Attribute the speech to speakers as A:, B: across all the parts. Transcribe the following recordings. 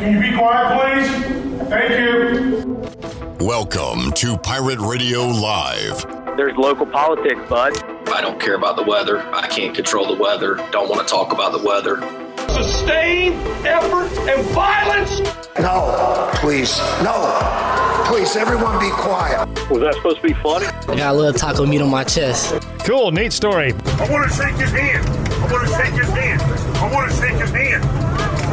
A: Can you be quiet, please? Thank you.
B: Welcome to Pirate Radio Live.
C: There's local politics, bud.
D: I don't care about the weather. I can't control the weather. Don't want to talk about the weather.
E: Sustained effort and violence?
F: No, please. No. Please, everyone be quiet.
C: Was that supposed to be funny?
G: I got a little taco meat on my chest.
H: Cool, neat story.
A: I want to shake his hand. I want to shake his hand. I want to shake his hand.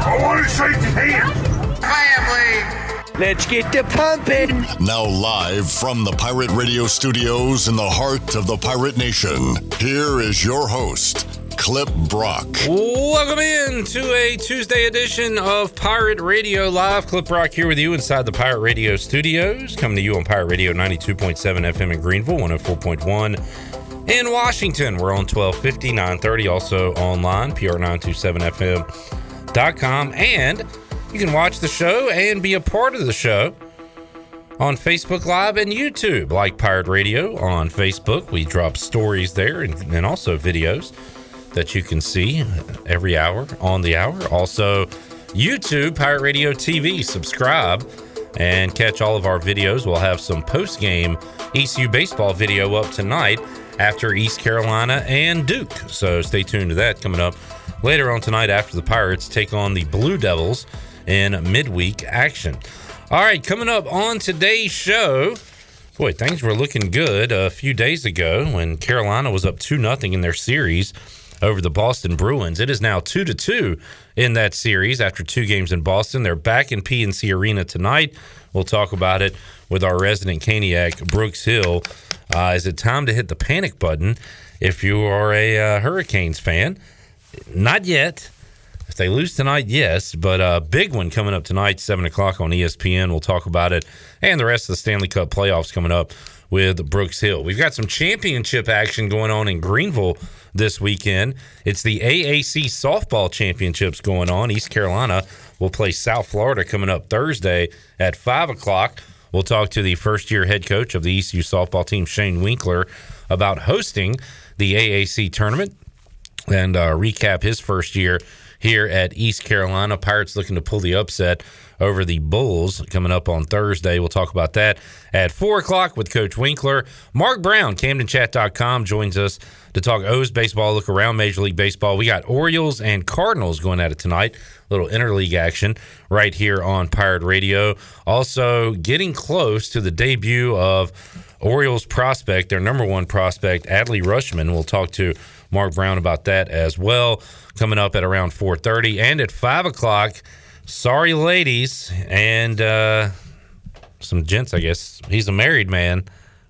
A: I want to shake his hand.
F: Family.
E: Let's get the pumping.
B: Now, live from the Pirate Radio studios in the heart of the Pirate Nation, here is your host, Clip Brock.
I: Welcome in to a Tuesday edition of Pirate Radio Live. Clip Brock here with you inside the Pirate Radio studios, coming to you on Pirate Radio 92.7 FM in Greenville, 104.1 in Washington. We're on 1250, 930, also online, pr927fm.com. And you can watch the show and be a part of the show on Facebook Live and YouTube, like Pirate Radio on Facebook. We drop stories there and, and also videos that you can see every hour on the hour. Also, YouTube, Pirate Radio TV. Subscribe and catch all of our videos. We'll have some post game ECU baseball video up tonight after East Carolina and Duke. So stay tuned to that coming up later on tonight after the Pirates take on the Blue Devils in midweek action. All right, coming up on today's show. Boy, things were looking good a few days ago when Carolina was up 2 0 in their series over the Boston Bruins. It is now 2 to 2 in that series after two games in Boston. They're back in PNC Arena tonight. We'll talk about it with our resident Caniac, Brooks Hill. Uh, is it time to hit the panic button if you are a uh, Hurricanes fan? Not yet. If they lose tonight, yes, but a big one coming up tonight, 7 o'clock on ESPN. We'll talk about it and the rest of the Stanley Cup playoffs coming up with Brooks Hill. We've got some championship action going on in Greenville this weekend. It's the AAC softball championships going on. East Carolina will play South Florida coming up Thursday at 5 o'clock. We'll talk to the first year head coach of the ECU softball team, Shane Winkler, about hosting the AAC tournament and uh, recap his first year here at East Carolina. Pirates looking to pull the upset over the Bulls coming up on Thursday. We'll talk about that at 4 o'clock with Coach Winkler. Mark Brown, CamdenChat.com, joins us to talk O's baseball, look around Major League Baseball. We got Orioles and Cardinals going at it tonight. Little interleague action right here on Pirate Radio. Also, getting close to the debut of Orioles prospect, their number one prospect, Adley Rutschman. We'll talk to Mark Brown about that as well. Coming up at around 4:30 and at five o'clock. Sorry, ladies and uh, some gents. I guess he's a married man.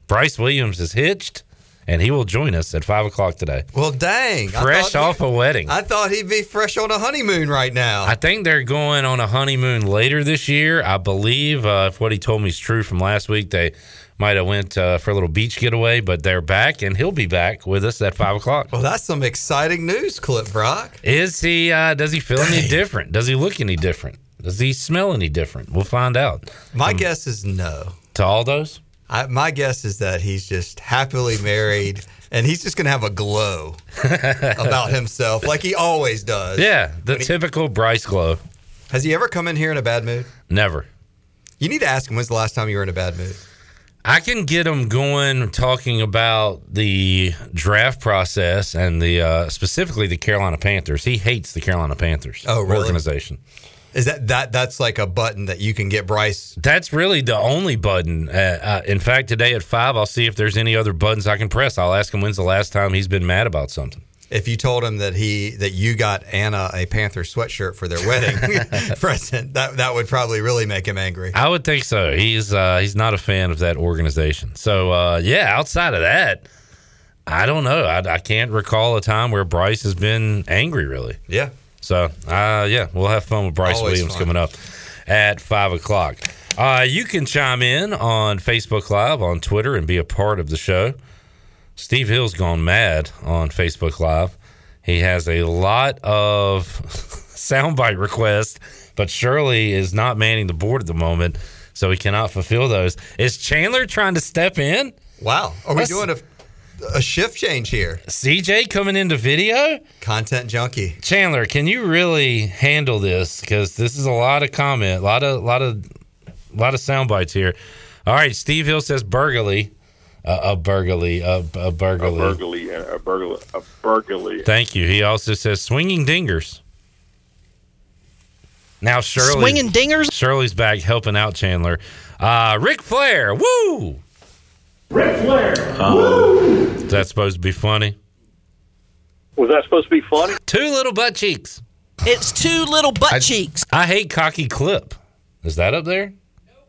I: Bryce Williams is hitched, and he will join us at five o'clock today.
J: Well, dang!
I: Fresh
J: thought-
I: off a wedding.
J: I thought he'd be fresh on a honeymoon right now.
I: I think they're going on a honeymoon later this year. I believe, uh, if what he told me is true from last week, they might have went uh, for a little beach getaway, but they're back, and he'll be back with us at five o'clock.
J: well, that's some exciting news, Clip Brock.
I: Is he? Uh, does he feel any different? Does he look any different? Does he smell any different? We'll find out.
J: My guess is no.
I: To all those,
J: I, my guess is that he's just happily married, and he's just gonna have a glow about himself, like he always does.
I: yeah, the
J: he-
I: typical Bryce glow.
J: Has he ever come in here in a bad mood?
I: Never.
J: You need to ask him when's the last time you were in a bad mood.
I: I can get him going talking about the draft process and the uh, specifically the Carolina Panthers. He hates the Carolina Panthers
J: Oh, really?
I: organization.
J: Is that that that's like a button that you can get Bryce?
I: That's really the only button. Uh, uh, in fact, today at five, I'll see if there's any other buttons I can press. I'll ask him when's the last time he's been mad about something.
J: If you told him that he that you got Anna a Panther sweatshirt for their wedding present, that that would probably really make him angry.
I: I would think so. He's uh, he's not a fan of that organization. So uh, yeah, outside of that, I don't know. I, I can't recall a time where Bryce has been angry. Really.
J: Yeah.
I: So uh, yeah, we'll have fun with Bryce
J: Always
I: Williams
J: fun.
I: coming up at five o'clock. Uh, you can chime in on Facebook Live, on Twitter, and be a part of the show. Steve Hill's gone mad on Facebook Live. He has a lot of soundbite requests, but Shirley is not manning the board at the moment, so he cannot fulfill those. Is Chandler trying to step in?
J: Wow. Are we doing a a shift change here.
I: CJ coming into video.
J: Content junkie.
I: Chandler, can you really handle this? Because this is a lot of comment, a lot of, lot of, lot of sound bites here. All right, Steve Hill says burglary, a burglary, a, a burglary.
H: A burglary, a burglary, a burglary.
I: Thank you. He also says swinging dingers. Now Shirley
K: Swinging dingers?
I: Shirley's back helping out Chandler. Uh Ric Flair, woo!
E: Rick Flair.
I: Is that supposed to be funny?
C: Was that supposed to be funny?
I: Two little butt cheeks.
K: It's two little butt
I: I-
K: cheeks.
I: I hate cocky clip. Is that up there?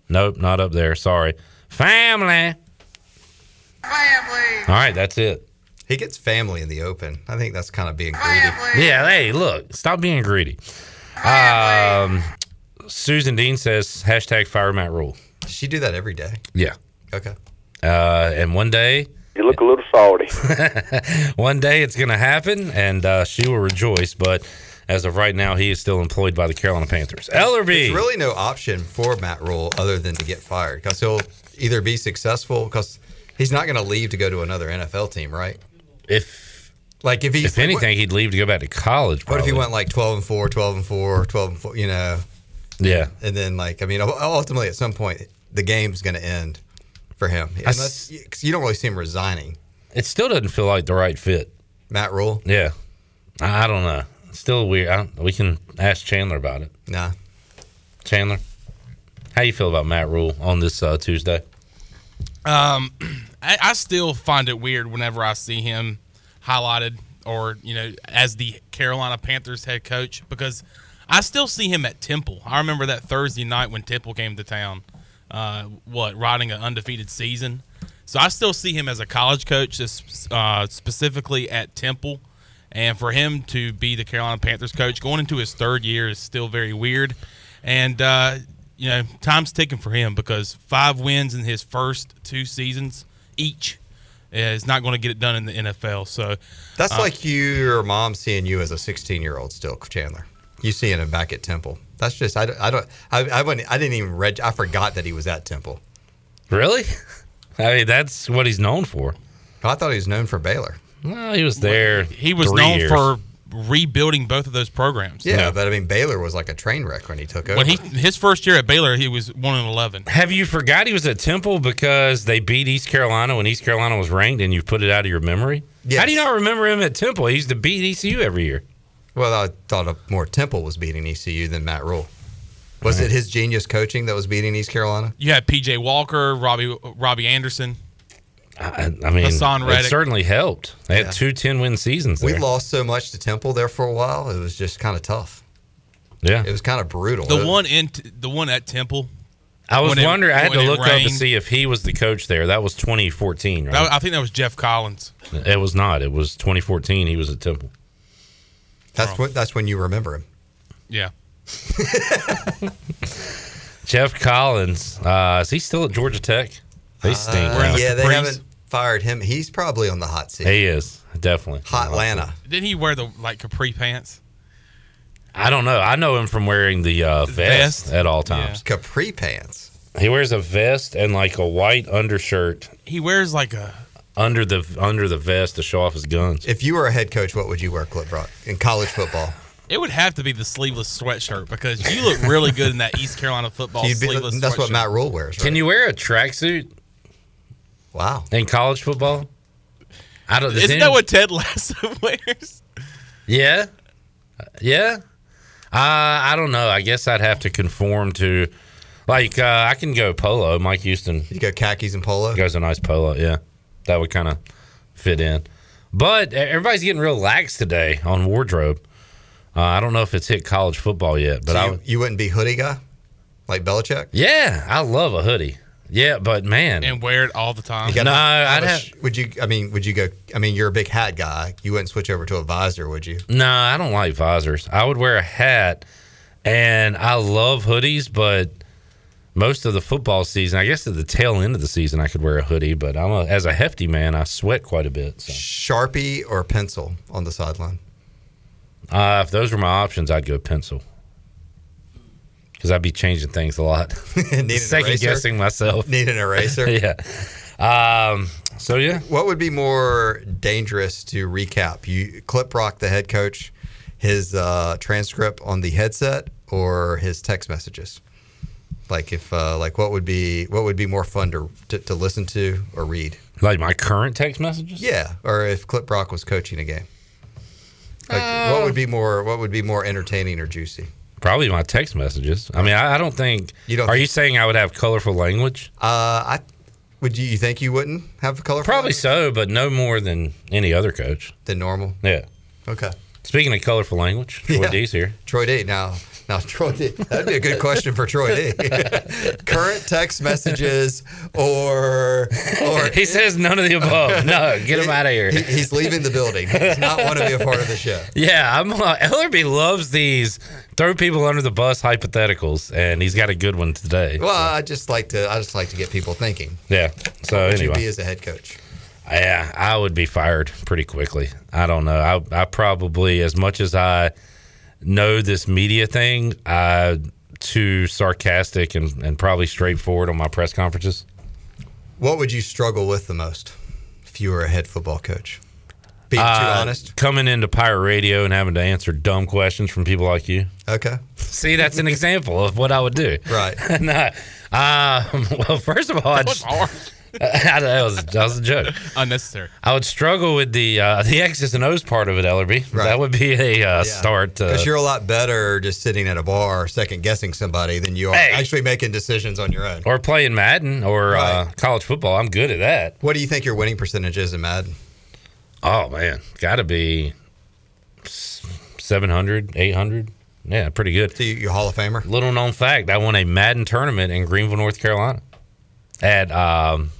I: Nope, not up there. Sorry. Family.
F: Family.
I: All right, that's it.
J: He gets family in the open. I think that's kind of being greedy.
I: Yeah, hey, look, stop being greedy. Um, Susan Dean says hashtag fire Matt Rhule.
J: Does she do that every day?
I: Yeah.
J: Okay.
I: Uh, and one day,
H: You look a little salty.
I: one day it's going to happen, and uh, she will rejoice. But as of right now, he is still employed by the Carolina Panthers. Ellerby.
J: There's really no option for Matt Rhule other than to get fired because he'll either be successful because he's not going to leave to go to another NFL team, right?
I: If
J: like if he
I: if anything, he'd leave to go back to college.
J: What if he went like 12 and 4, 12 and 4, 12 and 4, you know?
I: Yeah.
J: And then like I mean ultimately at some point the game's going to end for him.
I: I
J: Unless you, 'cause you don't really see him resigning.
I: It still doesn't feel like the right fit.
J: Matt Rhule?
I: Yeah. I, I don't know. It's still weird. I don't, we can ask Chandler about it.
J: Nah.
I: Chandler, how you feel about Matt Rhule on this uh, Tuesday?
L: Um, I, I still find it weird whenever I see him highlighted or you know as the Carolina Panthers head coach because I still see him at Temple. I remember that Thursday night when Temple came to town. Uh, what riding an undefeated season. So I still see him as a college coach, uh, specifically at Temple. And for him to be the Carolina Panthers coach going into his third year is still very weird. And, uh, you know, time's ticking for him because five wins in his first two seasons each is not going to get it done in the NFL. So
J: That's
L: uh,
J: like you, your mom seeing you as a 16 year old still, Chandler. You seeing him back at Temple. That's just I, don't- I don't I I, wouldn't, I didn't even reg, I forgot that he was at Temple.
I: Really? I mean, that's what he's known for.
J: I thought he was known for Baylor.
I: Well, he was there.
L: he was
I: three
L: known
I: years.
L: for rebuilding both of those programs.
J: Yeah, but I mean Baylor was like a train wreck when he took over.
L: When he his first year at Baylor, he was one and eleven.
I: Have you forgot he was at Temple because they beat East Carolina when East Carolina was ranked, and you put it out of your memory? How do you not remember him at Temple? He used to beat ECU every year.
J: Well, I thought of more Temple was beating ECU than Matt Rhule. Was it his genius coaching that was beating East Carolina?
L: You had PJ Walker, Robbie Robbie Anderson.
I: I, I mean,
L: Haason
I: it certainly helped. They had
J: Yeah.
I: two 10 win seasons
J: We lost so much to Temple there for a while. It was just kind of tough.
I: Yeah,
J: it was kind of brutal.
L: The
J: It-
L: one in the one at Temple.
I: I was
L: when it-
I: wondering. I had to
L: it
I: look up to see if he was the coach there. That was 2014, right?
L: That- I think that was Geoff Collins.
I: it was not. It was 2014. He was at Temple.
J: That's what. That's when you remember him.
L: Yeah.
I: Geoff Collins. Uh, is he still at Georgia Tech? They stink.
J: Uh,
I: now.
J: yeah, they haven't fired him. He's probably on the hot seat.
I: He is definitely
J: Hot Atlanta.
L: Didn't he wear the like capri pants?
I: I don't know. I know him from wearing the uh, vest,
L: Vest?
I: at all times.
J: Capri pants.
I: He wears a vest and like a white undershirt
L: He wears like a
I: under the under the vest to show off his guns.
J: If you were a head coach, what would you wear, Clip Brock, in college football?
L: It would have to be the sleeveless sweatshirt because you look really good in that East Carolina football
J: You'd be-
L: sleeveless
J: that's what. Matt Rhule wears. Right?
I: Can you wear a tracksuit?
J: Wow.
I: In college football? I don't. does
L: Isn't
I: any-
L: that what Ted Lasso wears?
I: Yeah, yeah. Uh, I don't know. I guess I'd have to conform to, like, uh, I can go polo. Mike Houston.
J: You go khakis and polo.
I: Goes a nice polo. Yeah, that would kind of fit in. But everybody's getting real lax today on wardrobe. Uh, I don't know if it's hit college football yet, but
J: So you,
I: would.
J: you wouldn't be hoodie guy, like Belichick.
I: Yeah, I love a hoodie. Yeah, but man,
L: and wear it all the time.
J: You got
I: No, I'd have-
J: sh- Would you? I mean, would you go? I mean, you're a big hat guy. You wouldn't switch over to a visor, would you?
I: No, I don't like visors. I would wear a hat, and I love hoodies, but most of the football season, I guess at the tail end of the season, I could wear a hoodie. But I'm a, as a hefty man, I sweat quite a bit. So
J: Sharpie or pencil on the sideline.
I: uh, if those were my options, I'd go pencil because I'd be changing things a lot, second guessing myself.
J: Need an eraser?
I: yeah. Um, so yeah,
J: What would be more dangerous to recap? You clip rock the head coach, his uh, transcript on the headset, or his text messages? Like if uh, like what would be what would be more fun to, to to listen to or read?
I: like my current text messages.
J: Yeah, or if Clip Rock was coaching a game. Like what would be more what would be more entertaining or juicy?
I: Probably my text messages. I mean, I, I don't think.
J: You don't
I: Are
J: think-
I: you saying I would have colorful language?
J: Uh, I would you, you think you wouldn't have a colorful
I: Probably
J: language
I: so, but no more than any other coach.
J: than normal?
I: Yeah.
J: Okay.
I: Speaking of colorful language, Troy
J: Yeah.
I: D's here.
J: Troy D. Now, now Troy D. That'd be a good question for Troy D. Current text messages or or
I: He says none of the above. No, get him out of here.
J: he- he's leaving the building. He does not want to be a part of the show.
I: Yeah, I'm. Uh, Ellerby loves these throw people under the bus hypotheticals, and he's got a good one today.
J: Well, I just like to I just like to get people thinking.
I: Yeah. So
J: What would you
I: anyway,
J: be as a head coach?
I: yeah, I would be fired pretty quickly. I don't know. I, I probably, as much as I know this media thing, I too sarcastic and, and probably straightforward on my press conferences.
J: What would you struggle with the most if you were a head football coach? Being too
I: Uh,
J: honest.
I: Coming into pirate radio and having to answer dumb questions from people like you.
J: Okay.
I: See, that's an example of what I would do.
J: Right.
I: no, um, well, first of all, I'd,
L: That was hard.
I: that, was, that was a joke.
L: Unnecessary.
I: I would struggle with the uh, the X's and O's part of it, Ellerby.
J: Right.
I: That would be a uh, start.
J: Because
I: Uh,
J: you're a lot better just sitting at a bar, second guessing somebody, than you are
I: Hey.
J: actually making decisions on your own.
I: or playing Madden or uh,
J: Right.
I: college football. I'm good at that.
J: What do you think your winning percentage is in Madden?
I: Oh man, got to be 700, 800. Yeah, pretty good.
J: So you, you Hall of Famer?
I: Little known fact: I won a Madden tournament in Greenville, North Carolina. At um,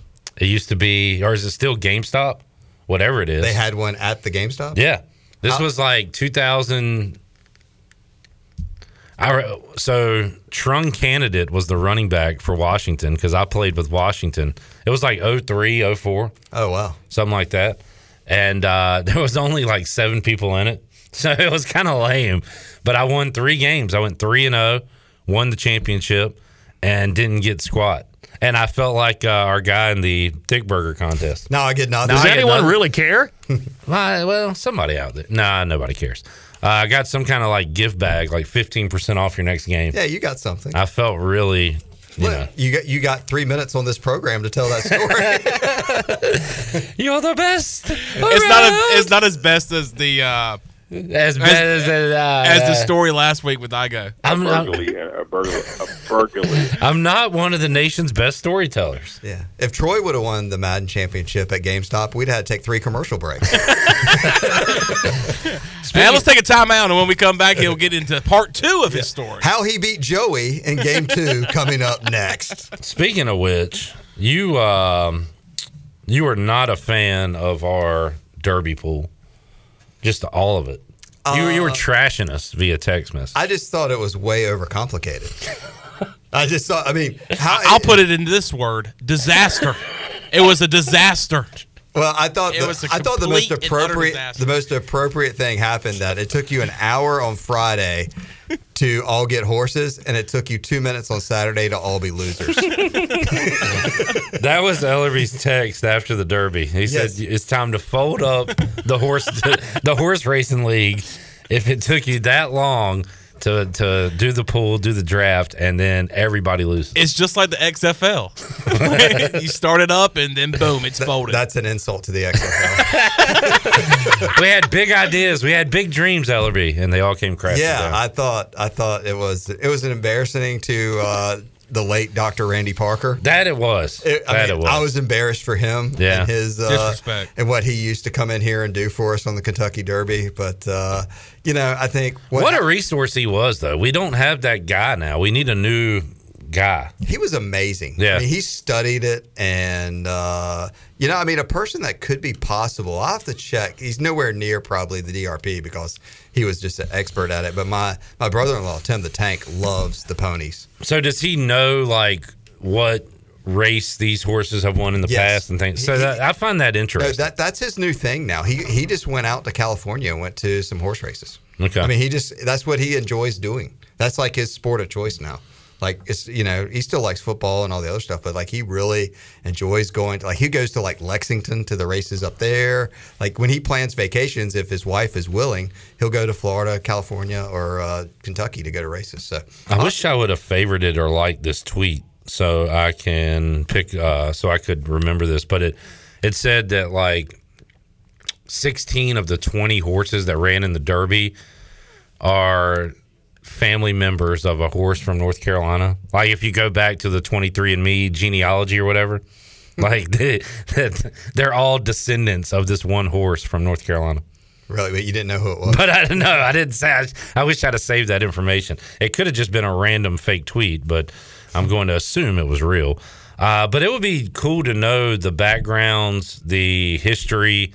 I: it used to be, or is it still GameStop? Whatever it is.
J: They had one at the GameStop.
I: Yeah. This
J: How-
I: was like 2000. I, so Trung Canidate was the running back for Washington because I played with Washington. It was like 03, 04,
J: Oh wow.
I: something like that. And uh, there was only like seven people in it. So it was kind of lame. But I won three games. I went 3 and 0, won the championship, and didn't get squat. And I felt like uh, our guy in the Thick Burger contest.
J: No, I get nothing.
I: Does
E: Does
I: I get
E: anyone
I: nothing.
E: really care?
I: Why, well, somebody out there. Nah, nobody cares. Uh, I got some kind of like gift bag, like 15% off your next game.
J: Yeah, you got something.
I: I felt really, you
J: Look,
I: know,
J: you got you got three minutes on this program to tell that story.
I: you're the best.
L: It's not. A, it's not as best as the uh,
I: as bad as, uh,
L: as the story last week with Igo.
I: I'm, I'm,
H: burglary, a burglary, a burglary.
I: I'm not one of the nation's best storytellers.
J: yeah. If Troy would have won the Madden championship at GameStop, we'd have to take three commercial breaks.
L: Now let's take a timeout, and when we come back, he'll get into part two of his story.
J: How he beat Joey in game two coming up next.
I: Speaking of which, you um, you are not a fan of our derby pool, just all of it. You, you were uh, trashing us via text message.
J: I just thought it was way overcomplicated. I just thought, I mean, how,
L: I'll put it in this word: disaster. It was a disaster.
J: Well, I thought
L: It
J: the,
L: was a
J: I thought the most
L: complete and utter
J: appropriate the most appropriate thing happened that it took you an hour on Friday to all get horses, and it took you two minutes on Saturday to all be losers.
I: That was Ellerby's text after the Derby. He
J: Yes.
I: said it's time to fold up the horse the horse racing league. If it took you that long to to do the pool, do the draft, and then everybody loses.
L: It's just like the XFL. you start it up, and then boom, it's folded.
J: That's an insult to the XFL.
I: we had big ideas, we had big dreams, Ellerby, and they all came crashing
J: yeah,
I: down.
J: I thought I thought it was it was an embarrassing to uh, the late Dr. Randy Parker.
I: that it was.
J: It- I,
I: that
J: mean,
I: it was.
J: I was embarrassed for him
I: Yeah.
J: and his uh,
L: Disrespect.
J: and what he used to come in here and do for us on the Kentucky Derby. But uh, you know, I think
I: what a resource he was, though. We don't have that guy now. We need a new guy.
J: he was amazing.
I: Yeah.
J: I mean, he studied it, and uh, you know, I mean, a person that could be possible. I have to check. He's nowhere near probably the DRP because he was just an expert at it. But my my brother-in-law Tim the Tank loves the ponies.
I: So does he know like what race these horses have won in the
J: Yes.
I: past and things? So
J: He-
I: that, I find that
J: No,
I: interesting.
J: that that's his new thing now. He he just went out to California and went to some horse races.
I: Okay.
J: I mean, he just that's what he enjoys doing. That's like his sport of choice now. Like it's you know he still likes football and all the other stuff, but like he really enjoys going. To, like he goes to like Lexington to the races up there. Like when he plans vacations, if his wife is willing, he'll go to Florida, California, or uh, Kentucky to go to races. So
I: I wish I would have favorited or liked this tweet so I can pick uh, so I could remember this. But it it said that like sixteen of the twenty horses that ran in the Derby are family members of a horse from North Carolina. Like if you go back to the twenty three and Me genealogy or whatever, like they, they're all descendants of this one horse from North Carolina.
J: Really, but you didn't know who it was.
I: But I don't know. I didn't say. I, I wish I'd have saved that information. It could have just been a random fake tweet, but I'm going to assume it was real. Uh, but it would be cool to know the backgrounds, the history,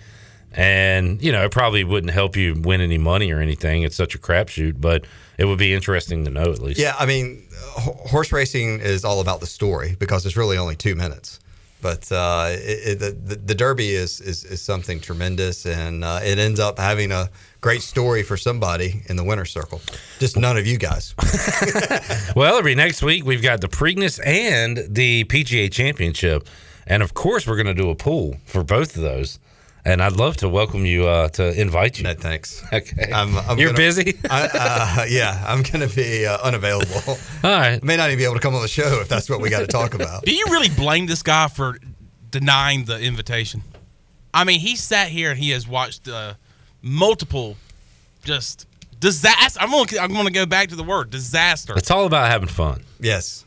I: and you know, it probably wouldn't help you win any money or anything. It's such a crapshoot, but it would be interesting to know at least.
J: Yeah, I mean, horse racing is all about the story because it's really only two minutes. But uh, it, it, the, the Derby is, is, is something tremendous, and uh, it ends up having a great story for somebody in the winner's circle. Just none of you guys.
I: well, every next week we've got the Preakness and the PGA Championship, and of course we're going to do a pool for both of those. And I'd love to welcome you uh, to invite you.
J: No, thanks.
I: Okay.
J: I'm, I'm
I: You're
J: gonna-
I: busy.
J: I, uh, yeah, I'm going to be uh, unavailable.
I: All right.
J: I may not even be able to come on the show if that's what we got to talk about.
L: Do you really blame this guy for denying the invitation? I mean, he sat here and he has watched uh, multiple just disaster. I'm gonna I'm gonna go back to the word disaster.
I: It's all about having fun.
J: Yes.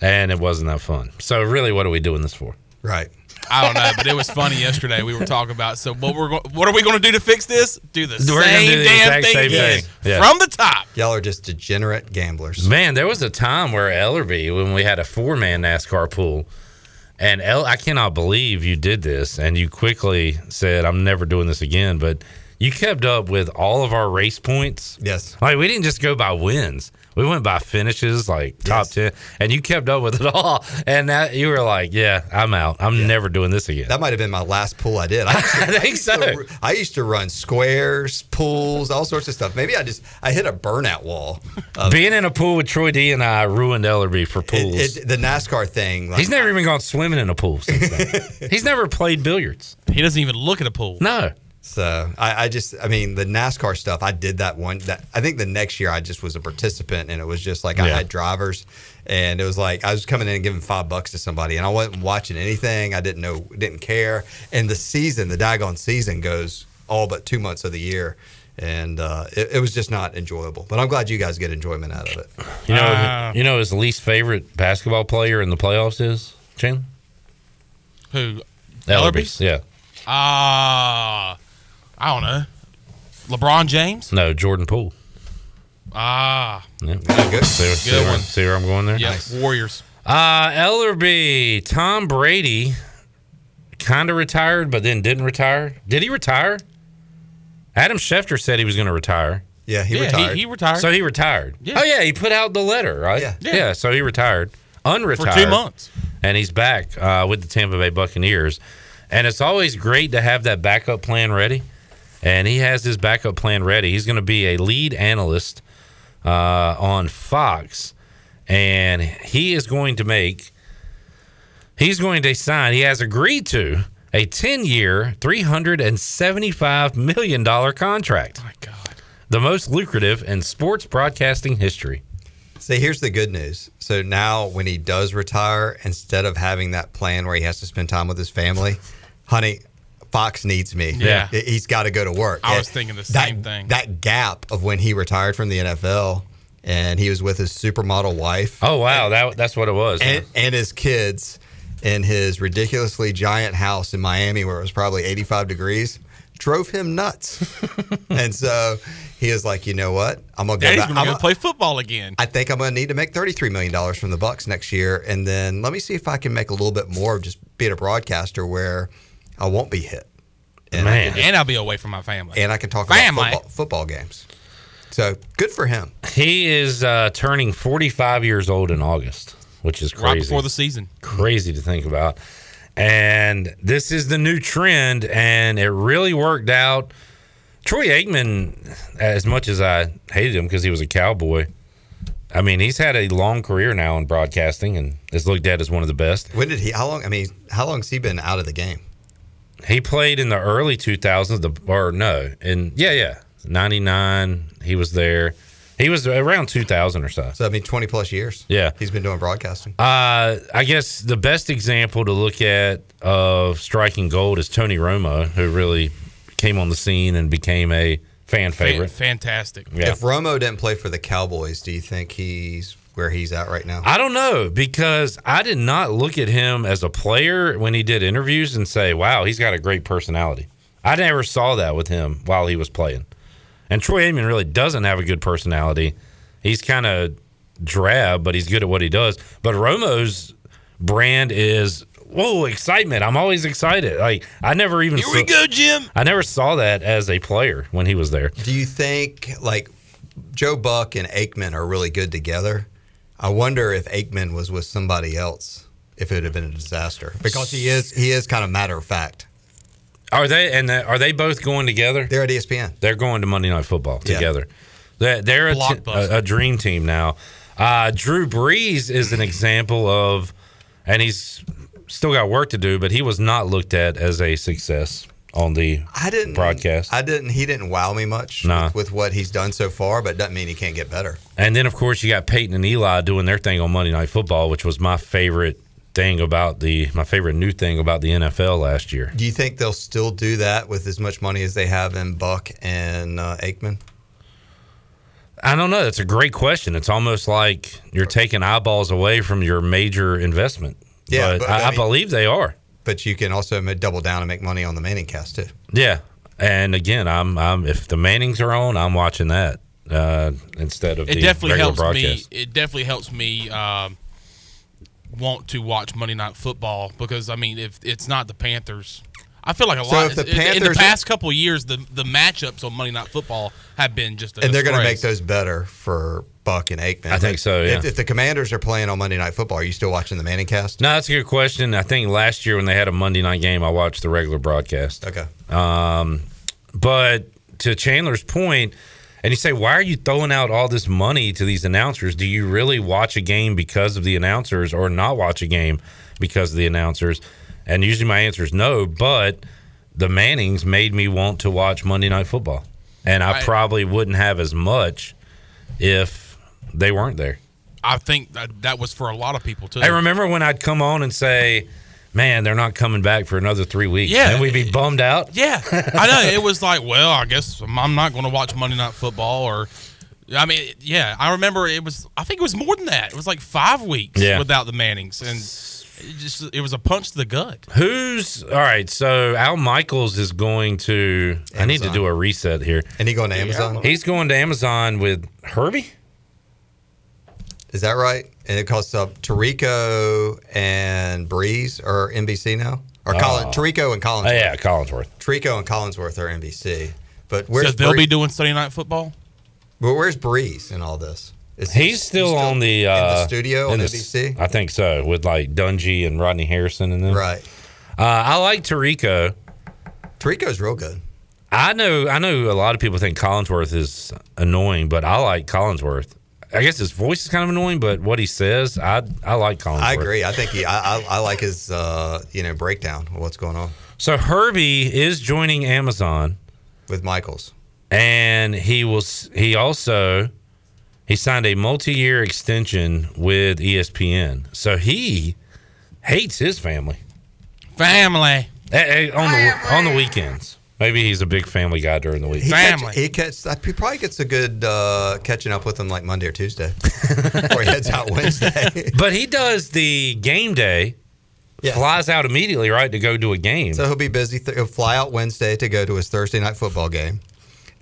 I: And it wasn't that fun. So really, what are we doing this for?
J: Right.
L: I don't know, but it was funny yesterday. We were talking about so what we're go- what are we going to do to fix this? Do the
I: We're gonna
L: same
I: do the
L: damn
I: exact
L: thing
I: same
L: again
I: thing. Yeah.
L: from the top.
J: Y'all are just degenerate gamblers.
I: Man, there was a time where Ellerby, when we had a four man NASCAR pool, and El, I cannot believe you did this, and you quickly said, "I'm never doing this again." But you kept up with all of our race points.
J: Yes.
I: Like we didn't just go by wins; we went by finishes, like top ten, and you kept up with it all. And that you were like, "Yeah, I'm out. I'm never doing this again."
J: That might have been my last pool I did. I, used to,
I: I think
J: used to- I used to run squares, pools, all sorts of stuff. Maybe I just I hit a burnout wall. of-
I: Being in a pool with Troy D and I ruined Ellerby for pools.
J: it, it, the NASCAR thing. Like,
I: He's never even gone swimming in a pool since then. He's never played billiards.
L: He doesn't even look at a pool.
I: No.
J: So I, I just, I mean, the NASCAR stuff. I did that one. That I think the next year I just was a participant, and it was just like I had drivers, and it was like I was coming in and giving five bucks to somebody, and I wasn't watching anything. I didn't know, didn't care. And the season, the daggone season, goes all but two months of the year, and uh, it, it was just not enjoyable. But I'm glad you guys get enjoyment out of it.
I: You know,
L: Uh,
I: you know his least favorite basketball player in the playoffs is Chandler
L: Who?
I: Ellerby's. Yeah,
L: Ah, I don't know. LeBron James.
I: no, Jordan Poole.
L: Ah,
I: Yeah.
J: Good.
I: See, see,
L: Good
I: where,
L: one.
I: see where I'm going there?
L: yeah, Warriors.
I: Uh, Ellerby, Tom Brady, kind of retired, but then didn't retire. Did he retire? Adam Schefter said he was going to retire.
J: Yeah, he
L: yeah,
J: retired.
L: He, he retired
I: So he retired.
L: Yeah.
I: Oh, yeah, he put out the letter, right?
J: Yeah.
L: Yeah.
I: so he retired. Unretired.
L: for two months.
I: and he's back uh, with the Tampa Bay Buccaneers. And it's always great to have that backup plan ready. And he has his backup plan ready. He's going to be a lead analyst uh, on Fox, and he is going to make. He's going to sign. He has agreed to a ten-year, three hundred and seventy-five million dollar contract.
L: My God.
I: The most lucrative in sports broadcasting history.
J: See, here's the good news. So now, when he does retire, instead of having that plan where he has to spend time with his family, honey, Fox needs me.
L: Yeah.
J: He- he's got to go to work.
L: I
J: And
L: was thinking the
J: that,
L: same thing.
J: That gap of when he retired from the NFL and he was with his supermodel wife
I: Oh wow, that that's what it was.
J: and, and his kids in his ridiculously giant house in Miami, where it was probably 85 degrees, drove him nuts. and so he is like, you know what? I'm gonna go back.
L: gonna
J: I'm gonna-
L: play football again.
J: I think I'm going to need to make $33 million from the Bucs next year. And then let me see if I can make a little bit more of just being a broadcaster where I won't be hit. And, I
I: Man.
J: can, just-
L: and I'll be away from my family.
J: and I can talk
L: Family.
J: about football, football games. So good for him.
I: He is uh, turning 45 years old in August, which is crazy.
L: right before the season.
I: crazy to think about. And this is the new trend, and it really worked out. Troy Aikman, as much as I hated him because he was a cowboy, I mean, he's had a long career now in broadcasting and is looked at as one of the best.
J: When did he? How long? I mean, how long has he been out of the game?
I: He played in the early 2000s, the or no, and yeah, yeah, 99. He was there. He was around 2000 or so.
J: So I mean, twenty plus years.
I: Yeah.
J: he's been doing broadcasting.
I: Uh, I guess the best example to look at of striking gold is Tony Romo, who really came on the scene and became a fan favorite.
L: Fantastic.
I: Yeah.
J: If Romo didn't play for the Cowboys, do you think he's where he's at right now?
I: I don't know because I did not look at him as a player when he did interviews and say, "Wow, he's got a great personality." I never saw that with him while he was playing. And Troy Aikman really doesn't have a good personality. He's kind of drab, but he's good at what he does. But Romo's brand is whoa excitement. I'm always excited. Like I never even
L: Here we go, Jim.
I: I never saw that as a player when he was there.
J: Do you think like Joe Buck and Aikman are really good together? I wonder if Aikman was with somebody else, if it would have been a disaster because he is he is kind of matter of fact.
I: Are they and the, are they both going together?
J: They're at ESPN.
I: They're going to Monday Night Football
J: Yeah.
I: together. They're, they're a, t-
L: Blockbuster.
I: a, a dream team now. Uh, Drew Brees is an example of, and he's still got work to do, but he was not looked at as a success on the
J: I didn't
I: broadcast.
J: I didn't. He didn't wow me much
I: Nah.
J: with, with what he's done so far, but doesn't mean he can't get better.
I: And then, of course, you got Peyton and Eli doing their thing on Monday Night Football, which was my favorite thing about the my favorite new thing about the NFL last year.
J: Do you think they'll still do that with as much money as they have in Buck and uh, Aikman?
I: I don't know. That's a great question. It's almost like you're taking eyeballs away from your major investment.
J: Yeah,
I: but,
J: but,
I: I,
J: I
I: I believe they are.
J: But you can also double down and make money on the Manning cast too.
I: Yeah, and again, I'm I'm if the Mannings are on, I'm watching that uh, instead of
L: It
I: the
L: definitely helps
I: broadcast.
L: me. It definitely helps me um, want to watch Monday Night Football because I mean, if it's not the Panthers, I feel like a
J: So
L: lot.
J: if the
L: in- in the past couple of years, the the matchups on Monday Night Football have been just a
J: and they're going to make those better for Buck and Aikman.
I: I think so, yeah.
J: If, if the Commanders are playing on Monday Night Football, are you still watching the Manning cast?
I: No, that's a good question. I think last year when they had a Monday night game, I watched the regular broadcast.
J: Okay.
I: Um, but to Chandler's point, and you say, why are you throwing out all this money to these announcers? Do you really watch a game because of the announcers or not watch a game because of the announcers? And usually my answer is no, but the Mannings made me want to watch Monday Night Football. And I
L: I-
I: probably wouldn't have as much if they weren't there.
L: I think that, that was for a lot of people too.
I: I remember when I'd come on and say, man, they're not coming back for another three weeks.
L: Yeah.
I: And we'd be bummed out.
L: Yeah, I know. It was like, well, I guess I'm not going to watch Monday Night Football, or I mean, yeah, I remember it was. I think it was more than that. It was like five weeks
I: Yeah.
L: without the Mannings, and it just it was a punch to the gut.
I: Who's all right? So Al Michaels is going to. I need to do a reset here.
J: And he going to Amazon?
I: He's going to Amazon with Herbie.
J: Is that right? And it costs up Tirico and Brees or NBC now? Or Colin, uh,
I: Oh.
J: Tirico and
I: Oh,
J: Collinsworth.
I: yeah, Collinsworth.
J: Tirico and Collinsworth are NBC. But where's
L: so they'll
J: Bree-
L: be doing Sunday Night Football.
J: Well, where's Brees in all this? Is he-
I: He's still, on the uh,
J: in the studio
I: in
J: on
I: the-
J: NBC.
I: I think so, with like Dungy and Rodney Harrison and them.
J: Right.
I: Uh, I like Tirico.
J: Tirico's real good.
I: I know. I know. A lot of people think Collinsworth is annoying, but I like Collinsworth. I guess his voice is kind of annoying, but what he says, I I like Collinsworth.
J: I agree. I think he. I, I, I like his. Uh, you know, breakdown of what's going on
I: So Herbie is joining Amazon,
J: with Michaels.
I: and he was he also he signed a multi-year extension with ESPN. So he hates his family
L: Family,
I: on the on the weekends. Maybe he's a big family guy during the week.
J: He catch-
L: Family.
J: he catch, He probably gets a good uh, catching up with him like Monday or Tuesday, or he heads out Wednesday.
I: But he does the game day,
J: Yeah.
I: flies out immediately, right, to go to a game.
J: So he'll be busy. Th- he'll fly out Wednesday to go to his Thursday night football game,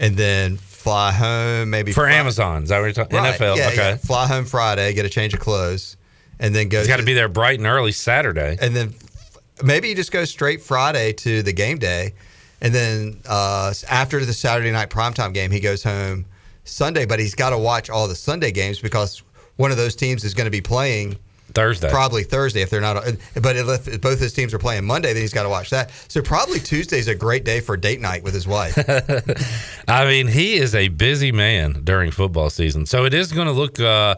J: and then fly home maybe
I: for
J: Fri-
I: Amazon. Is that what you're talking
J: Right,
I: NFL.
J: yeah,
I: okay.
J: yeah. Fly home Friday, get a change of clothes, and then go.
I: He's got to be there bright and early Saturday.
J: and then maybe you just go straight Friday to the game day, and then uh, after the Saturday night primetime game, he goes home Sunday. But he's got to watch all the Sunday games because one of those teams is going to be playing
I: Thursday.
J: Probably Thursday if they're not. But if, both his teams are playing Monday, then he's got to watch that. So probably Tuesday's a great day for date night with his wife.
I: I mean, he is a busy man during football season, so it is going to look uh,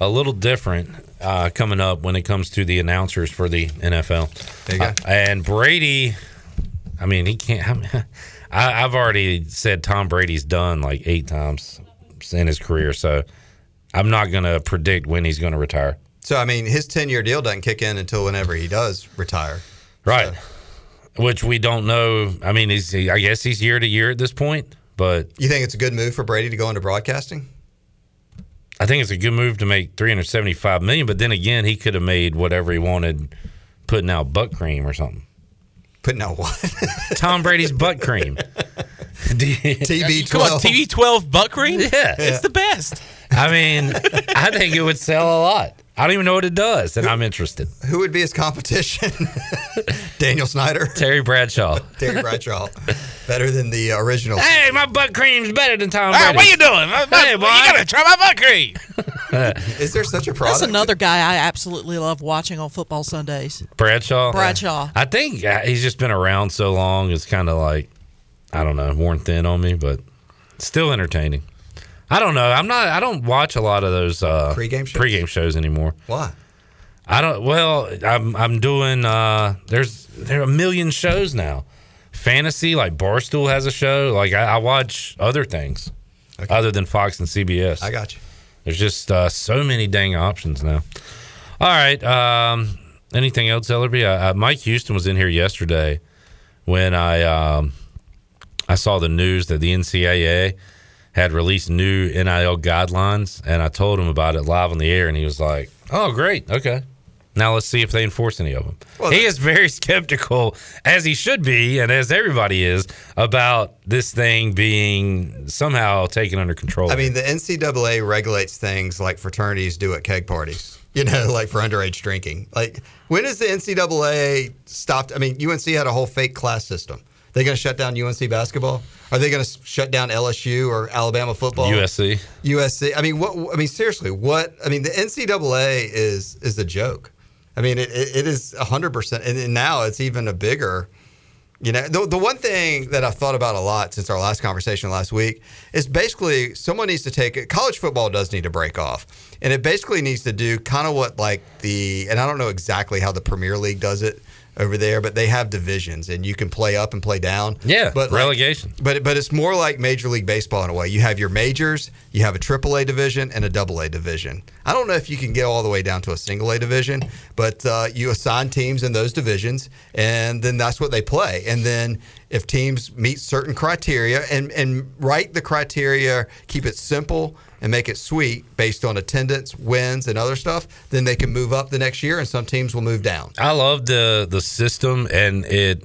I: a little different uh, coming up when it comes to the announcers for the NFL.
J: There you go.
I: Uh, and Brady, I mean, he can't. I mean, I, I've already said Tom Brady's done like eight times in his career, so I'm not going to predict when he's going to retire.
J: So I mean, his ten year deal doesn't kick in until whenever he does retire.
I: Right. Which we don't know. I mean, he's, I guess he's year to year at this point, but
J: You think it's a good move for Brady to go into broadcasting?
I: I think it's a good move to make 375 million, but then again, he could have made whatever he wanted putting out butt cream or something.
J: Putting out what?
I: Tom Brady's butt cream.
J: TB twelve.
L: TV twelve butt cream.
I: Yeah.
L: it's the best.
I: I mean, I think it would sell a lot. I don't even know what it does, and I'm interested.
J: Who would be his competition? Daniel Snyder,
I: Terry Bradshaw.
J: Terry Bradshaw, better than the original.
I: Hey, my butt cream's better than Tom
L: Hey,
I: Brady.
L: what are you doing? My- my-
I: Hey,
L: you
I: boy.
L: gotta try my butt cream.
J: Is there such a product?
K: That's another guy I absolutely love watching on football Sundays.
I: Bradshaw.
K: Bradshaw.
I: I think uh, he's just been around so long. It's kind of like I don't know, worn thin on me, but still entertaining. I don't know. I'm not. I don't watch a lot of those uh,
J: Pre-game shows?
I: Pre-game shows anymore.
J: Why?
I: I don't. Well, I'm I'm doing. Uh, there's there are a million shows now. Fantasy like Barstool has a show. Like I, I watch other things other than Fox and CBS.
J: I got you.
I: There's just uh, so many dang options now. All right. Um, anything else, Ellerby? Uh, uh, Mike Houston was in here yesterday when I um, I saw the news that the NCAA had released new NIL guidelines, and I told him about it live on the air, and he was like, "Oh, great, okay." Now let's see if they enforce any of them. Well, he is very skeptical, as he should be, and as everybody is, about this thing being somehow taken under control.
J: I mean, the NCAA regulates things like fraternities do at keg parties. You know, like for underage drinking. Like, when has the NCAA stopped? I mean, UNC had a whole fake class system. They going to shut down UNC basketball? Are they going to shut down LSU or Alabama football?
I: USC.
J: USC. I mean, what? I mean, seriously, what? I mean, the NCAA is is a joke. I mean, it, it, is hundred percent, and and now it's even a bigger. You know, the, the one thing that I've thought about a lot since our last conversation last week is basically someone needs to take it. College football does need to break off, and it basically needs to do kind of what like the and I don't know exactly how the Premier League does it over there, but they have divisions and you can play up and play down.
I: Yeah,
J: but like-
I: relegation.
J: but but it's more like Major League Baseball in a way. You have your majors, you have a Triple A division and a Double A division. I don't know if you can get all the way down to a Single A division, but uh, you assign teams in those divisions, and then that's what they play. And then if teams meet certain criteria and and write the criteria, keep it simple and make it sweet based on attendance, wins, and other stuff, then they can move up the next year, and some teams will move down.
I: I love the the system, and it.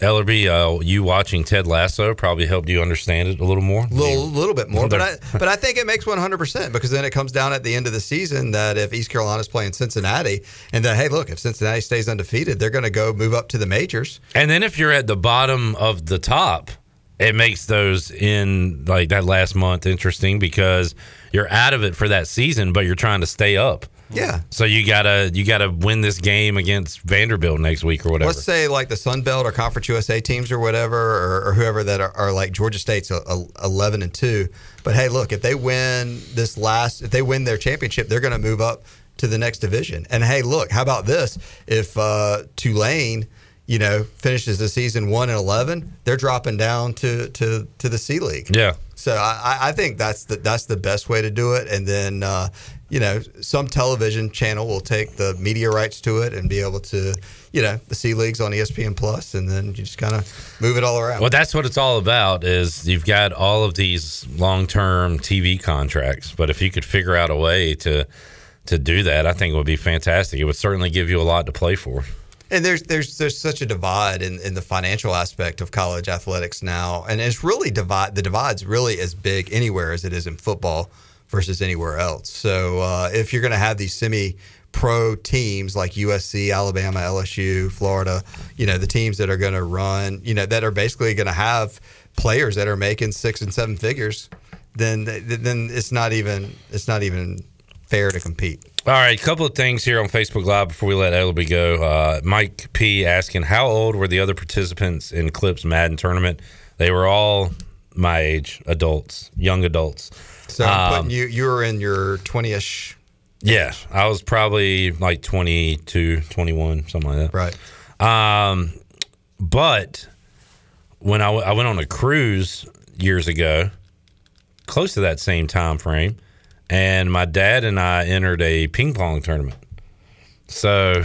I: Ellerby, uh, you watching Ted Lasso probably helped you understand it a little more.
J: A little little bit more, but I but I think it makes one hundred percent because then it comes down at the end of the season that if East Carolina's playing Cincinnati and that hey look if Cincinnati stays undefeated they're going to go move up to the majors.
I: And then if you're at the bottom of the top, it makes those in like that last month interesting because you're out of it for that season, but you're trying to stay up.
J: Yeah.
I: So you gotta you gotta win this game against Vanderbilt next week or whatever.
J: Let's say like the Sun Belt or Conference USA teams or whatever, or, or whoever that are, are like Georgia State's a, a, eleven and two. But hey, look, if they win this last, if they win their championship, they're going to move up to the next division. And hey, look, how about this? If uh, Tulane, you know, finishes the season one and eleven, they're dropping down to to to the C League.
I: yeah.
J: So I, I think that's the that's the best way to do it. And then uh, you know some television channel will take the media rights to it and be able to you know the C leagues on ESPN Plus, and then you just kind of move it all around.
I: Well, that's what it's all about. Is you've got all of these long-term TV contracts, but if you could figure out a way to to do that, I think it would be fantastic. It would certainly give you a lot to play for.
J: And there's there's there's such a divide in, in the financial aspect of college athletics now, and it's really divide the divide's really as big anywhere as it is in football versus anywhere else. So uh, if you're going to have these semi pro teams like USC, Alabama, LSU, Florida, you know the teams that are going to run, you know that are basically going to have players that are making six and seven figures, then then it's not even it's not even fair to compete.
I: All right, a couple of things here on Facebook Live before we let Ellerby go. Uh, Mike P asking, how old were the other participants in Clips Madden tournament? They were all my age, adults, young adults.
J: So I'm
I: Um,
J: putting you you were in your 20ish.
I: Yeah, I was probably like 22, 21, something like that.
J: Right.
I: Um, but when I, w- I went on a cruise years ago, close to that same time frame, and my dad and I entered a ping pong tournament. So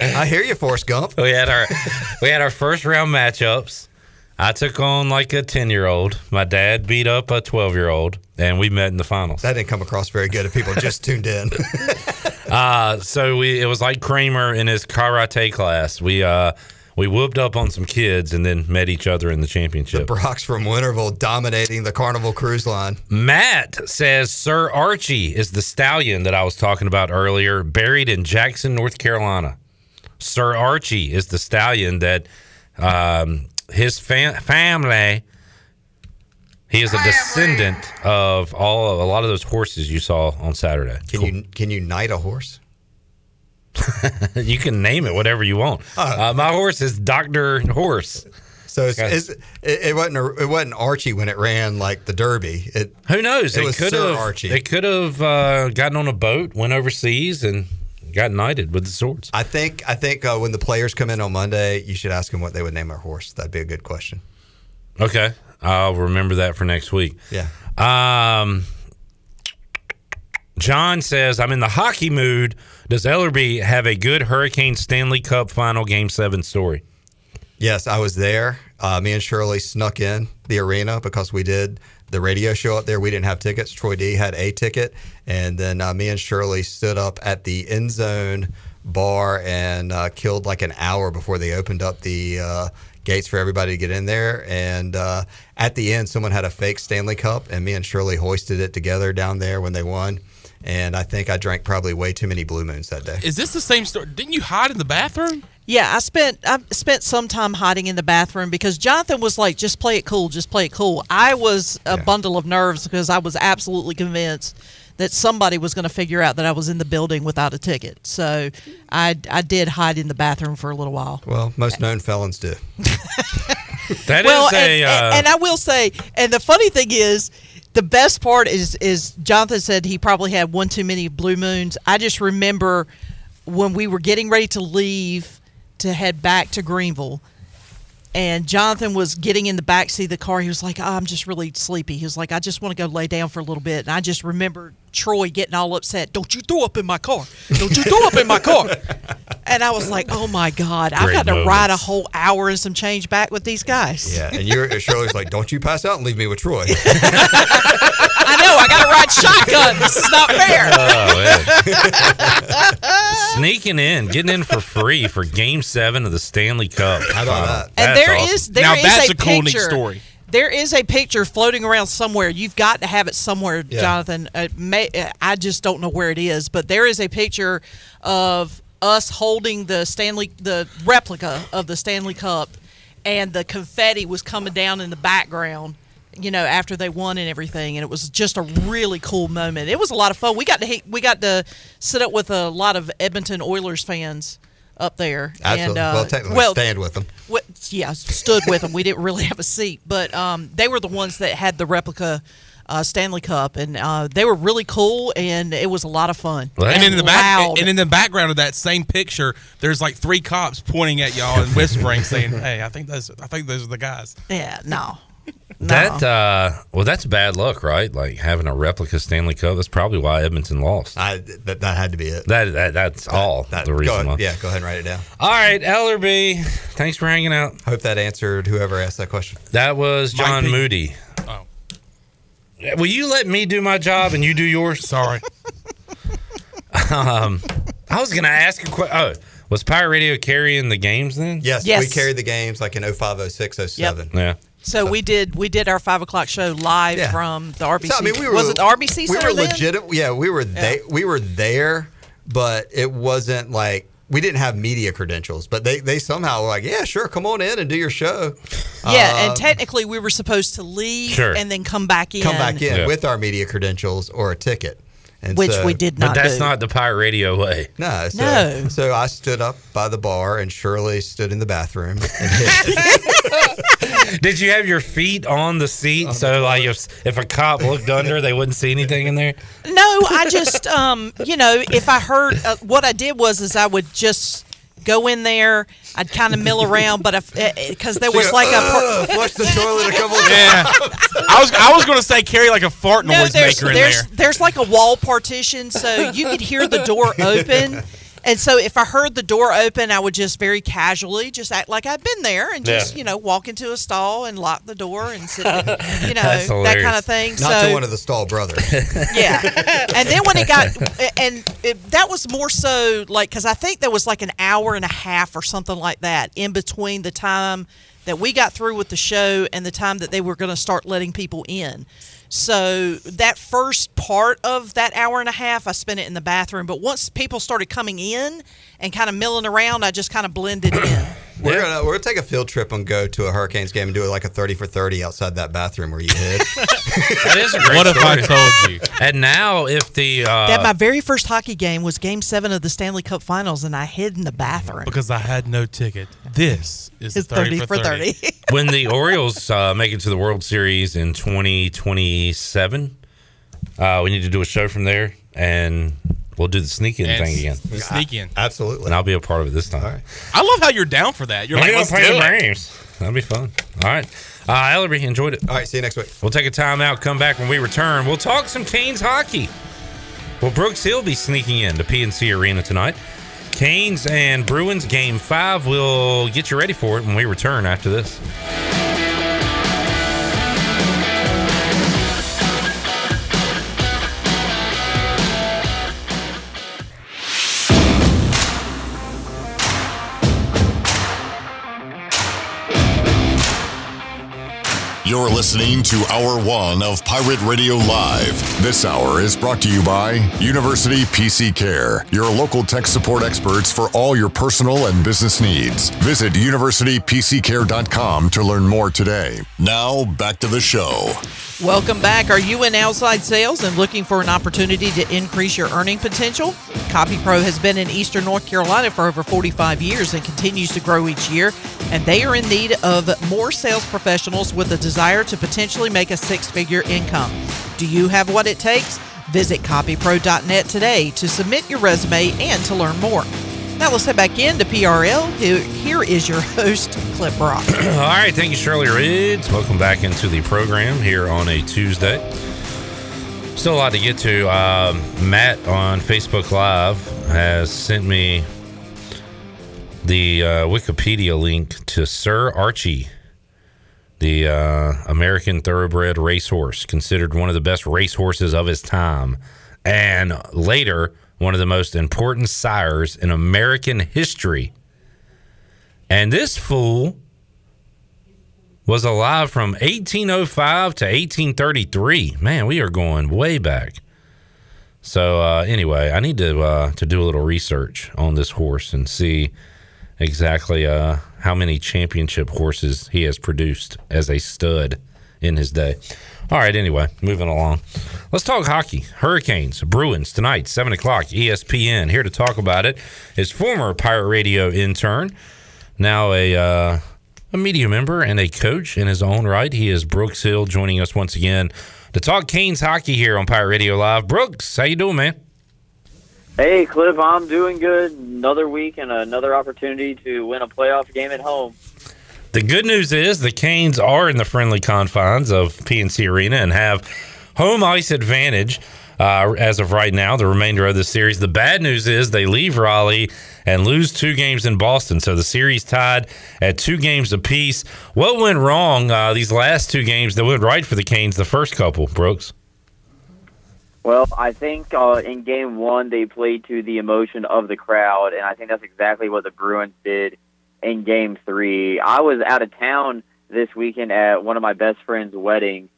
J: I hear you, Forrest Gump.
I: we had our we had our first round matchups. I took on like a ten year old. My dad beat up a twelve year old, and we met in the finals.
J: That didn't come across very good if people just tuned in.
I: Uh, so we it was like Kramer in his karate class. We uh we whooped up on some kids and then met each other in the championship.
J: The Brock's from Winterville dominating the Carnival Cruise Line.
I: Matt says Sir Archie is the stallion that I was talking about earlier, buried in Jackson, North Carolina. Sir Archie is the stallion that um, his fam- family. He is a descendant of all a lot of those horses you saw on Saturday.
J: Can you can you knight a horse?
I: you can name it whatever you want. Uh, my horse is Doctor Horse.
J: So it's, it's, it, it wasn't a, it wasn't Archie when it ran like the Derby. It
I: Who knows?
J: It was
I: could
J: Sir
I: have.
J: Archie.
I: They could have uh, gotten on a boat, went overseas, and got knighted with the swords.
J: I think I think uh, when the players come in on Monday, you should ask them what they would name their horse. That'd be a good question.
I: Okay, I'll remember that for next week.
J: Yeah.
I: Um, John says, "I'm in the hockey mood. Does Ellerby have a good Hurricane Stanley Cup Final Game Seven story?"
J: Yes, I was there. Uh, me and Shirley snuck in the arena because we did the radio show up there. We didn't have tickets. Troy D had a ticket, and then uh, me and Shirley stood up at the end zone bar and uh, killed like an hour before they opened up the uh, gates for everybody to get in there. And uh, at the end, someone had a fake Stanley Cup, and me and Shirley hoisted it together down there when they won. And I think I drank probably way too many Blue Moons that day.
L: Is this the same story? Didn't you hide in the bathroom?
K: Yeah, I spent I spent some time hiding in the bathroom because Jonathan was like, "Just play it cool, just play it cool." I was a bundle of nerves because I was absolutely convinced that somebody was going to figure out that I was in the building without a ticket. So I I did hide in the bathroom for a little while.
J: Well, most known felons do.
I: That is
K: well,
I: a.
K: and,
I: uh,
K: and, and I will say, and the funny thing is, the best part is is Jonathan said he probably had one too many blue moons. I just remember when we were getting ready to leave to head back to Greenville. And Jonathan was getting in the back seat of the car. He was like, oh, "I'm just really sleepy." He was like, "I just want to go lay down for a little bit." And I just remember Troy getting all upset. Don't you throw up in my car? Don't you throw up in my car? And I was like, "Oh my God, I've
J: Great
K: got to ride a whole hour and some change back with these guys."
J: Yeah, and you're Shirley's like, "Don't you pass out and leave me with Troy."
K: I know. I got to ride shotgun. This is not fair.
I: Oh, Sneaking in, getting in for free for Game Seven of the Stanley Cup. How
J: about
K: And there is there is a, picture. There is a picture floating around somewhere. You've got to have it somewhere,
J: Yeah.
K: Jonathan. Uh, may, uh, I just don't know where it is, but there is a picture of us holding the Stanley, the replica of the Stanley Cup, and the confetti was coming down in the background. You know, after they won and everything, and it was just a really cool moment. It was a lot of fun. We got to we got to sit up with a lot of Edmonton Oilers fans up there.
J: Absolutely.
K: And, uh,
J: well, technically,
K: well,
J: stand with them.
K: Yeah, stood with them. We didn't really have a seat, but um, they were the ones that had the replica uh, Stanley Cup, and uh, they were really cool, and it was a lot of fun.
L: and in the back, and in the background of that same picture, there's like three cops pointing at y'all and whispering, saying, "Hey, I think those, I think those are the guys."
K: yeah, no,
I: That uh, well, that's bad luck, right? Like having a replica Stanley Cup. That's probably why Edmonton lost.
J: I that, that had to be it.
I: That, that that's all
J: That-
I: the
J: go
I: reason.
J: ahead-
I: why.
J: yeah, go ahead and write it down.
I: All right, Ellerby. Thanks for hanging out.
J: Hope that answered whoever asked that question.
I: That was John
J: P.
I: Moody.
L: Oh.
I: Will you let me do my job and you do yours?
L: Sorry.
I: um, I was gonna ask a question. Oh, was Pirate Radio carrying the games then?
J: Yes,
K: Yes.
J: we carried the games like in 05, 06, 07.
I: Yeah.
K: So we did we did our five o'clock show live
J: Yeah.
K: from the RBC.
J: So, I mean, we were,
K: was it the RBC
J: We were
K: then?
J: legit. Yeah, we were they, we were there, but it wasn't like we didn't have media credentials. But they they somehow were like, yeah, sure, come on in and do your show.
K: Yeah,
J: Uh,
K: and technically we were supposed to leave
J: Sure.
K: and then come back in.
J: come back in with our media credentials or a ticket. And
K: Which
J: so-
K: we did not.
I: But
K: not
I: that's
K: do.
I: not the pirate radio way.
J: No, so,
K: No.
J: So I stood up by the bar, and Shirley stood in the bathroom. And hid.
I: Did you have your feet on the seat so like if if a cop looked under, they wouldn't see anything in there?
K: No, I just, um, you know, if I heard uh, what I did was, is I would just go in there. I'd kind of mill around, but if because there was like a.
J: "Ugh, flush the toilet a couple of
L: Yeah. I was I was going to say carry like a fart
K: No,
L: noise
K: there's
L: maker in
K: there's
L: there.
K: there's like a wall partition, so you could hear the door open. And so if I heard the door open, I would just very casually just act like I'd been there and just,
I: Yeah.
K: you know, walk into a stall and lock the door and sit, you know, that kind of thing.
J: Not
K: so
J: to one of the stall brothers.
K: yeah. And then when it got, and it, that was more so like, because I think there was like an hour and a half or something like that in between the time that we got through with the show and the time that they were going to start letting people in. So that first part of that hour and a half, I spent it in the bathroom. But once people started coming in and kind of milling around, I just kind of blended in.
J: We're gonna we're gonna take a field trip and go to a Hurricanes game and do it like a thirty for thirty outside that bathroom where you hid.
I: That is a great
L: What if I told you?
I: And now if the uh,
K: that my very first hockey game was Game Seven of the Stanley Cup Finals, and I hid in the bathroom.
L: Because I had no ticket. This is
K: It's
L: 30, for 30.
I: when the Orioles uh, make it to the World Series in 2027, uh, we need to do a show from there, and we'll do the sneaking
L: And
I: thing again.
L: s- Sneak in.
J: Absolutely.
I: And I'll be a part of it this time.
L: I love how you're down for that. You're
I: Maybe
L: like,
I: I'll play
L: do
I: the
L: it.
I: Braves. That'll be fun. All right. Uh, Ellerby, enjoyed it.
J: All right, see you next week.
I: We'll take a time out, come back when we return. We'll talk some Canes hockey. Well, Brooks Hill be sneaking in to PNC Arena tonight. Canes and Bruins game five. We'll get you ready for it when we return after this.
B: You're listening to Hour One of Pirate Radio Live. This hour is brought to you by University PC Care, your local tech support experts for all your personal and business needs. Visit universitypccare.com to learn more today. Now, back to the show.
K: Welcome back. Are you in outside sales and looking for an opportunity to increase your earning potential? CopyPro has been in Eastern North Carolina for over 45 years and continues to grow each year, and they are in need of more sales professionals with a desire to potentially make a six figure income. Do you have what it takes? Visit copypro.net today to submit your resume and to learn more. Now let's head back into PRL. Here- is your host, Cliff Brock.
I: All right, thank you, Shirley Reeds. Welcome back into the program here on a Tuesday. Still a lot to get to. Um, Matt on Facebook Live has sent me the uh, Wikipedia link to Sir Archie, the uh, American thoroughbred racehorse, considered one of the best racehorses of his time, and later one of the most important sires in American history. And this fool was alive from 1805 to 1833. Man, we are going way back. So uh, anyway, I need to uh, to do a little research on this horse and see exactly uh, how many championship horses he has produced as a stud in his day. All right, anyway, moving along. Let's talk hockey. Hurricanes, Bruins tonight, 7 o'clock, ESPN. Here to talk about it is former Pirate Radio intern, now a, uh, a media member and a coach in his own right. He is Brooks Hill joining us once again to talk Canes hockey here on Pirate Radio Live. Brooks, how you doing, man?
C: Hey, Cliff, I'm doing good. Another week and another opportunity to win a playoff game at home.
I: The good news is the Canes are in the friendly confines of PNC Arena and have home ice advantage uh, as of right now, the remainder of the series. The bad news is they leave Raleigh and lose two games in Boston. So the series tied at two games apiece. What went wrong uh, these last two games that went right for the Canes, the first couple, Brooks?
C: Well, I think uh, in game one they played to the emotion of the crowd, and I think that's exactly what the Bruins did in game three. I was out of town this weekend at one of my best friend's wedding,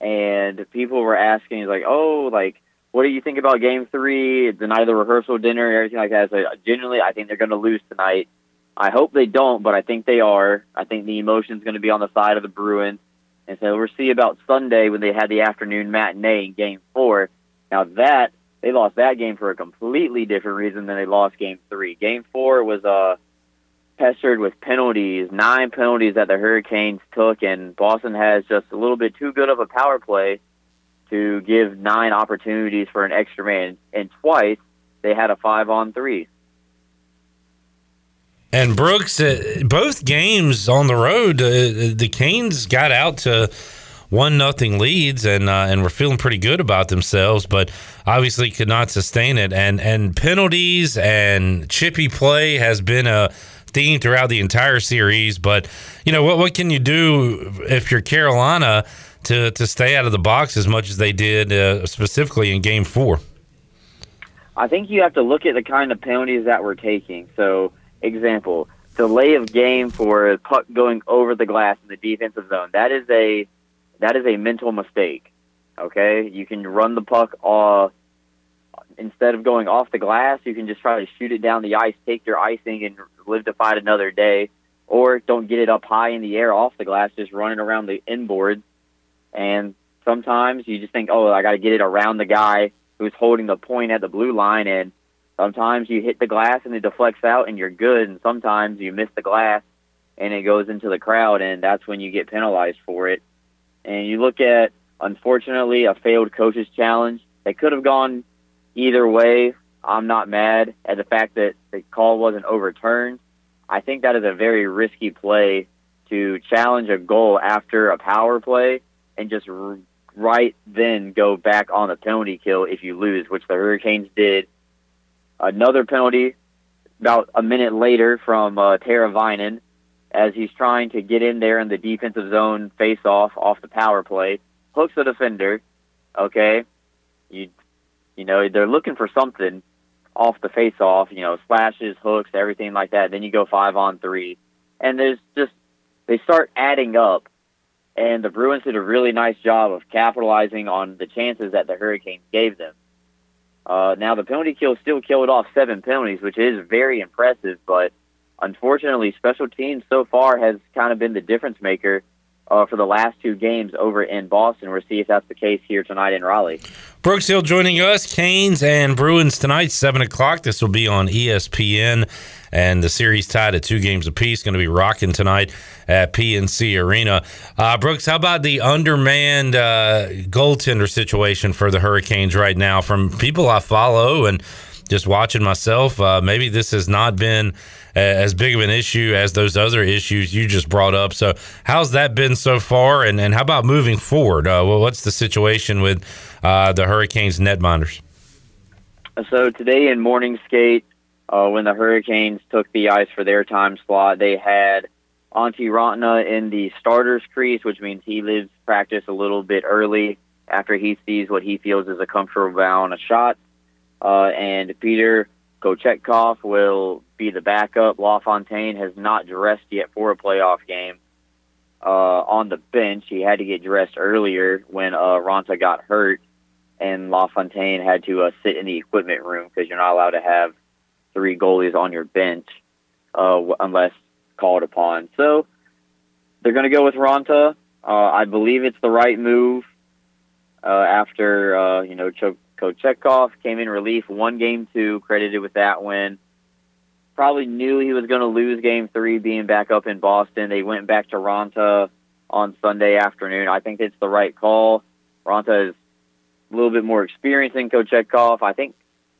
C: and people were asking like, "Oh, like, what do you think about game three? The night of the rehearsal dinner, everything like that." So genuinely, I think they're going to lose tonight. I hope they don't, but I think they are. I think the emotion's going to be on the side of the Bruins. And so we'll see about Sunday when they had the afternoon matinee in game four. Now that they lost that game for a completely different reason than they lost game three. Game four was uh, pestered with penalties, nine penalties that the Hurricanes took, and Boston has just a little bit too good of a power play to give nine opportunities for an extra man. And twice they had a five on three.
I: And Brooks, uh, both games on the road, uh, the Canes got out to one nothing leads and uh, and were feeling pretty good about themselves, but obviously could not sustain it. And and penalties and chippy play has been a theme throughout the entire series. But you know what what can you do if you're Carolina to to stay out of the box as much as they did uh, specifically in Game Four?
C: I think you have to look at the kind of penalties that we're taking. So, example, delay of game for a puck going over the glass in the defensive zone. That is a that is a mental mistake. Okay, you can run the puck off instead of going off the glass. You can just try to shoot it down the ice, take your icing, and live to fight another day. Or don't get it up high in the air off the glass, just running around the inboards. And sometimes you just think, oh, I got to get it around the guy who's holding the point at the blue line, and sometimes you hit the glass and it deflects out, and you're good. And sometimes you miss the glass and it goes into the crowd, and that's when you get penalized for it and you look at unfortunately a failed coaches challenge. They could have gone either way. I'm not mad at the fact that the call wasn't overturned. I think that is a very risky play to challenge a goal after a power play and just right then go back on the penalty kill if you lose, which the Hurricanes did. Another penalty about a minute later from uh, Teravainen as he's trying to get in there in the defensive zone face off off the power play, hooks the defender. Okay, you you know they're looking for something off the face off. You know, slashes, hooks, everything like that. Then you go five on three, and there's just they start adding up. And the Bruins did a really nice job of capitalizing on the chances that the Hurricanes gave them. Uh, now the penalty kill still killed off seven penalties, which is very impressive, but unfortunately, special teams so far has kind of been the difference maker uh, for the last two games over in Boston. We'll see if that's the case here tonight in Raleigh.
I: Brooks Hill joining us, Canes and Bruins tonight, 7 o'clock. This will be on ESPN, and the series tied at two games apiece. Going to be rocking tonight at PNC Arena. Uh, Brooks, how about the undermanned uh, goaltender situation for the Hurricanes right now? From people I follow and just watching myself, uh, maybe this has not been as big of an issue as those other issues you just brought up. So, how's that been so far? And, and how about moving forward? Uh, well, what's the situation with uh, the Hurricanes netminders?
C: So, today in morning skate, uh, when the Hurricanes took the ice for their time slot, they had Antti Raanta in the starters crease, which means he leaves practice a little bit early after he sees what he feels is a comfortable amount of shots. Uh, and Peter Kochetkov will be the backup. LaFontaine has not dressed yet for a playoff game. Uh, on the bench, he had to get dressed earlier when uh, Raanta got hurt, and LaFontaine had to uh, sit in the equipment room because you're not allowed to have three goalies on your bench uh, unless called upon. So they're going to go with Raanta. Uh, I believe it's the right move uh, after uh, you know Ch- Kochetkov came in relief, one game two, credited with that win. Probably knew he was going to lose game three being back up in Boston. They went back to Raanta on Sunday afternoon. I think it's the right call. Raanta is a little bit more experienced than Kochetkov. I think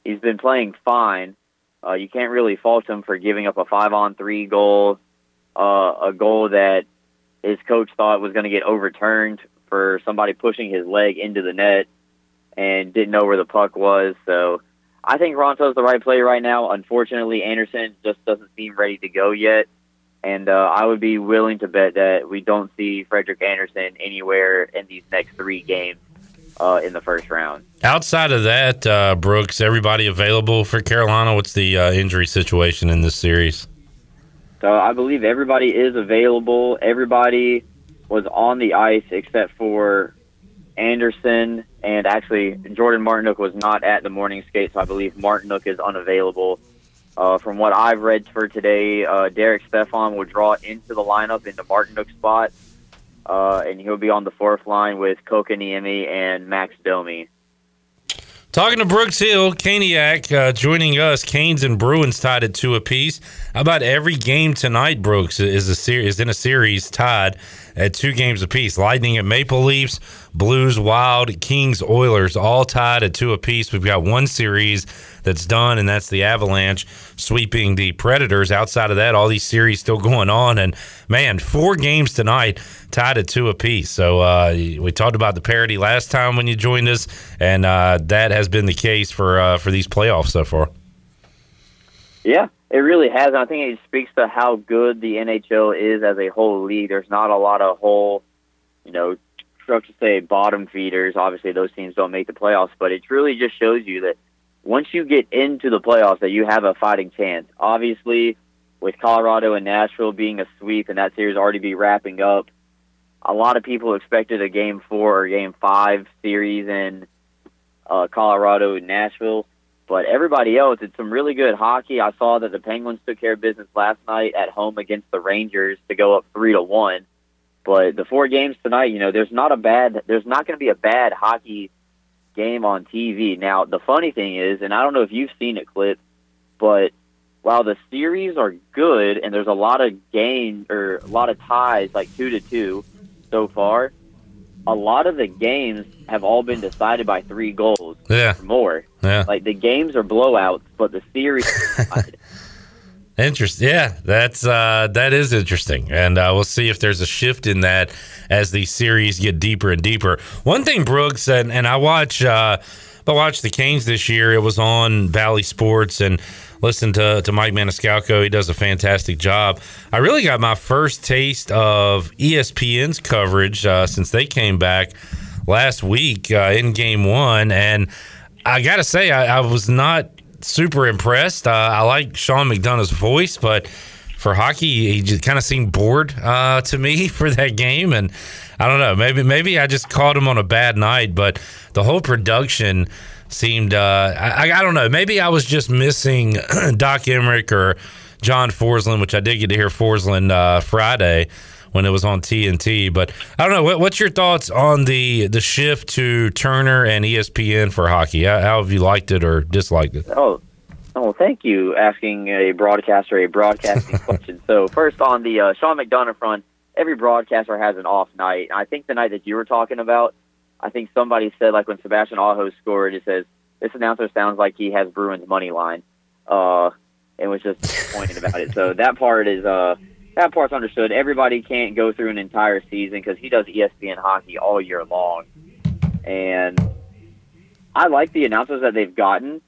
C: he's been playing fine. Uh, you can't really fault him for giving up a five on three goal, uh, a goal that his coach thought was going to get overturned for somebody pushing his leg into the net and didn't know where the puck was. So I think Raanta's the right play right now. Unfortunately, Andersen just doesn't seem ready to go yet. And uh, I would be willing to bet that we don't see Frederik Andersen anywhere in these next three games uh, in the first round.
I: Outside of that, uh, Brooks, everybody available for Carolina? What's the uh, injury situation in this series?
C: So I believe everybody is available. Everybody was on the ice except for Andersen, and actually Jordan Martinook was not at the morning skate, so I believe Martinook is unavailable. Uh, from what I've read for today, uh, Derek Stepan will draw into the lineup into Martinook's spot, uh, and he'll be on the fourth line with Kotkaniemi and Max Domi.
I: Talking to Brooks Hill, Caniac, uh, joining us. Canes and Bruins tied at two apiece. How about every game tonight, Brooks, is a series is in a series tied at two games apiece. Lightning at Maple Leafs, Blues, Wild, Kings, Oilers, all tied at two apiece. We've got one series that's done, and that's the Avalanche sweeping the Predators. Outside of that, all these series still going on. And man, four games tonight tied at two apiece. So uh, we talked about the parity last time when you joined us, and uh, that has been the case for uh, for these playoffs so far.
C: Yeah, it really has. I think it speaks to how good the NHL is as a whole league. There's not a lot of whole, you know, to say bottom feeders. Obviously, those teams don't make the playoffs, but it really just shows you that once you get into the playoffs, that you have a fighting chance. Obviously, with Colorado and Nashville being a sweep and that series already be wrapping up, a lot of people expected a game four or game five series in uh, Colorado and Nashville. But everybody else, it's some really good hockey. I saw that the Penguins took care of business last night at home against the Rangers to go up three to one. But the four games tonight, you know, there's not a bad, there's not going to be a bad hockey game on TV. Now, the funny thing is, and I don't know if you've seen it, Cliff, but while the series are good and there's a lot of game or a lot of ties, like two to two so far, a lot of the games have all been decided by three goals
I: yeah.
C: or more.
I: Yeah.
C: Like the games are blowouts, but the series.
I: Interesting. Yeah, that's uh, that is interesting, and uh, we'll see if there's a shift in that as the series get deeper and deeper. One thing, Brooks, and, and I watch uh, I watched the Canes this year. It was on Bally Sports, and listen to to Mike Maniscalco. He does a fantastic job. I really got my first taste of ESPN's coverage uh, since they came back last week uh, in Game One, and I got to say I, I was not super impressed. Uh, I like Sean McDonough's voice, but for hockey, he just kind of seemed bored uh, to me for that game, and I don't know. Maybe maybe I just caught him on a bad night, but the whole production seemed. Uh, I, I don't know. Maybe I was just missing Doc Emrick or John Forslund, which I did get to hear Forslund uh, Friday when it was on TNT. But I don't know. What, what's your thoughts on the the shift to Turner and ESPN for hockey? How, how have you liked it or disliked it?
C: Oh, oh, thank you asking a broadcaster a broadcasting question. So first on the uh, Sean McDonough front, every broadcaster has an off night. I think the night that you were talking about, I think somebody said like when Sebastian Aho scored, it says this announcer sounds like he has Bruins money line. Uh, and was just disappointed about it. So that part is uh that part's understood. Everybody can't go through an entire season because he does ESPN hockey all year long, and I like the announcers that they've gotten.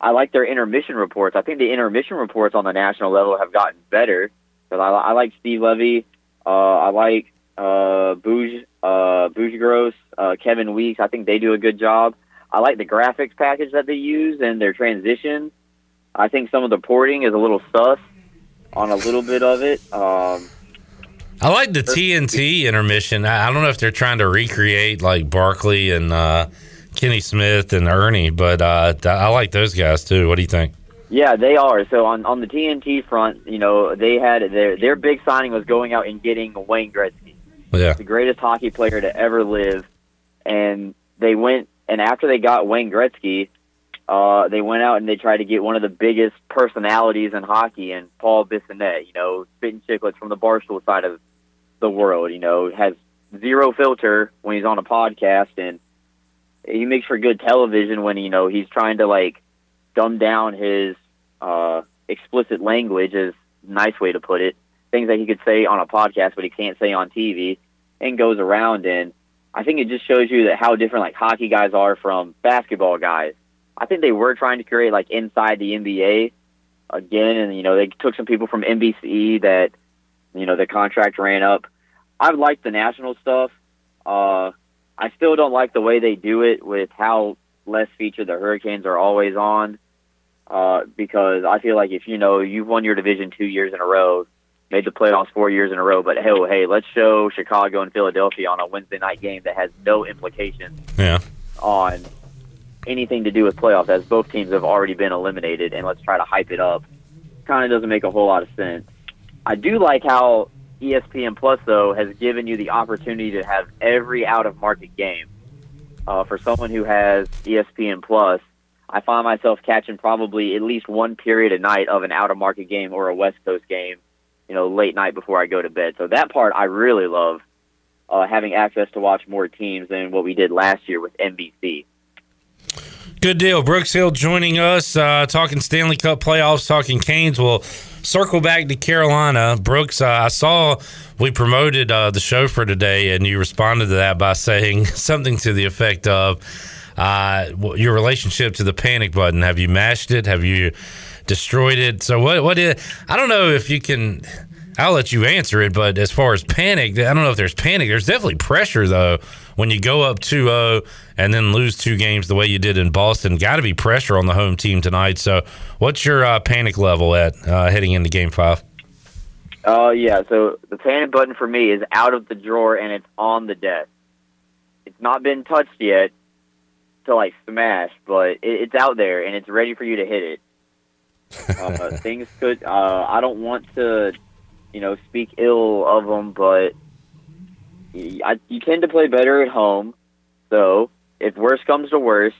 C: I like their intermission reports. I think the intermission reports on the national level have gotten better because I, I like Steve Levy. Uh, I like uh, Bouge, uh, Gross, uh, Kevin Weekes. I think they do a good job. I like the graphics package that they use and their transition. I think some of the porting is a little sus on a little bit of it. Um,
I: I like the TNT intermission. I, I don't know if they're trying to recreate like Barkley and uh, Kenny Smith and Ernie, but uh, I like those guys too. What do you think?
C: Yeah, they are. So on on the TNT front, you know, they had their their big signing was going out and getting Wayne Gretzky,
I: Yeah.
C: the greatest hockey player to ever live, and they went and after they got Wayne Gretzky, uh, they went out and they tried to get one of the biggest personalities in hockey, and Paul Bissonnette, you know, spitting chicklets from the barstool side of the world, you know, has zero filter when he's on a podcast, and he makes for good television when you know he's trying to like dumb down his uh, explicit language is nice way to put it. Things that he could say on a podcast, but he can't say on TV, and goes around. And I think it just shows you that how different like hockey guys are from basketball guys. I think they were trying to create like inside the NBA again, and you know they took some people from NBC that you know the contract ran up. I've liked the national stuff. Uh, I still don't like the way they do it with how less featured the Hurricanes are always on. Uh, because I feel like if you know you've won your division two years in a row, made the playoffs four years in a row, but hey, oh, hey, let's show Chicago and Philadelphia on a Wednesday night game that has no implications
I: Yeah.
C: on anything to do with playoffs, as both teams have already been eliminated, and let's try to hype it up. Kind of doesn't make a whole lot of sense. I do like how ESPN Plus though has given you the opportunity to have every out of market game. uh, for someone who has ESPN Plus, I find myself catching probably at least one period a night of an out of market game or a West Coast game, you know, late night before I go to bed. So that part I really love uh, having access to watch more teams than what we did last year with NBC.
I: Good deal. Brooks Hill joining us, uh, talking Stanley Cup playoffs, talking Canes. We'll circle back to Carolina. Brooks, uh, I saw we promoted uh, the show for today, and you responded to that by saying something to the effect of uh, your relationship to the panic button. Have you mashed it? Have you destroyed it? So, what? What is? I don't know if you can. I'll let you answer it, but as far as panic, I don't know if there's panic. There's definitely pressure, though, when you go up 2 0 and then lose two games the way you did in Boston. Got to be pressure on the home team tonight. So, what's your uh, panic level at uh, heading into game five?
C: Uh, yeah, so the panic button for me is out of the drawer and it's on the desk. It's not been touched yet to like smash, but it, it's out there and it's ready for you to hit it. Uh, things could. Uh, I don't want to, you know, speak ill of them, but you tend to play better at home. So if worst comes to worst,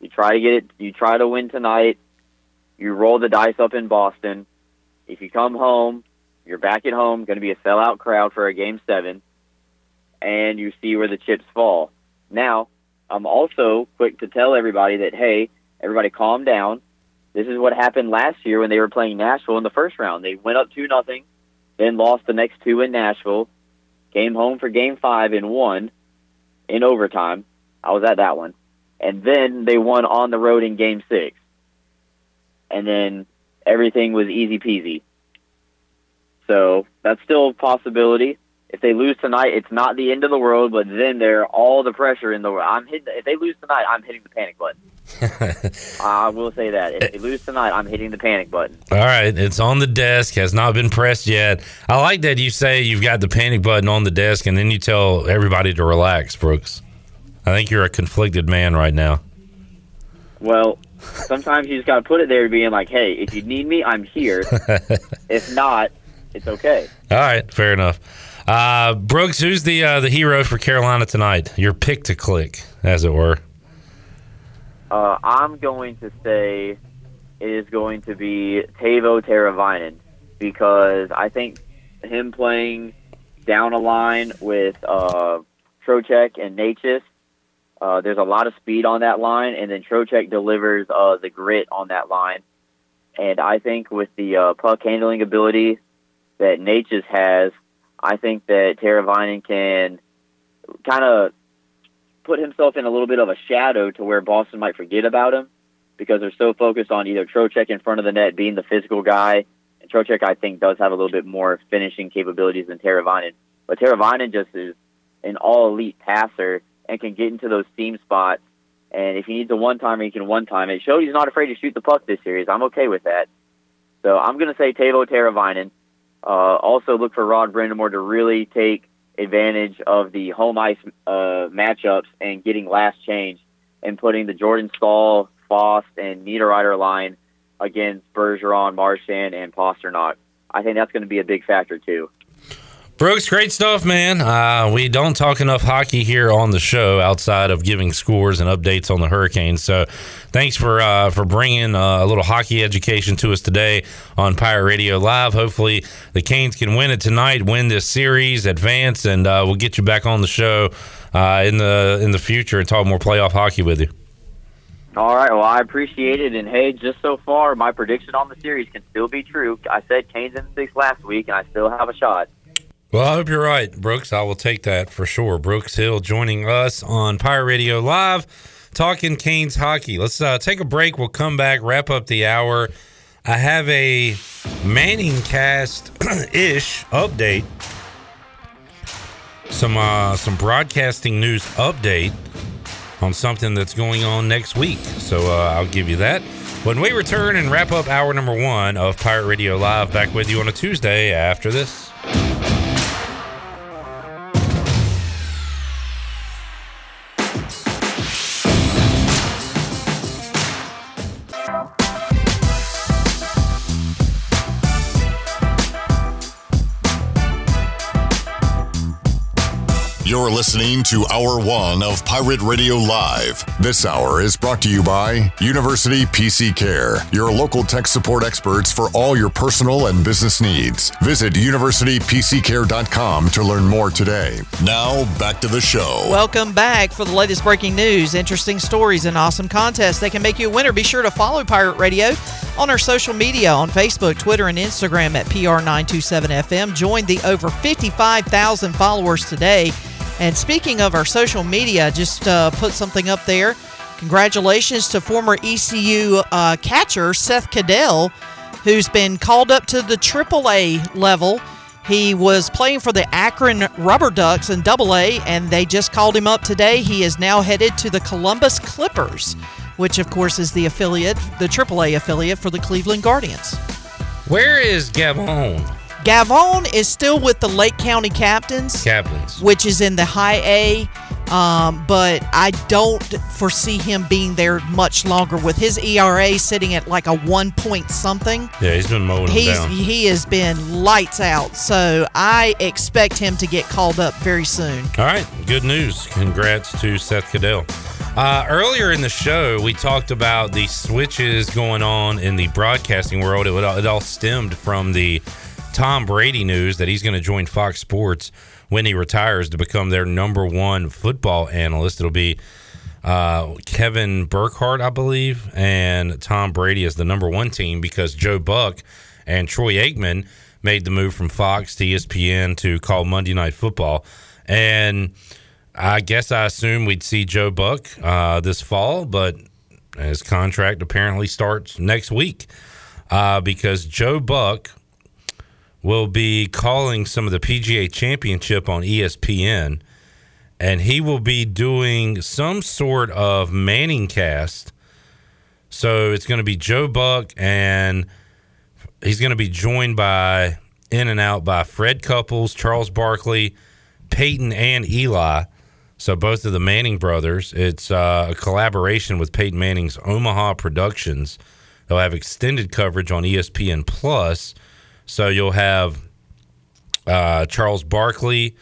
C: you try to get it. You try to win tonight. You roll the dice up in Boston. If you come home, you're back at home. Going to be a sellout crowd for a game seven, and you see where the chips fall. Now, I'm also quick to tell everybody that hey, everybody, calm down. This is what happened last year when they were playing Nashville in the first round. They went up two nothing, then lost the next two in Nashville, came home for game five and won in overtime. I was at that one. And then they won on the road in game six. And then everything was easy peasy. So that's still a possibility. If they lose tonight, it's not the end of the world, but then they're all the pressure in the world. I'm hitting, if they lose tonight, I'm hitting the panic button. I will say that. If they lose tonight, I'm hitting the panic button.
I: All right, it's on the desk, has not been pressed yet. I like that you say you've got the panic button on the desk and then you tell everybody to relax, Brooks. I think you're a conflicted man right now.
C: Well, sometimes you just got to put it there, being like, "Hey, if you need me, I'm here. if not, it's okay."
I: All right, fair enough. Uh, Brooks, who's the uh, the hero for Carolina tonight? Your pick to click, as it were.
C: Uh, I'm going to say it is going to be Teuvo Teravainen because I think him playing down a line with uh, Trocheck and Necas, uh, there's a lot of speed on that line, and then Trocheck delivers uh, the grit on that line. And I think with the uh, puck handling ability that Necas has, I think that Teravainen can kind of put himself in a little bit of a shadow to where Boston might forget about him because they're so focused on either Trocheck in front of the net being the physical guy. And Trocheck, I think, does have a little bit more finishing capabilities than Teravainen. But Teravainen just is an all elite passer and can get into those seam spots. And if he needs a one timer, he can one time. It showed he's not afraid to shoot the puck this series. I'm okay with that. So I'm going to say Teuvo Teravainen. Uh, also look for Rod Brind'Amour to really take advantage of the home ice uh, matchups and getting last change and putting the Jordan Staal, Fast, and Niederreiter line against Bergeron, Marchand, and Pastrnak. I think that's going to be a big factor too.
I: Brooks, great stuff, man. Uh, we don't talk enough hockey here on the show outside of giving scores and updates on the Hurricanes. So, thanks for uh, for bringing uh, a little hockey education to us today on Pirate Radio Live. Hopefully, the Canes can win it tonight, win this series, advance, and uh, we'll get you back on the show uh, in the in the future and talk more playoff hockey with you.
C: All right. Well, I appreciate it. And hey, just so far, my prediction on the series can still be true. I said Canes in six last week, and I still have a shot.
I: Well, I hope you're right, Brooks. I will take that for sure. Brooks Hill joining us on Pirate Radio Live, talking Canes hockey. Let's uh, take a break. We'll come back, wrap up the hour. I have a Manning cast ish update. Some uh, some broadcasting news update on something that's going on next week. So uh, I'll give you that. When we return and wrap up hour number one of Pirate Radio Live, back with you on a Tuesday after this.
B: You're listening to Hour One of Pirate Radio Live. This hour is brought to you by University PC Care, your local tech support experts for all your personal and business needs. Visit universitypccare.com to learn more today. Now, back to the show.
K: Welcome back for the latest breaking news, interesting stories, and awesome contests that can make you a winner. Be sure to follow Pirate Radio on our social media on Facebook, Twitter, and Instagram at PR927FM. Join the over 55,000 followers today. And speaking of our social media, just uh, put something up there. Congratulations to former ECU uh, catcher Seth Caddell, who's been called up to the AAA level. He was playing for the Akron Rubber Ducks in Double A, and they just called him up today. He is now headed to the Columbus Clippers, which of course is the affiliate, the AAA affiliate for the Cleveland Guardians.
I: Where is Gavin?
K: Gavin is still with the Lake County Captains,
I: Captains.
K: which is in the High A. Um, but I don't foresee him being there much longer with his ERA sitting at like a one point something.
I: Yeah, he's been mowing
K: He's
I: down.
K: he has been lights out, so I expect him to get called up very soon.
I: All right, good news. Congrats to Seth Caddell. Uh, earlier in the show, we talked about the switches going on in the broadcasting world. It, would, it all stemmed from the Tom Brady news that he's going to join Fox Sports when he retires to become their number one football analyst. It'll be uh, Kevin Burkhardt, I believe, and Tom Brady as the number one team because Joe Buck and Troy Aikman made the move from Fox to ESPN to call Monday Night Football. And I guess I assume we'd see Joe Buck uh, this fall, but his contract apparently starts next week uh, because Joe Buck will be calling some of the PGA Championship on ESPN, and he will be doing some sort of Manning cast. So it's going to be Joe Buck, and he's going to be joined by in and out by Fred Couples, Charles Barkley, Peyton, and Eli. So both of the Manning brothers. It's uh, a collaboration with Peyton Manning's Omaha Productions. They'll have extended coverage on ESPN Plus. So you'll have uh, Charles Barkley,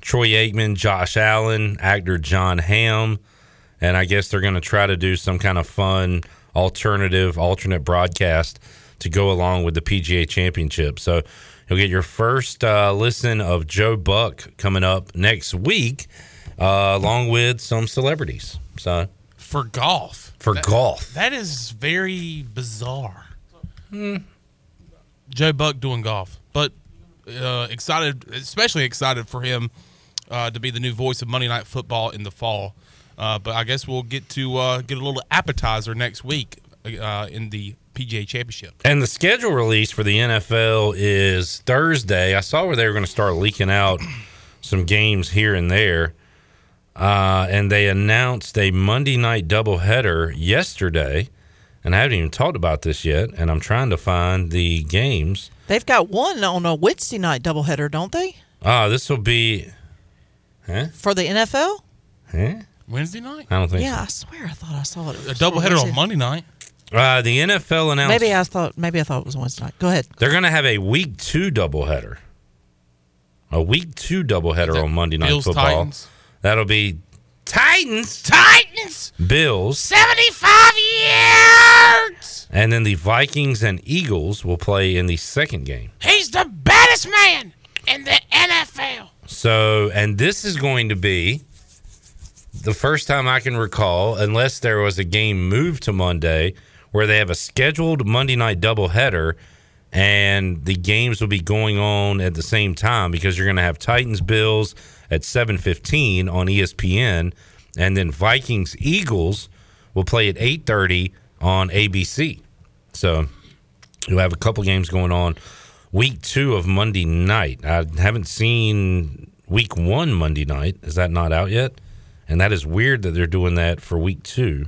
I: Troy Aikman, Josh Allen, actor Jon Hamm, and I guess they're going to try to do some kind of fun alternative, alternate broadcast to go along with the PGA Championship. So you'll get your first uh, listen of Joe Buck coming up next week, uh, along with some celebrities. So
L: for golf.
I: for
L: That-
I: golf,
L: That is very bizarre. Joe Buck doing golf, but uh, excited, especially excited for him uh, to be the new voice of Monday Night Football in the fall. Uh, but I guess we'll get to uh, get a little appetizer next week uh, in the PGA Championship.
I: And the schedule release for the NFL is Thursday. I saw where they were going to start leaking out some games here and there. Uh, and they announced a Monday night doubleheader yesterday. And I haven't even talked about this yet. And I'm trying to find the games.
K: They've got one on a Wednesday night doubleheader, don't they?
I: Ah, this will be. Huh?
K: For the NFL?
I: Huh?
L: Wednesday night?
I: I don't think
K: yeah, I swear I thought I saw it.
L: A doubleheader on Monday night.
I: Uh, the NFL announced
K: Maybe I thought maybe I thought it was Wednesday night. Go ahead.
I: they're going to have a week two doubleheader. A week two doubleheader on Monday Night
L: Bills,
I: Football.
L: Titans?
I: That'll be Titans,
L: Titans,
I: Bills,
L: 75 yards.
I: and then the Vikings and Eagles will play in the second game.
L: He's the baddest man in the NFL.
I: So, and this is going to be the first time I can recall, unless there was a game moved to Monday, where they have a scheduled Monday night doubleheader, and the games will be going on at the same time because you're going to have Titans Bills at 7:15 on ESPN, and then Vikings Eagles will play at 8:30 on ABC. So you'll have a couple games going on week two of Monday night. I haven't seen week one Monday night. Is that not out yet? And that is weird that they're doing that for week two.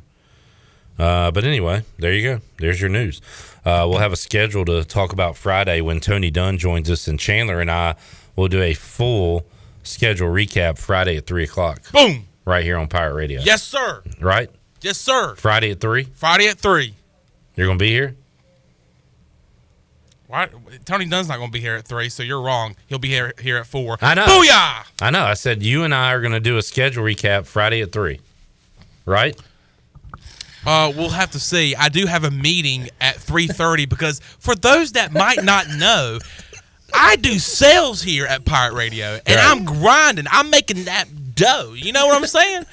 I: Uh, but anyway, there you go. There's your news. Uh, we'll have a schedule to talk about Friday when Tony Dunn joins us, and Chandler and I will do a full schedule recap Friday at three o'clock.
L: Boom.
I: Right here on Pirate Radio.
L: Yes, sir.
I: Right.
L: Yes, sir.
I: Friday at three.
L: Friday at three.
I: You're gonna be here.
L: Why, Tony Dunn's not going to be here at three, so you're wrong. He'll be here here at four.
I: I know.
L: Booyah!
I: I know. I said you and I are going to do a schedule recap Friday at three, right?
L: Uh, we'll have to see. I do have a meeting at three thirty because for those that might not know, I do sales here at Pirate Radio, and
I: Right.
L: I'm grinding. I'm making that dough. You know what I'm saying?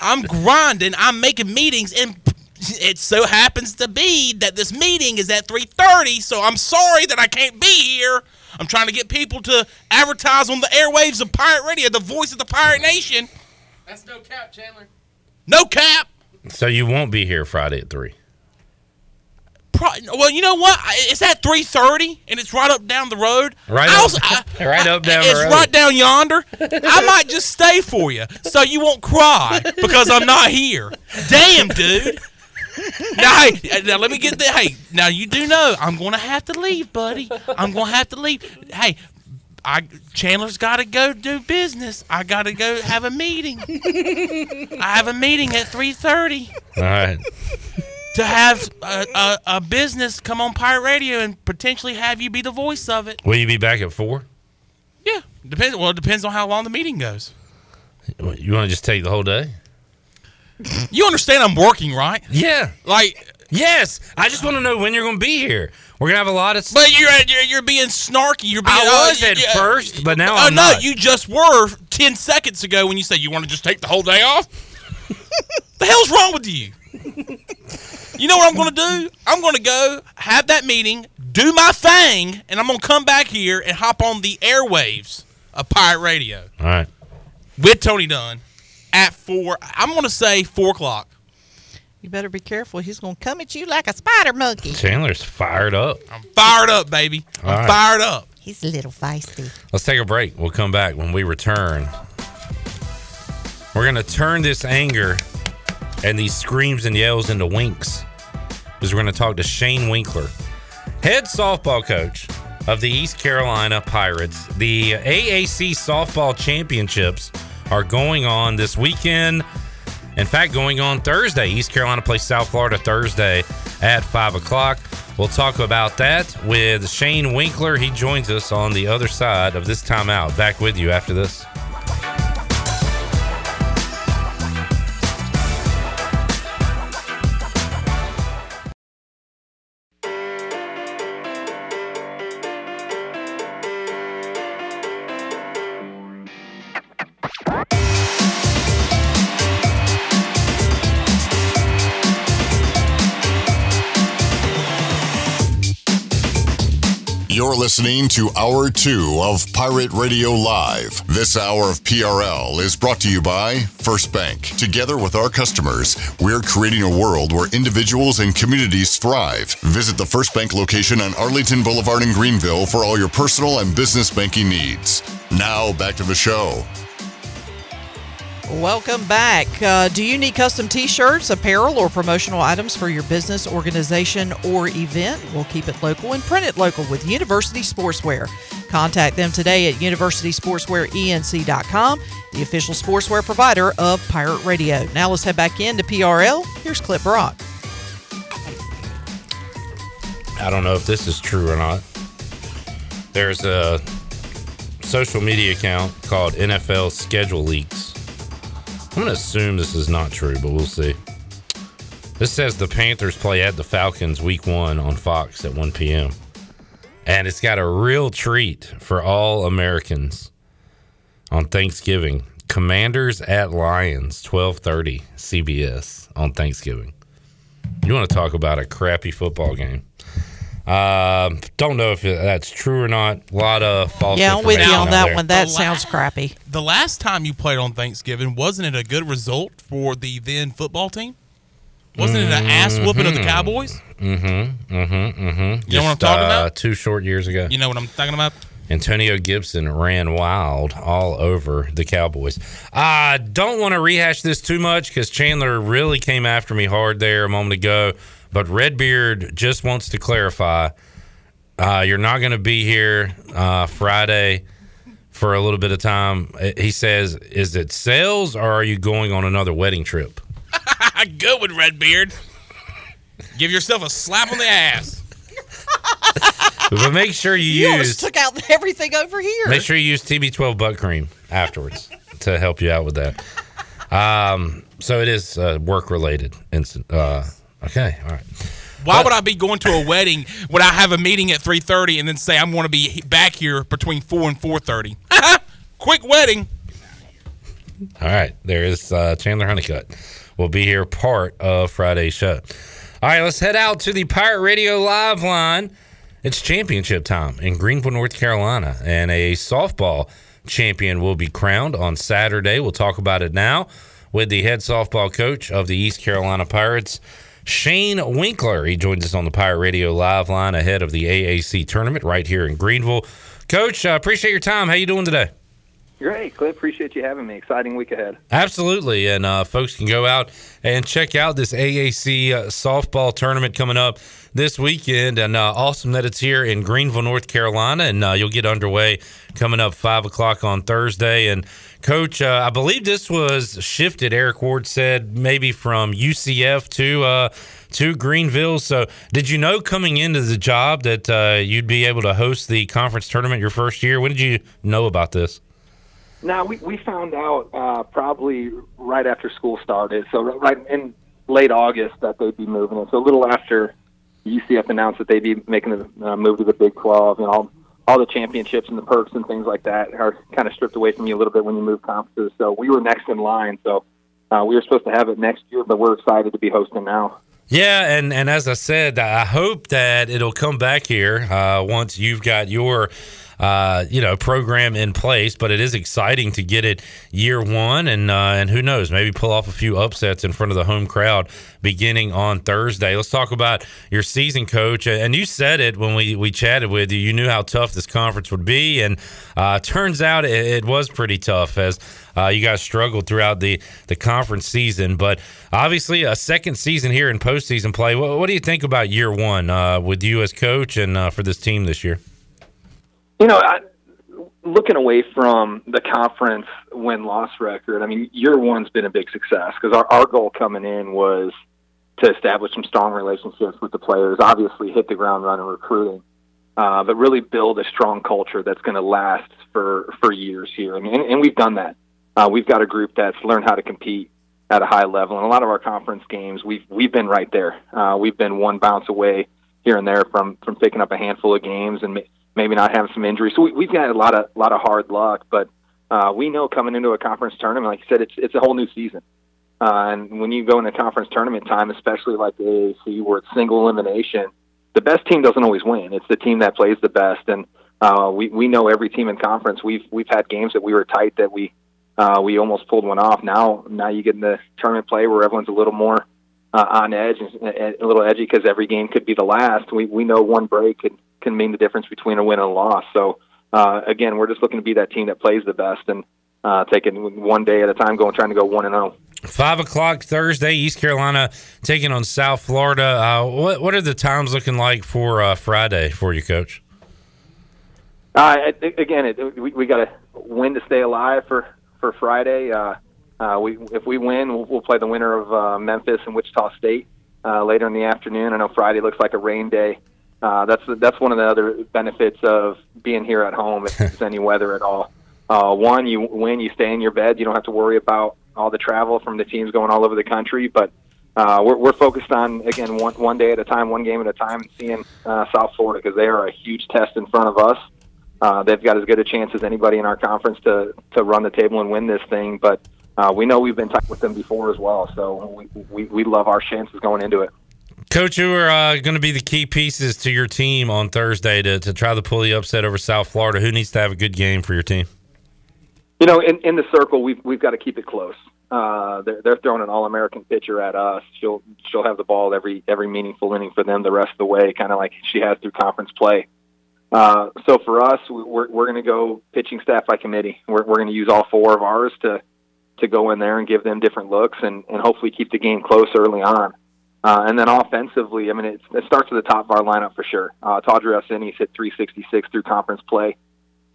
L: I'm grinding. I'm making meetings, and it so happens to be that this meeting is at three thirty. So I'm sorry that I can't be here. I'm trying to get people to advertise on the airwaves of Pirate Radio, the voice of the Pirate Nation.
M: That's no cap, Chandler.
L: No cap.
I: So you won't be here Friday at three.
L: Pro- well, you know what? It's at three thirty, and it's right up down the road.
I: Right
L: I
I: up-
L: I-
I: right up down the
L: It's right down yonder. I might just stay for you, so you won't cry because I'm not here. Damn, dude. Now, hey, now let me get that. Hey, now you do know I'm going to have to leave, buddy. I'm going to have to leave. Hey, I Chandler's got to go do business. I got to go have a meeting. I have a meeting at three thirty
I: All right.
L: To have a, a, a business come on Pirate Radio and potentially have you be the voice of it.
I: Will you be back at four?
L: Yeah, depends. Well, it depends on how long the meeting goes.
I: You want to just take the whole day?
L: You understand I'm working, right?
I: Yeah.
L: Like,
I: yes. I just want to know when you're going to be here. We're gonna have a lot of. Stuff.
L: But you're you're, you're being snarky. You're being.
I: I was
L: uh,
I: at
L: yeah.
I: first, but now
L: Oh
I: I'm
L: no,
I: not.
L: you just were ten seconds ago when you said you want to just take the whole day off. the hell's wrong with you? You know what I'm going to do? I'm going to go have that meeting, do my thing, and I'm going to come back here and hop on the airwaves of Pirate Radio.
I: All right.
L: with Tony Dunn at four. I'm going to say four o'clock.
K: You better be careful. He's going to come at you like a spider monkey.
I: Chandler's fired up.
L: I'm fired up, baby. I'm
I: All right.
L: fired up.
K: He's a little feisty.
I: Let's take a break. We'll come back when we return. We're going to turn this anger and these screams and yells into winks because we're going to talk to Shane Winkler, head softball coach of the East Carolina Pirates. The AAC softball championships are going on this weekend. In fact, going on Thursday. East Carolina plays South Florida Thursday at 5 o'clock. We'll talk about that with Shane Winkler. He joins us on the other side of this timeout. Back with you after this.
B: You're listening to Hour 2 of Pirate Radio Live. This hour of PRL is brought to you by First Bank. Together with our customers, we're creating a world where individuals and communities thrive. Visit the First Bank location on Arlington Boulevard in Greenville for all your personal and business banking needs. Now, back to the show.
K: Welcome back. Uh, do you need custom t shirts, apparel, or promotional items for your business, organization, or event? We'll keep it local and print it local with University Sportswear. Contact them today at universitysportswearenc.com, the official sportswear provider of Pirate Radio. Now let's head back into PRL. Here's Cliff Brock.
I: I don't know if this is true or not. There's a social media account called NFL Schedule Leaks. I'm going to assume this is not true, but we'll see. This says the Panthers play at the Falcons week one on Fox at 1 p.m. And it's got a real treat for all Americans on Thanksgiving. Commanders at Lions, 1230 CBS on Thanksgiving. You want to talk about a crappy football game? Uh, don't know if that's true or not. A lot of false.
K: Yeah, I'm with you on that
I: there.
K: one. That
L: The la-
K: sounds crappy.
L: The last time you played on Thanksgiving, wasn't it a good result for the then football team? Wasn't it an ass whooping of the Cowboys?
I: Mm-hmm. Mm-hmm. Mm-hmm.
L: You know what I'm talking about?
I: Two short years ago.
L: You know what I'm talking about?
I: Antonio Gibson ran wild all over the Cowboys. I don't want to rehash this too much because Chandler really came after me hard there a moment ago. But Redbeard just wants to clarify uh, you're not going to be here uh, Friday for a little bit of time. Uh, He says, Is it sales or are you going on another wedding trip?
L: Good with Redbeard. Give yourself a slap on the ass.
I: but make sure you,
K: You
I: use
K: took out everything over here.
I: make sure you use TB12 butt cream afterwards to help you out with that. Um, so it is uh, work related incident. Uh, okay, all right.
L: Why would I be going to a wedding when I have a meeting at 3:30 and then say I'm going to be back here between 4 and 4:30? Quick wedding.
I: All right, there is uh, Chandler Honeycutt. Will be here part of Friday's show. All right, let's head out to the Pirate Radio live line. It's championship time in Greenville, North Carolina, and a softball champion will be crowned on Saturday. We'll talk about it now with the head softball coach of the East Carolina Pirates, Shane Winkler. He joins us on the Pirate Radio live line ahead of the AAC tournament right here in Greenville. Coach, uh, appreciate your time. How you doing today?
N: Great, Cliff. Appreciate you having me. Exciting week ahead.
I: Absolutely. And uh, folks can go out and check out this AAC uh, softball tournament coming up this weekend. And uh, awesome that it's here in Greenville, North Carolina. And uh, you'll get underway coming up 5 o'clock on Thursday. And, Coach, uh, I believe this was shifted, Eric Ward said, maybe from UCF to. Uh, to Greenville. So, did you know coming into the job that you'd be able to host the conference tournament your first year? When did you know about this?
N: Now we we found out uh, probably right after school started, so right in late August that they'd be moving it. So a little after UCF announced that they'd be making the uh, move to the Big 12, and all all the championships and the perks and things like that are kind of stripped away from you a little bit when you move conferences. So we were next in line. So uh, we were supposed to have it next year, but we're excited to be hosting now.
I: Yeah, and and as I said, I hope that it'll come back here uh, once you've got your uh, you know program in place. But it is exciting to get it year one, and uh, and who knows, maybe pull off a few upsets in front of the home crowd beginning on Thursday. Let's talk about your season, coach. And you said it when we we chatted with you. You knew how tough this conference would be, and uh, turns out it, it was pretty tough as. Uh, you guys struggled throughout the, the conference season, but obviously a second season here in postseason play. What, what do you think about year one uh, with you as coach and uh, for this team this year?
N: You know, I, looking away from the conference win loss record, I mean, year one's been a big success because our, our goal coming in was to establish some strong relationships with the players, obviously hit the ground running recruiting, uh, but really build a strong culture that's going to last for, for years here. I mean, and, and we've done that. Uh, we've got a group that's learned how to compete at a high level. And a lot of our conference games, we've we've been right there. Uh, we've been one bounce away here and there from from picking up a handful of games and maybe not having some injuries. So we, we've got a lot of lot of hard luck, but uh, we know coming into a conference tournament, like you said, it's it's a whole new season. Uh, and when you go into conference tournament time, especially like the AAC, where it's single elimination, the best team doesn't always win. It's the team that plays the best, and uh, we we know every team in conference. We've we've had games that we were tight that we uh, we almost pulled one off. Now, now you get in the tournament play where everyone's a little more uh, on edge and, a little edgy because every game could be the last. We we know one break can can mean the difference between a win and a loss. So uh, again, we're just looking to be that team that plays the best and uh, taking one day at a time, going trying to go one and zero.
I: Five o'clock Thursday, East Carolina taking on South Florida. Uh, what what are the times looking like for uh, Friday for you, Coach?
N: Uh, again, it, we, we got to win to stay alive for for Friday. Uh, uh, we if we win, we'll, we'll play the winner of uh, Memphis and Wichita State uh, later in the afternoon. I know Friday looks like a rain day. Uh, that's that's one of the other benefits of being here at home if it's any weather at all. Uh, one, you win, you stay in your bed. You don't have to worry about all the travel from the teams going all over the country. But uh, we're, we're focused on again one one day at a time, one game at a time, and seeing uh, South Florida because they are a huge test in front of us. Uh, they've got as good a chance as anybody in our conference to to run the table and win this thing. But uh, we know we've been tight with them before as well, so we, we, we love our chances going into it.
I: Coach, who are uh, going to be the key pieces to your team on Thursday to, to try to pull the upset over South Florida? Who needs to have a good game for your team?
N: You know, in, in the circle, we've we've got to keep it close. Uh, they're, they're throwing an all-American pitcher at us. She'll she'll have the ball every every meaningful inning for them the rest of the way, kind of like she has through conference play. Uh, so for us, we're we're going to go pitching staff by committee. We're we're going to use all four of ours to to go in there and give them different looks and and hopefully keep the game close early on. Uh, and then offensively, I mean, it, it starts at the top of our lineup for sure. Uh, Tawdry Alcini's hit 366 through conference play,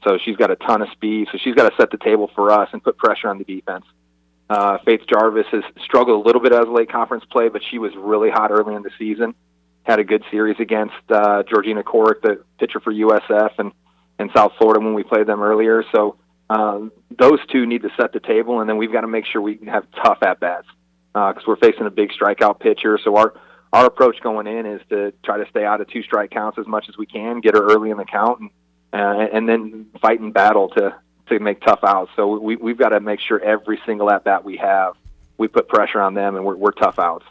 N: so she's got a ton of speed. So she's got to set the table for us and put pressure on the defense. Uh, Faith Jarvis has struggled a little bit as late conference play, but she was really hot early in the season. had a good series against uh, Georgina Corrick, the pitcher for USF, and and South Florida when we played them earlier. So um, those two need to set the table, and then we've got to make sure we can have tough at bats because we're facing a big strikeout pitcher. So our our approach going in is to try to stay out of two strike counts as much as we can, get her early in the count, and uh, and then fight and battle to to make tough outs. So we we've got to make sure every single at bat we have, we put pressure on them, and we're, we're tough outs.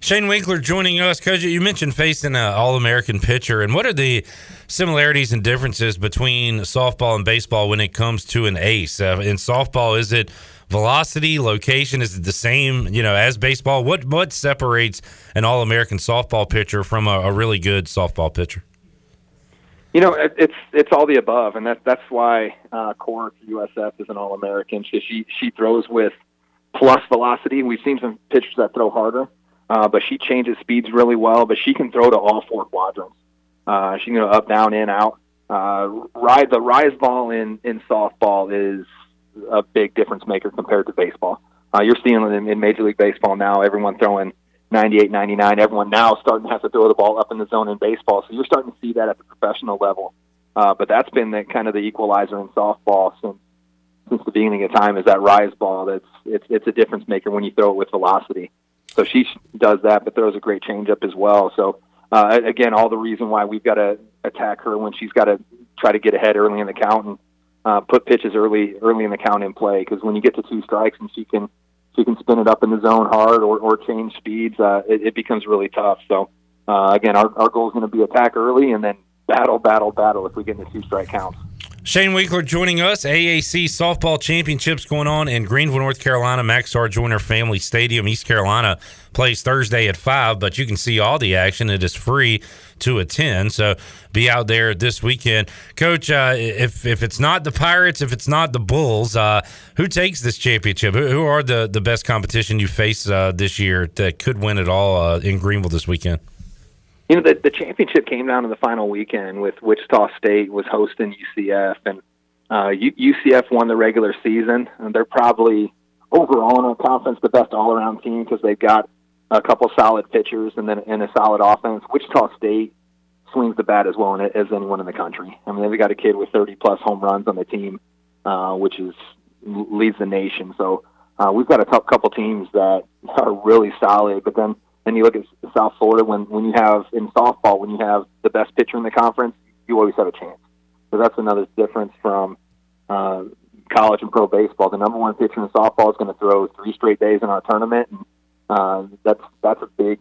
I: Shane Winkler joining us. Coach, you mentioned facing an All American pitcher, and what are the similarities and differences between softball and baseball when it comes to an ace? Uh, in softball, is it velocity, location? Is it the same, you know, as baseball? What what separates an All American softball pitcher from a, a, really good softball pitcher?
N: You know, it, it's it's all the above, and that that's why uh, Corrick USF is an All American. She, she she throws with plus velocity. We've seen some pitchers that throw harder uh, but she changes speeds really well. But she can throw to all four quadrants. Uh, she can go up, down, in, out. Uh, ride the rise ball in in softball is a big difference maker compared to baseball. Uh, you're seeing in, in Major League Baseball now, everyone throwing 98, 99. Everyone now starting to have to throw the ball up in the zone in baseball. So you're starting to see that at the professional level. Uh, but that's been the kind of the equalizer in softball since since the beginning of time. Is that rise ball? That's it's it's a difference maker when you throw it with velocity. So she does that, but throws a great changeup as well. So uh, again, all the reason why we've got to attack her when she's got to try to get ahead early in the count and uh, put pitches early early in the count in play. Because when you get to two strikes and she can she can spin it up in the zone hard or, or change speeds, uh, it, it becomes really tough. So uh, again, our, our goal is going to be attack early and then battle, battle, battle if we get into two strike counts.
I: Shane Winkler joining us. AAC softball championships going on in Greenville, North Carolina. Max Maxar Joyner Family Stadium, East Carolina plays Thursday at five, but you can see all the action. It is free to attend, so be out there this weekend, Coach. Uh, if if it's not the Pirates, if it's not the Bulls, uh, who takes this championship? Who, who, are the the best competition you face uh, this year that could win it all uh, in Greenville this weekend?
N: you know, the, the championship came down to the final weekend with Wichita State was hosting UCF, and uh, UCF won the regular season. And they're probably overall in our conference the best all around team because they've got a couple solid pitchers and then and a solid offense. Wichita State swings the bat as well as anyone in the country. I mean, they've got a kid with 30 plus home runs on the team, uh, which is leads the nation. So uh, we've got a t- couple teams that are really solid, but then and you look at South Florida when when you have in softball when you have the best pitcher in the conference, you always have a chance. So that's another difference from uh, college and pro baseball. The number one pitcher in softball is going to throw three straight days in our tournament, and uh, that's that's a big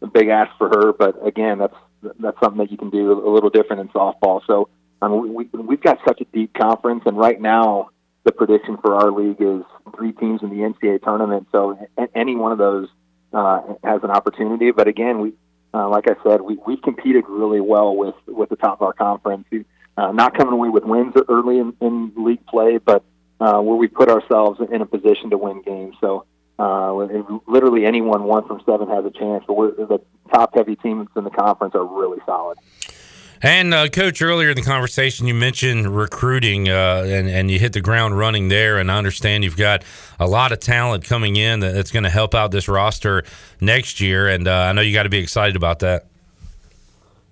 N: a big ask for her. But again, that's that's something that you can do a little different in softball. So um, we, we've got such a deep conference, and right now the prediction for our league is three teams in the NCAA tournament. So any one of those uh, has an opportunity. But again, we, uh, like I said, we we've competed really well with with the top of our conference. Uh, not coming away with wins early in, in league play, but uh, where we put ourselves in a position to win games. So uh, literally anyone one from seven has a chance. But we're, the top heavy teams in the conference are really solid.
I: And uh, coach, earlier in the conversation, you mentioned recruiting, uh, and and you hit the ground running there. And I understand you've got a lot of talent coming in that's going to help out this roster next year. And uh, I know you got to be excited about that.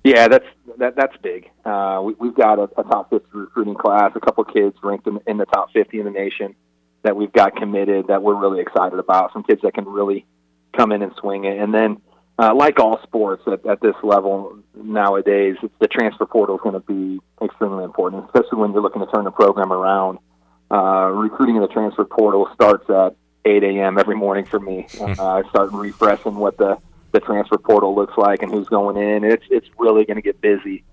N: Yeah, that's that, that's big. Uh, we, have got a, a, top fifty recruiting class, a couple kids ranked in, in the top fifty in the nation that we've got committed that we're really excited about. Some kids that can really come in and swing it, and then uh, like all sports at, at this level nowadays, the transfer portal is going to be extremely important, especially when you're looking to turn the program around. Uh, recruiting in the transfer portal starts at 8 a.m. every morning for me. Uh, I start refreshing what the, the transfer portal looks like and who's going in. It's it's really going to get busy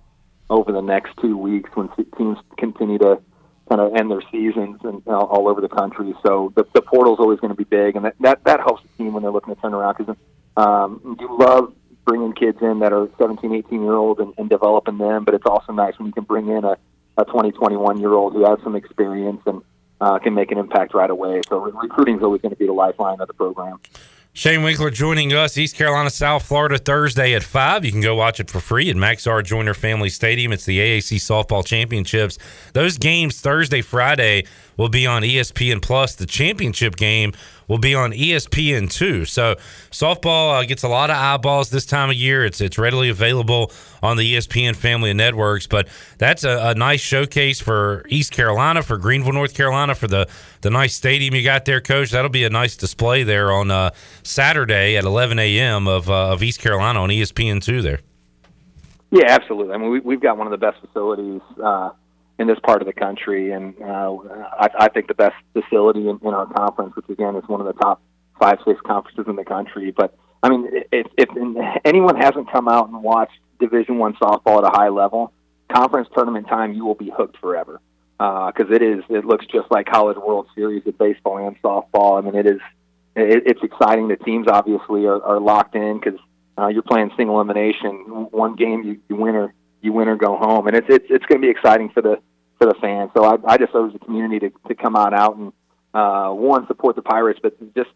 N: over the next two weeks when teams continue to kind of end their seasons and all, all over the country. So the, the portal is always going to be big, and that, that that helps the team when they're looking to turn around because um, you love bringing kids in that are 17, 18 year old and, and developing them, but it's also nice when you can bring in a, a 20, 21 year old who has some experience and uh, can make an impact right away. So re- recruiting is always going to be the lifeline of the program.
I: Shane Winkler joining us, East Carolina, South Florida, Thursday at 5. You can go watch it for free at Max Maxar Joyner Family Stadium. It's the AAC Softball Championships. Those games Thursday, Friday will be on ESPN Plus. The championship game will be on ESPN two. So softball uh, gets a lot of eyeballs this time of year. It's it's readily available on the ESPN family of networks. But that's a, a nice showcase for East Carolina, for Greenville, North Carolina, for the the nice stadium you got there, Coach. That'll be a nice display there on uh, Saturday at 11 a.m. of uh, of East Carolina on ESPN two there.
N: Yeah, absolutely. I mean, we, we've got one of the best facilities uh, in this part of the country, and uh, I, I think the best facility in, in our conference, which again is one of the top five, six conferences in the country. But I mean, if, if anyone hasn't come out and watched Division One softball at a high level, conference tournament time, you will be hooked forever because it is. It looks just like College World Series of baseball and softball. I mean, it is. It, it's exciting. The teams obviously are, are locked in because uh, you're playing single elimination. One game you, you win or you win or go home, and it's it's it's going to be exciting for the for the fans. So I, I just urge the community to, to come on out and uh, one support the Pirates, but just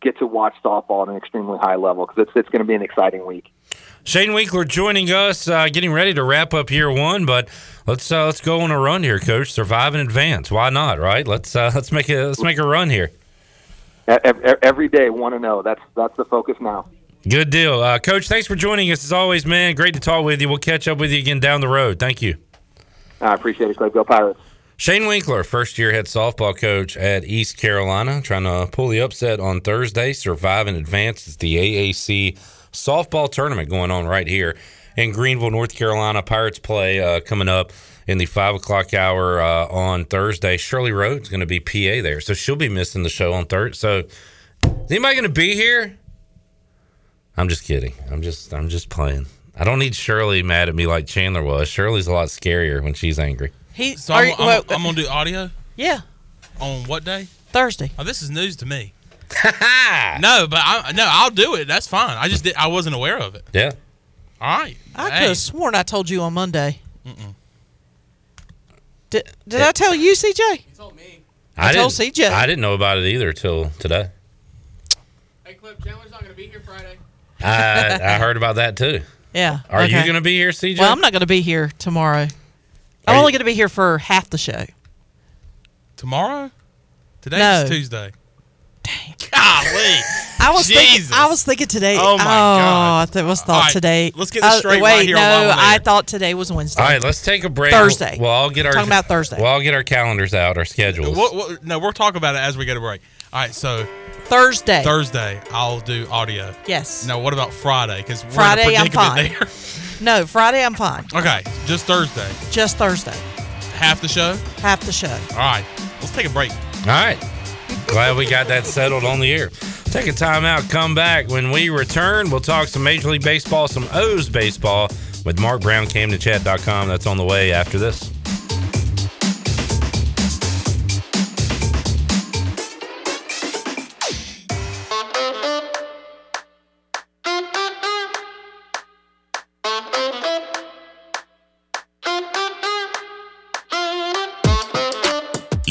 N: get to watch softball at an extremely high level because it's it's going to be an exciting week.
I: Shane Winkler joining us, uh, getting ready to wrap up year one, but let's uh, let's go on a run here, Coach. Survive in advance. Why not? Right? Let's uh, let's make a let's make a run here.
N: Every, day, want to know. That's that's the focus now.
I: Good deal, uh, Coach. Thanks for joining us as always, man. Great to talk with you. We'll catch up with you again down the road. Thank you.
N: I appreciate it, Clay. Go Pirates.
I: Shane Winkler, first year head softball coach at East Carolina, trying to pull the upset on Thursday. Survive in advance. It's the AAC softball tournament going on right here in Greenville, North Carolina. Pirates play uh, coming up in the five o'clock hour uh, on Thursday. Shirley Rhodes going to be PA there, so she'll be missing the show on Thursday. So, is anybody going to be here? I'm just kidding. I'm just I'm just playing. I don't need Shirley mad at me like Chandler was. Shirley's a lot scarier when she's angry.
K: He,
L: So
K: are
L: I'm,
K: you-
L: I'm,
K: well,
L: I'm gonna do audio
K: yeah,
L: on what day?
K: Thursday.
L: Oh, this is news to me. no, but I, no, I'll do it. That's fine. I just did, I wasn't aware of it.
I: Yeah.
L: All right.
K: I
L: Hey.
K: could have sworn I told you on Monday. Did, did I tell you, CJ? I told me.
I: I didn't,
K: CJ.
I: I didn't know about it either till today.
M: Hey, Cliff, Chandler's not going to be here Friday.
I: I, I heard about that too.
K: Yeah.
I: Are you going to be here, CJ?
K: Well, I'm not going to be here tomorrow.
I: Are
K: I'm
I: you-
K: only going to be here for half the show.
L: Tomorrow? Today's
K: No.
L: Tuesday. Dang. Golly.
K: I was thinking. I was thinking today.
L: Oh, my God.
K: I th- was thought
L: right,
K: today.
L: let's get this
K: Uh,
L: straight
K: wait,
L: right here
K: no,
L: on Live on
K: I thought today was Wednesday.
I: All right, let's take a break.
K: Thursday.
I: Well, I'll get our
K: Talking about Thursday.
I: Well, I'll get our calendars out, our schedules.
L: What, what, no, we'll talk about it as we get a break. All right, so
K: Thursday.
L: Thursday I'll do audio.
K: Yes.
L: Now, what about Friday? Because
K: Friday, I'm fine.
L: There.
K: No, Friday I'm fine.
L: Okay, just Thursday.
K: Just Thursday.
L: Half the show.
K: Half the show.
L: All right, let's take a break.
I: All right. Glad we got that settled on the air. Take a time out, come back. When we return, we'll talk some Major League Baseball, some O's baseball with Mark Brown, CamdenChat.com. That's on the way after this.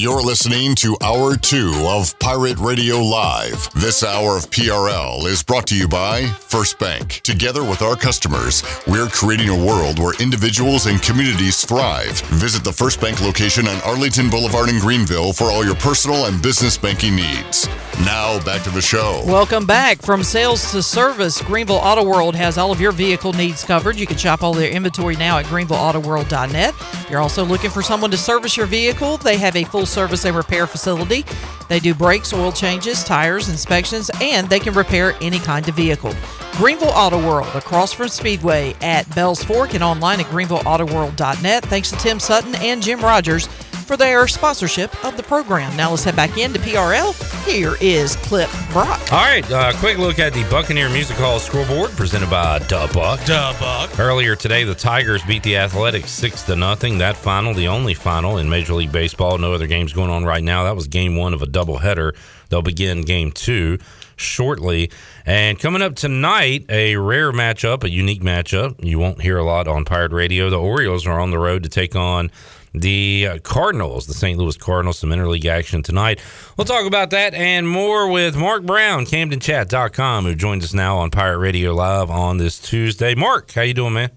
B: You're listening to Hour 2 of Pirate Radio Live. This hour of PRL is brought to you by First Bank. Together with our customers, we're creating a world where individuals and communities thrive. Visit the First Bank location on Arlington Boulevard in Greenville for all your personal and business banking needs. Now, back to the show.
K: Welcome back. From sales to service, Greenville Auto World has all of your vehicle needs covered. You can shop all their inventory now at greenvilleautoworld.net. If you're also looking for someone to service your vehicle, they have a full service and repair facility. They do brakes, oil changes, tires, inspections, and they can repair any kind of vehicle. Greenville Auto World, across from Speedway at Bells Fork and online at greenvilleautoworld.net. Thanks to Tim Sutton and Jim Rogers for their sponsorship of the program. Now let's head back into PRL. Here is Cliff Brock.
I: All right, uh, quick look at the Buccaneer Music Hall scoreboard presented by Duh Buck.
L: Duh Buck.
I: Earlier today, the Tigers beat the Athletics six to nothing. That final, the only final in Major League Baseball. No other games going on right now. That was Game One of a doubleheader. They'll begin Game Two shortly. And coming up tonight, a rare matchup, a unique matchup. You won't hear a lot on Pirate Radio. The Orioles are on the road to take on the uh, Cardinals, the St. Louis Cardinals, some interleague action tonight. We'll talk about that and more with Mark Brown, CamdenChat.com, who joins us now on Pirate Radio Live on this Tuesday. Mark, how you doing, man?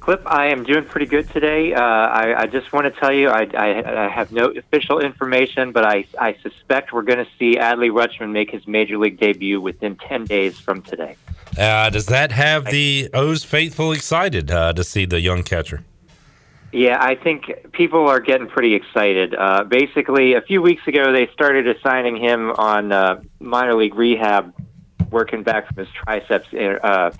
O: Cliff, I am doing pretty good today. Uh, I, I just want to tell you, I, I, I have no official information, but I, I suspect we're going to see Adley Rutschman make his major league debut within 10 days from today.
I: Uh, does that have the O's faithful excited uh, to see the young catcher?
O: Yeah, I think people are getting pretty excited. Uh, basically, a few weeks ago, they started assigning him on uh, minor league rehab, working back from his triceps uh,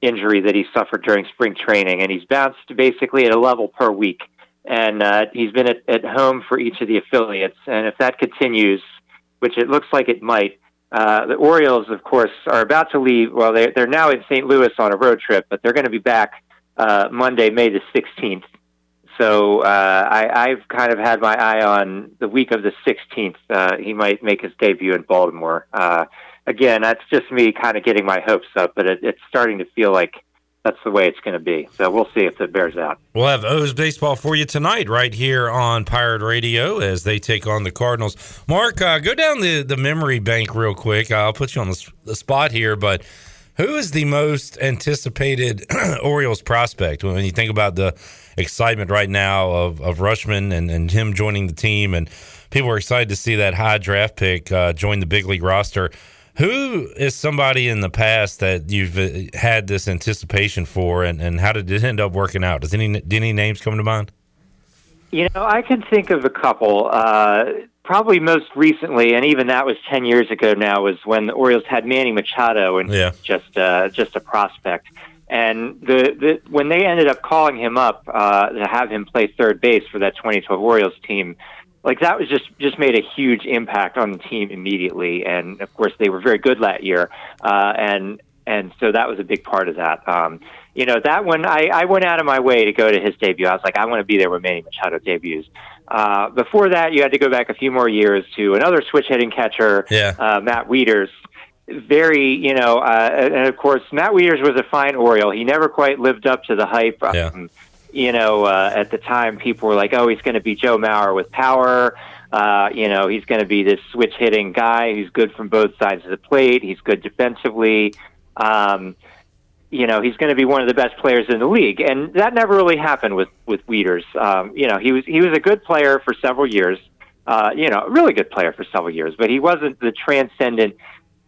O: injury that he suffered during spring training, and he's bounced basically at a level per week. And uh, he's been at, at home for each of the affiliates. And if that continues, which it looks like it might, uh, the Orioles, of course, are about to leave. Well, they're, they're now in St. Louis on a road trip, but they're going to be back uh, Monday, May the 16th. So uh, I, I've kind of had my eye on the week of the 16th. Uh, he might make his debut in Baltimore. Uh, again, that's just me kind of getting my hopes up, but it, it's starting to feel like that's the way it's going to be. So we'll see if it bears out.
I: We'll have O's baseball for you tonight, right here on Pirate Radio, as they take on the Cardinals. Mark, uh, go down the, the memory bank real quick. I'll put you on the, the spot here, but who is the most anticipated Orioles prospect when you think about the excitement right now of, of Rutschman and, and him joining the team? And people are excited to see that high draft pick uh, join the big league roster. Who is somebody in the past that you've uh, had this anticipation for, and, and how did it end up working out? Does any did any names come to mind?
O: You know, I can think of a couple. Uh, probably most recently, and even that was ten years ago now, was when the Orioles had Manny Machado and
I: yeah.
O: just uh, just a prospect. And the, the when they ended up calling him up uh, to have him play third base for that 2012 Orioles team, like that was just just made a huge impact on the team immediately. And of course, they were very good that year, uh, and and so that was a big part of that. Um, you know, that one I, I went out of my way to go to his debut. I was like, I want to be there when Manny Machado debuts. Uh, before that, you had to go back a few more years to another switch hitting catcher,
I: yeah.
O: uh, Matt Wieters. Very, you know, uh, and of course, Matt Wieters was a fine Oriole. He never quite lived up to the hype.
I: Yeah.
O: Um, you know, uh, at the time, people were like, "Oh, he's going to be Joe Mauer with power." Uh, you know, he's going to be this switch hitting guy who's good from both sides of the plate. He's good defensively. Um, you know, he's going to be one of the best players in the league, and that never really happened with with Wieters. Um, you know, he was he was a good player for several years. Uh, you know, a really good player for several years, but he wasn't the transcendent,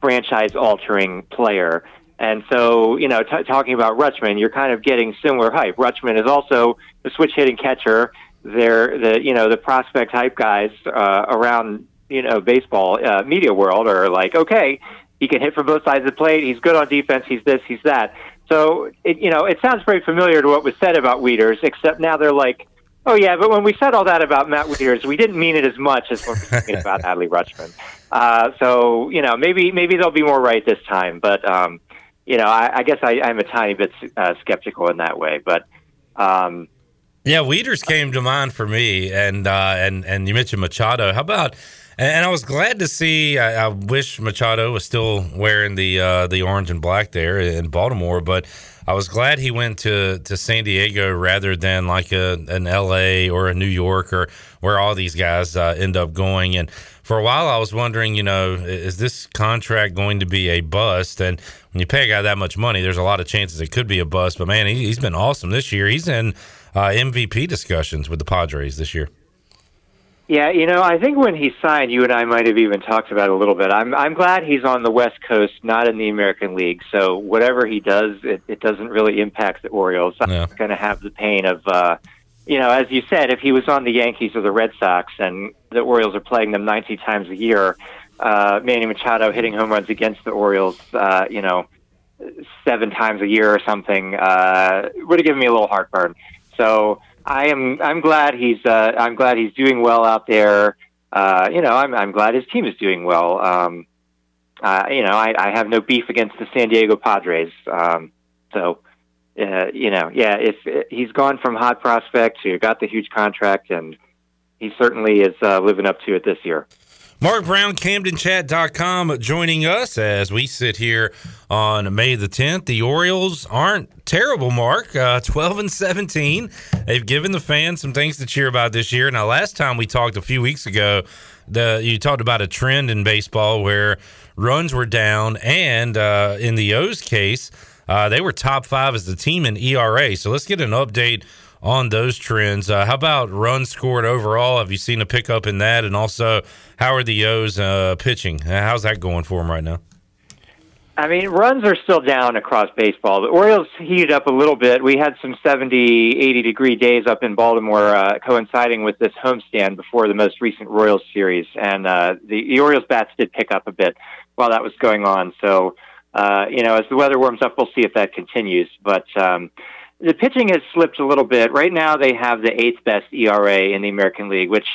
O: franchise altering player. And so, you know, t- talking about Rutschman, you're kind of getting similar hype. Rutschman is also the switch hitting catcher. They're the you know the prospect hype guys uh, around you know baseball uh, media world are like, okay, he can hit from both sides of the plate. He's good on defense. He's this. He's that. So it you know it sounds very familiar to what was said about Wieters, except now they're like, oh yeah, but when we said all that about Matt Wieters, we didn't mean it as much as when we were talking about Adley Rutschman. Uh, so you know maybe maybe they'll be more right this time, but. Um, you know, I, I guess I, I'm a tiny bit uh, skeptical in that way, but um,
I: yeah, Wieters came to mind for me, and uh, and and you mentioned Machado. How about? And I was glad to see. I, I wish Machado was still wearing the uh, the orange and black there in Baltimore, but I was glad he went to, to San Diego rather than like a an L.A. or a New York or where all these guys uh, end up going. And for a while, I was wondering, you know, is this contract going to be a bust? And when you pay a guy that much money, there's a lot of chances it could be a bust. But man, he, he's been awesome this year. He's in uh, MVP discussions with the Padres this year.
O: Yeah, you know, I think when he signed, you and I might have even talked about it a little bit. I'm I'm glad he's on the West Coast, not in the American League. So whatever he does, it, it doesn't really impact the Orioles. I'm
I: Yeah.
O: not going to have the pain of, uh, you know, as you said, if he was on the Yankees or the Red Sox, and the Orioles are playing them 90 times a year, uh, Manny Machado hitting home runs against the Orioles, uh, you know, seven times a year or something, uh, would have given me a little heartburn. So I am I'm glad he's uh, I'm glad he's doing well out there. Uh, you know, I'm I'm glad his team is doing well. Um, uh, you know, I, I have no beef against the San Diego Padres. Um, so, uh, you know, yeah, if, he's gone from hot prospect to got the huge contract, and he certainly is uh, living up to it this year.
I: Mark Brown, CamdenChat.com, joining us as we sit here on May the 10th. The Orioles aren't terrible, Mark. Uh, 12 and 17. They've given the fans some things to cheer about this year. Now, last time we talked a few weeks ago, the you talked about a trend in baseball where runs were down, and uh, in the O's case, uh, they were top five as the team in ERA. So let's get an update on those trends. Uh, how about runs scored overall? Have you seen a pickup in that? And also, how are the O's uh, pitching? How's that going for them right now?
O: I mean, runs are still down across baseball. The Orioles heated up a little bit. We had some 70, 80 degree days up in Baltimore uh, coinciding with this homestand before the most recent Royals series. And uh, the, the Orioles bats did pick up a bit while that was going on. So, uh, you know, as the weather warms up, we'll see if that continues. But um, the pitching has slipped a little bit. Right now, they have the eighth best ERA in the American League, which,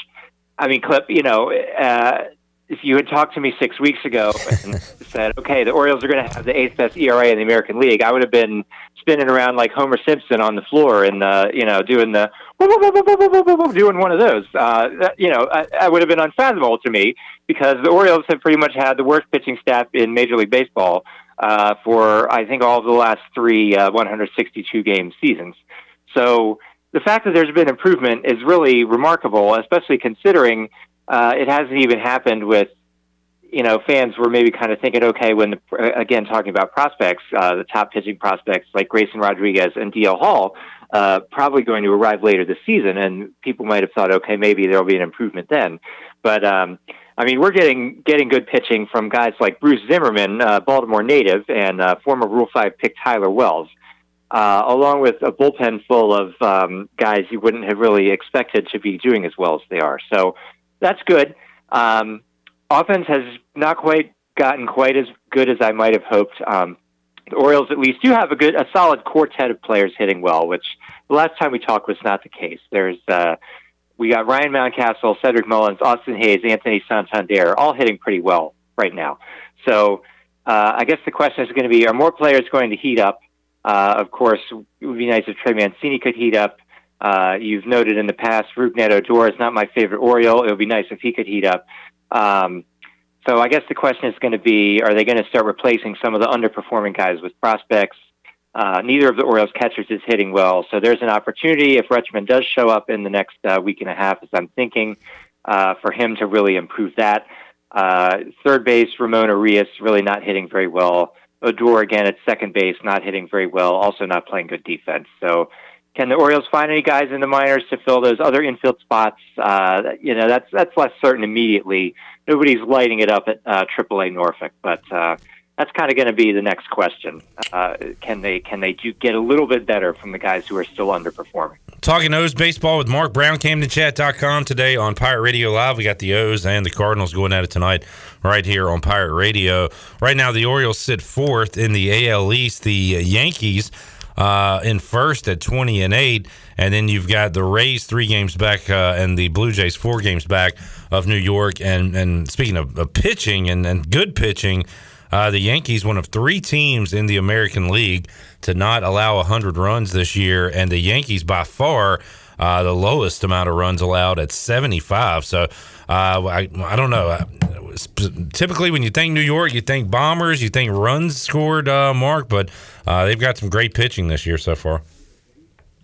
O: I mean, Cliff, you know, uh, if you had talked to me six weeks ago and said, okay, the Orioles are going to have the eighth best ERA in the American League, I would have been spinning around like Homer Simpson on the floor and, uh, you know, doing the, doing one of those. Uh, that, you know, I, I would have been unfathomable to me because the Orioles have pretty much had the worst pitching staff in Major League Baseball uh, for, I think, all of the last three uh, 162 game seasons. So the fact that there's been improvement is really remarkable, especially considering uh, it hasn't even happened with you know fans were maybe kind of thinking okay when the, again talking about prospects uh, the top pitching prospects like Grayson Rodriguez and DL Hall uh, probably going to arrive later this season and people might have thought okay maybe there'll be an improvement then but um, I mean we're getting getting good pitching from guys like Bruce Zimmermann uh, Baltimore native and uh, former Rule 5 pick Tyler Wells uh, along with a bullpen full of um, guys you wouldn't have really expected to be doing as well as they are so that's good. Um, offense has not quite gotten quite as good as I might have hoped. Um, the Orioles at least do have a good, a solid quartet of players hitting well, which the last time we talked was not the case. There's, uh, we got Ryan Mountcastle, Cedric Mullins, Austin Hays, Anthony Santander, all hitting pretty well right now. So uh, I guess the question is going to be: Are more players going to heat up? Uh, of course, it would be nice if Trey Mancini could heat up. Uh, you've noted in the past, Rougned Odor is not my favorite Oriole. It would be nice if he could heat up. Um, so I guess the question is going to be: Are they going to start replacing some of the underperforming guys with prospects? Uh, neither of the Orioles catchers is hitting well, so there's an opportunity if Rutschman does show up in the next uh, week and a half, as I'm thinking, uh, for him to really improve that. Uh, third base, Ramon Urias really not hitting very well. Odor again at second base, not hitting very well, also not playing good defense. So can the Orioles find any guys in the minors to fill those other infield spots? Uh, you know, that's that's less certain immediately. Nobody's lighting it up at uh, AAA Norfolk, but uh, that's kind of going to be the next question. Uh, can they can they do, get a little bit better from the guys who are still underperforming?
I: Talking O's baseball with Mark Brown, CamdenChat.com today on Pirate Radio Live. We got the O's and the Cardinals going at it tonight right here on Pirate Radio. Right now, the Orioles sit fourth in the AL East. The Yankees uh, in first at 20 and 8 and then you've got the Rays three games back uh, and the Blue Jays four games back of New York and and speaking of, of pitching and, and good pitching uh, the Yankees one of three teams in the American League to not allow 100 runs this year and the Yankees by far uh, the lowest amount of runs allowed at 75 so uh, I, I don't know typically when you think New York, you think bombers, you think runs scored, uh, Mark, but uh, they've got some great pitching this year so far.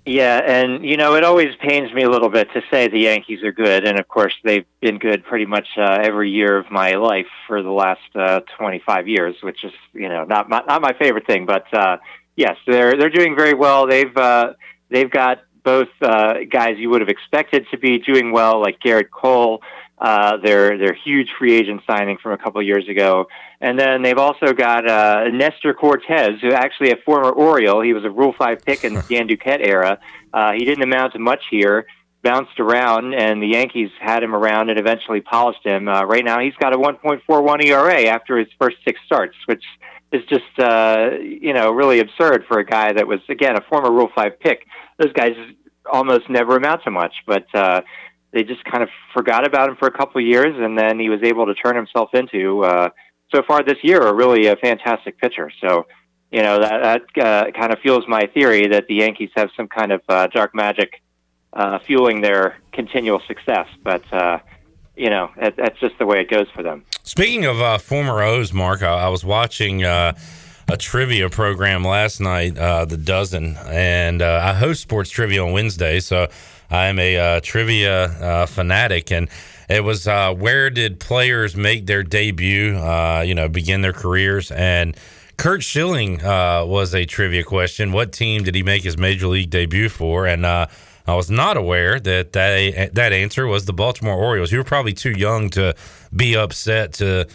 O: Yeah, and you know it always pains me a little bit to say the Yankees are good, and of course they've been good pretty much uh, every year of my life for the last uh, 25 years, which is you know not my, not my favorite thing, but uh, yes, they're they're doing very well. They've uh, they've got both uh, guys you would have expected to be doing well, like Gerrit Cole, uh, their their huge free agent signing from a couple of years ago, and then they've also got uh, Nestor Cortes, who actually a former Oriole. He was a Rule Five pick in the Dan Duquette era. Uh, he didn't amount to much here, bounced around, and the Yankees had him around and eventually polished him. Uh, right now, he's got a 1.41 ERA after his first six starts, which is just uh, you know really absurd for a guy that was again a former Rule Five pick. Those guys almost never amount to much, but. Uh, they just kind of forgot about him for a couple of years, and then he was able to turn himself into uh, so far this year a really a fantastic pitcher. So, you know that that uh, kind of fuels my theory that the Yankees have some kind of uh, dark magic uh, fueling their continual success. But uh, you know that, that's just the way it goes for them.
I: Speaking of uh, former O's, Mark, I, I was watching. Uh, a trivia program last night, uh, the dozen, and uh, I host sports trivia on Wednesday, so I'm a uh, trivia uh, fanatic, and it was uh, where did players make their debut? Uh, you know, begin their careers, and Curt Schilling uh, was a trivia question. What team did he make his major league debut for? And uh, I was not aware that that, that answer was the Baltimore Orioles. You were probably too young to be upset to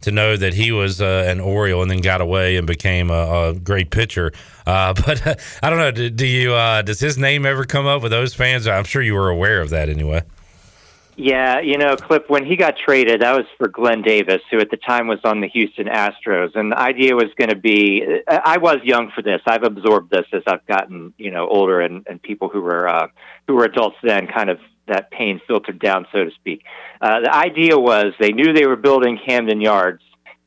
I: to know that he was an Oriole and then got away and became a, a great pitcher. Uh, but uh, I don't know. Do, do you? Uh, does his name ever come up with those fans? I'm sure you were aware of that anyway.
O: Yeah, you know, Cliff, when he got traded, that was for Glenn Davis, who at the time was on the Houston Astros. And the idea was going to be I was young for this. I've absorbed this as I've gotten, you know, older and, and people who were uh, who were adults then kind of that pain filtered down, so to speak. Uh, the idea was they knew they were building Camden Yards,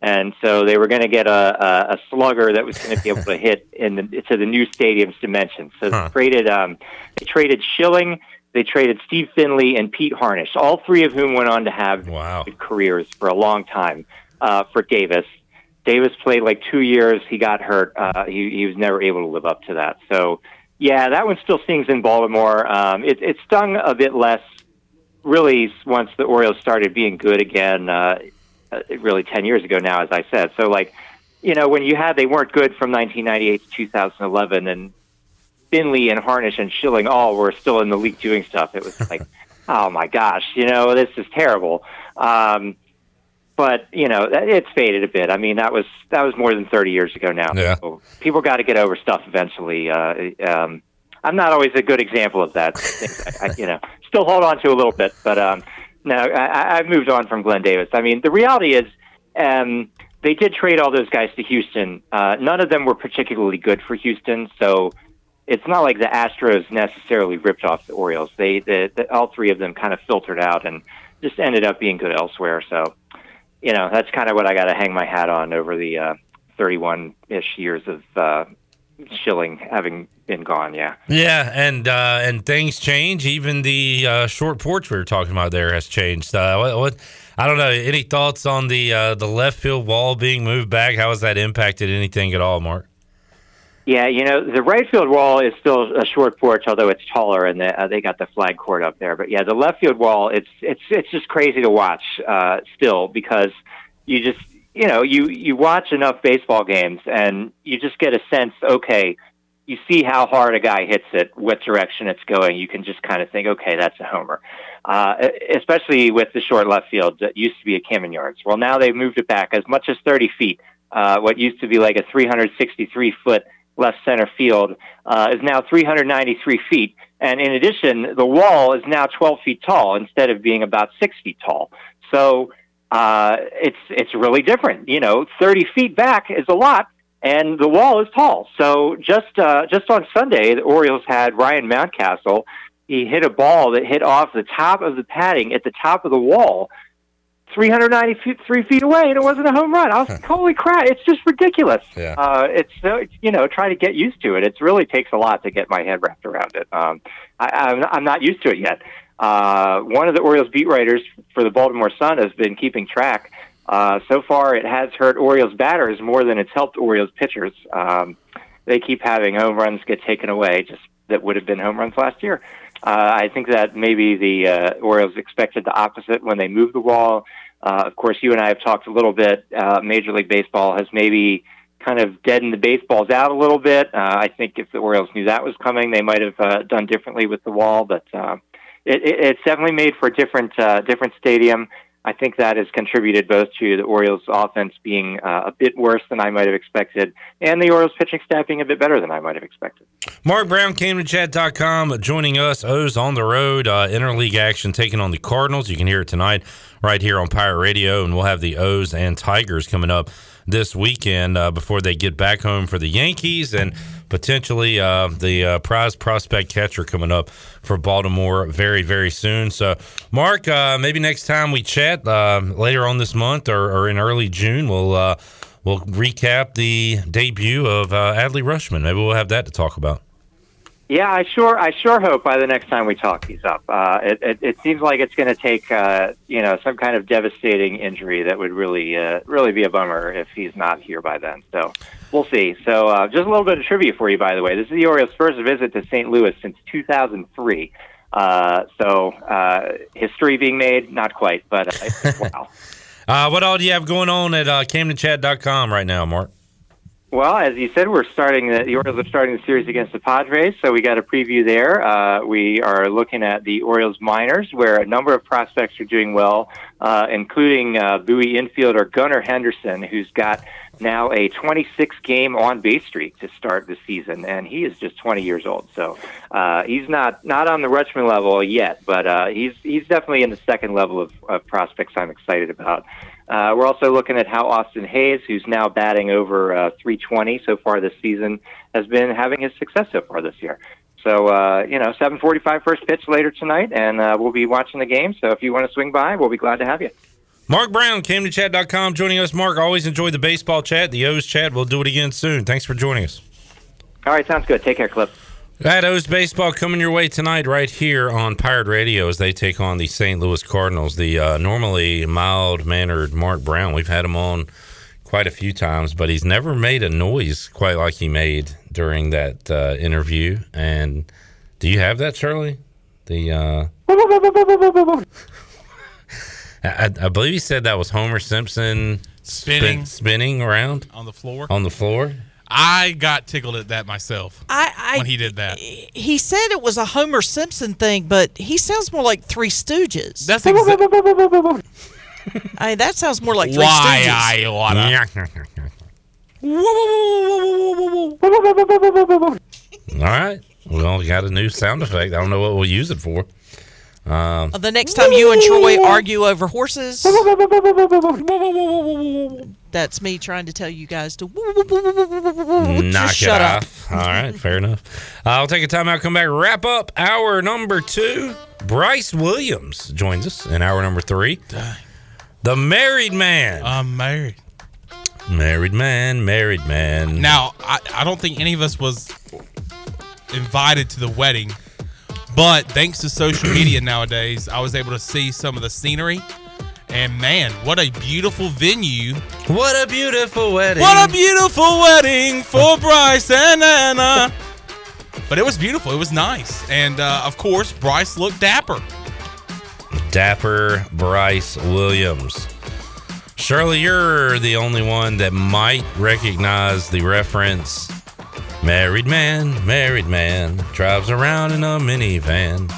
O: and so they were going to get a, a, a slugger that was going to be able to hit in the, to the new stadium's dimensions. So huh. they traded um, they traded Schilling they traded Steve Finley and Pete Harnisch, all three of whom went on to have
I: wow.
O: careers for a long time uh, for Davis. Davis played like two years. He got hurt. Uh, he, he was never able to live up to that. So, yeah, that one still stings in Baltimore. Um, it, it stung a bit less, really, once the Orioles started being good again. Uh really, ten years ago now, as I said. So, like, you know, when you had they weren't good from 1998 to 2011, and Finley and Harnisch and Schilling all were still in the league doing stuff. It was like, oh my gosh, you know, this is terrible. Um, but you know, it's faded a bit. I mean, that was that was more than thirty years ago now.
I: Yeah.
O: So people got to get over stuff eventually. Uh, um, I'm not always a good example of that. I, I, you know, still hold on to a little bit, but um, no, I, I've moved on from Glenn Davis. I mean, the reality is, um, they did trade all those guys to Houston. Uh, none of them were particularly good for Houston, so it's not like the Astros necessarily ripped off the Orioles. They, the, the, all three of them kind of filtered out and just ended up being good elsewhere. So, you know, that's kind of what I got to hang my hat on over the uh, 31 ish years of uh, Schilling having been gone. Yeah.
I: Yeah, and uh, and things change. Even the uh, short porch we were talking about there has changed. Uh, what, what I don't know. Any thoughts on the uh, the left field wall being moved back? How has that impacted anything at all, Mark?
O: Yeah, you know the right field wall is still a short porch, although it's taller, and the, uh, they got the flag court up there. But yeah, the left field wall, it's it's it's just crazy to watch uh, still because you just you know you you watch enough baseball games and you just get a sense. Okay, you see how hard a guy hits it, what direction it's going. You can just kind of think, okay, that's a homer. Uh, especially with the short left field that used to be a Camden Yards. Well, now they've moved it back as much as 30 feet. Uh, what used to be like a 363 foot left center field, uh, is now 393 feet. And in addition, the wall is now 12 feet tall instead of being about six feet tall. So uh, it's it's really different. You know, 30 feet back is a lot, and the wall is tall. So just uh, just on Sunday, the Orioles had Ryan Mountcastle. He hit a ball that hit off the top of the padding at the top of the wall 393 feet away and it wasn't a home run. I was like, holy crap, it's just ridiculous.
I: Yeah.
O: Uh, it's, so, you know, trying to get used to it. It really takes a lot to get my head wrapped around it. Um, I, I'm, I'm not used to it yet. Uh, one of the Orioles beat writers for the Baltimore Sun has been keeping track. Uh, so far, it has hurt Orioles batters more than it's helped Orioles pitchers. Um, they keep having home runs get taken away, just that would have been home runs last year. Uh, I think that maybe the uh, Orioles expected the opposite when they moved the wall. Uh, of course, you and I have talked a little bit. Uh, Major League Baseball has maybe kind of deadened the baseballs out a little bit. Uh, I think if the Orioles knew that was coming, they might have uh, done differently with the wall. But uh, it, it, it's definitely made for a different uh, different stadium. I think that has contributed both to the Orioles' offense being uh, a bit worse than I might have expected, and the Orioles' pitching staff being a bit better than I might have expected.
I: Mark Brown, CamdenChat.com, joining us. O's on the road, uh, interleague action taking on the Cardinals. You can hear it tonight right here on Pirate Radio, and we'll have the O's and Tigers coming up this weekend uh, before they get back home for the Yankees and potentially uh, the uh, prize prospect catcher coming up for Baltimore very, very soon. So, Mark, uh, maybe next time we chat uh, later on this month or, or in early June, we'll uh, we'll recap the debut of Adley Rutschman. Maybe we'll have that to talk about.
O: Yeah, I sure, I sure hope by the next time we talk, he's up. Uh, it, it, it seems like it's going to take, uh, you know, some kind of devastating injury that would really, uh, really be a bummer if he's not here by then. So we'll see. So uh, just a little bit of trivia for you, by the way. This is the Orioles' first visit to St. Louis since 2003. Uh, so uh, history being made, not quite, but wow.
I: what all do you have going on at uh, CamdenChat.com right now, Mark?
O: Well, as you said, we're starting the, the Orioles are starting the series against the Padres, so we got a preview there. Uh, we are looking at the Orioles minors, where a number of prospects are doing well, uh, including uh, Bowie infielder Gunnar Henderson, who's got now a 26 game on base streak to start the season, and he is just 20 years old. So uh, he's not not on the Rutschman level yet, but uh, he's he's definitely in the second level of, of prospects I'm excited about. Uh, we're also looking at how Austin Hays, who's now batting over uh, 320 so far this season, has been having his success so far this year. So, uh, you know, 7:45 first pitch later tonight, and uh, we'll be watching the game. So, if you want to swing by, we'll be glad to have you.
I: Mark Brown, CamdenChat.com, joining us. Mark, always enjoyed the baseball chat, the O's chat. We'll do it again soon. Thanks for joining us.
O: All right, sounds good. Take care, Cliff.
I: That O's baseball coming your way tonight, right here on Pirate Radio, as they take on the St. Louis Cardinals. The uh, normally mild mannered Mark Brown. We've had him on quite a few times, but he's never made a noise quite like he made during that uh, interview. And do you have that, Shirley? The uh, I, I believe he said that was Homer Simpson
L: Spinning.
I: spin- spinning around
L: on the floor.
I: on the floor.
L: I got tickled at that myself
K: I, I
L: when he did that.
K: he said it was a Homer Simpson thing, but he sounds more like Three Stooges.
L: That's exactly.
K: I mean, that sounds more like Three
L: Why
K: Stooges.
L: I wanna.
I: All right. Well, we got a new sound effect. I don't know what we'll use it for. Um,
K: Uh, The next time you and Troy argue over horses, that's me trying to tell you guys to
I: knock
K: just
I: it
K: shut up.
I: All right, fair enough. I'll take a time out, come back, wrap up hour number two. Bryce Williams joins us in hour number three. The married man.
L: I'm married.
I: Married man, married man.
L: Now, I, I don't think any of us was invited to the wedding, but thanks to social media nowadays, I was able to see some of the scenery. And man, what a beautiful venue!
I: What a beautiful wedding!
L: What a beautiful wedding for Bryce and Anna. But it was beautiful. It was nice, and uh, of course, Bryce looked dapper.
I: Dapper Bryce Williams. Shirley, you're the only one that might recognize the reference. Married man, married man, drives around in a minivan.